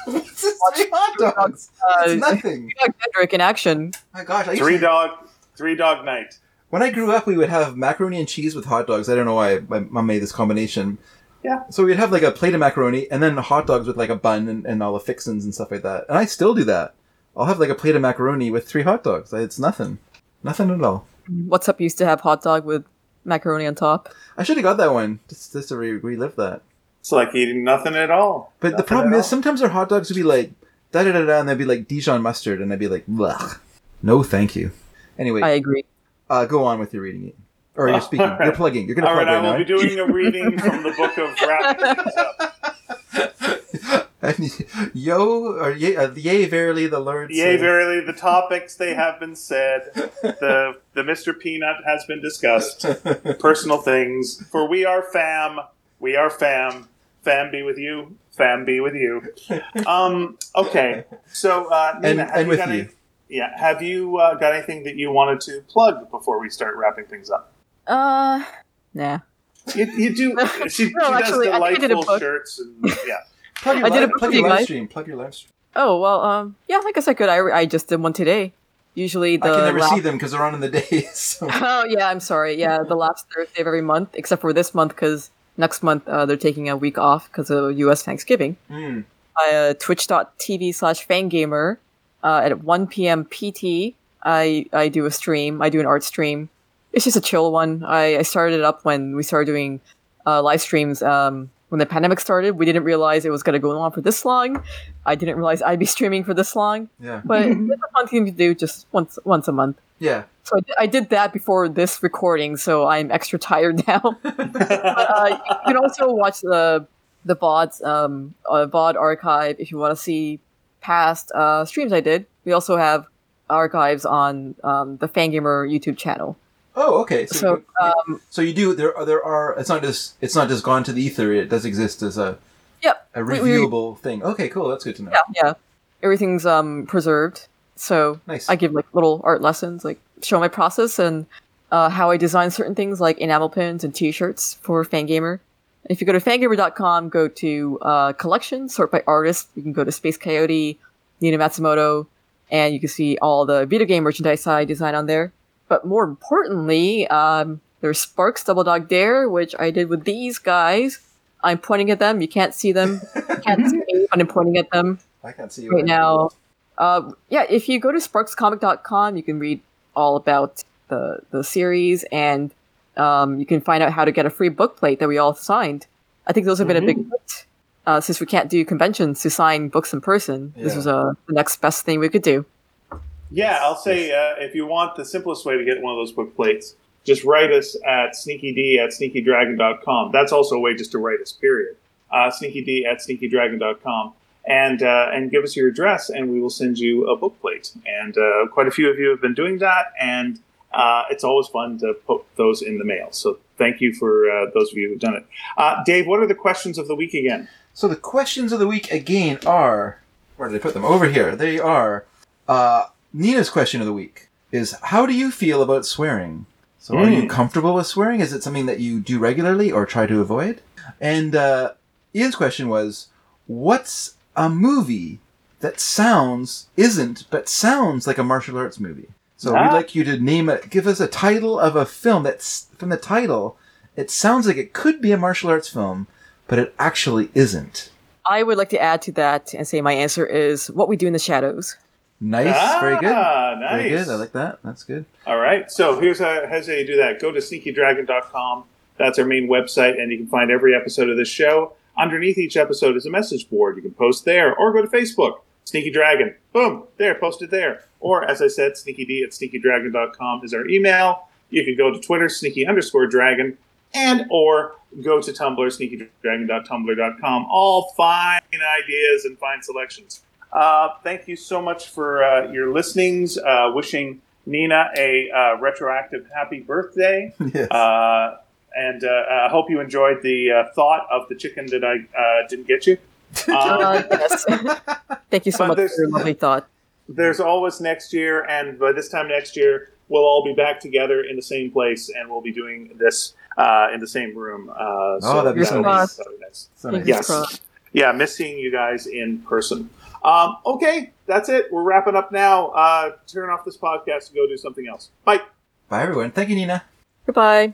it's just three hot dogs. Uh, It's nothing. Doug Dedrick in action. My gosh, I Three to- dog, three dog night. When I grew up, we would have macaroni and cheese with hot dogs. I don't know why my mom made this combination. Yeah. So we'd have like a plate of macaroni and then hot dogs with like a bun and, and all the fixins and stuff like that. And I still do that. I'll have like a plate of macaroni with three hot dogs. It's nothing. Nothing at all. What's up used to have hot dog with macaroni on top. I should have got that one just, just to re- relive that. It's like eating nothing at all. But the problem is all. sometimes our hot dogs would be like da da da da, and they'd be like Dijon mustard, and I'd be like, Blech. no, thank you. Anyway, I agree. Uh, go on with your reading, or you're speaking, All right. you're plugging, you're gonna All plug right, I right will now. be doing a reading from the book of wrapping things up. And yo, or yea, uh, yea, verily, the Lord. Yea, said- verily, the topics they have been said. The the Mr. Peanut has been discussed. Personal things. For we are fam. We are fam. Fam be with you. Fam be with you. Um, okay, so uh, Nina, And- have and you with got you. any- yeah, have you uh, got anything that you wanted to plug before we start wrapping things up? Uh, nah. You, you do. She, No, she actually, does I I delightful shirts and yeah. Plug your, I did a live, plug your live stream. Plug your live stream. Oh well, um, yeah, I guess I could. I, I just did one today. Usually the I can never last- see them because they're on in the days. So. Oh yeah, I'm sorry. Yeah, the last Thursday of every month, except for this month because next month uh, they're taking a week off because of U.S. Thanksgiving. Mm. uh, twitch.tv slash fangamer uh, at 1 p.m. PT. I, I do a stream. I do an art stream. It's just a chill one. I, I started it up when we started doing uh, live streams um, when the pandemic started. We didn't realize it was going to go on for this long. I didn't realize I'd be streaming for this long. Yeah. But it's a fun thing to do just once once a month. Yeah. So I, di- I did that before this recording, so I'm extra tired now. but, uh, you can also watch the the VODs, um, uh, VOD archive if you want to see past uh, streams I did. We also have archives on um, the Fangamer YouTube channel. Oh, okay. So, So, you, um, so you do there. Are, there are. It's not just. It's not just gone to the ether. It does exist as a Yep. a We- we- thing. Okay, cool. That's good to know. yeah, yeah, everything's um, preserved. So Nice. I give like little art lessons, like show my process and uh, how I design certain things like enamel pins and T-shirts for Fangamer. If you go to fangamer.com, go to uh, collection, sort by artist. You can go to Space Coyote, Nina Matsumoto, and you can see all the video game merchandise I design on there. But more importantly, um, there's Sparks Double Dog Dare, which I did with these guys. I'm pointing at them. You can't see them. You can't see me, but I'm pointing at them I can't see you right now. Uh, yeah, if you go to sparkscomic.com, you can read all about the the series, and um, you can find out how to get a free book plate that we all signed. I think those have been a big hit. Uh, since we can't do conventions to sign books in person, this was uh, the next best thing we could do. Yeah, I'll say uh, if you want the simplest way to get one of those book plates, just write us at sneakyd at sneakydragon.com. That's also a way just to write us, period. Uh, sneakyd at sneakydragon.com. And, uh, and give us your address, and we will send you a book plate. And uh, quite a few of you have been doing that, and uh, it's always fun to put those in the mail. So thank you for uh, those of you who've done it. Uh, Dave, what are the questions of the week again? So the questions of the week again are where did I put them? Over here. They are. Uh, Nina's question of the week is How do you feel about swearing? So are you Mm. comfortable with swearing? Is it something that you do regularly or try to avoid? And uh, Ian's question was What's a movie that sounds isn't but sounds like a martial arts movie? So Ah. we'd like you to name it. Give us a title of a film that's from the title. It sounds like it could be a martial arts film, but it actually isn't. I would like to add to that and say my answer is What We Do in the Shadows. Nice, very good. Ah, nice. Very good. I like that. That's good. All right. So here's how, here's how you do that. Go to sneakydragon.com. That's our main website, and you can find every episode of this show. Underneath each episode is a message board. You can post there, or go to Facebook. Sneaky Dragon. Boom. There, posted there. Or, as I said, sneakyd at sneakydragon.com is our email. You can go to Twitter, sneaky underscore dragon, and or go to Tumblr, sneakydragon.tumblr.com. All fine ideas and fine selections. Uh, thank you so much for uh, your listenings. Uh, wishing Nina a uh, retroactive happy birthday. yes. Uh, and uh, I hope you enjoyed the uh, thought of the chicken that I uh, didn't get you. Um, Uh, yes. Thank you so But much for your lovely thought. there's always next year, and by this time next year, we'll all be back together in the same place, and we'll be doing this uh, in the same room. Uh, Oh, that'd be so nice. that'd be nice. So Fingers nice. Yes. crossed. Yeah, miss seeing you guys in person. Um, okay, that's it. We're wrapping up now. Uh, turn off this podcast and go do something else. Bye. Bye, everyone. Thank you, Nina. Goodbye.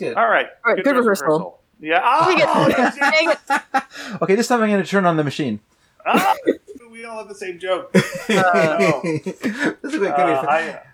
Was good. All right. All right, good dress rehearsal. Yeah. Oh, Dang it. yes, yes. Dang it. Okay, this time I'm going to turn on the machine. Ah, we all have the same joke. Uh, this is quite good. Uh, I,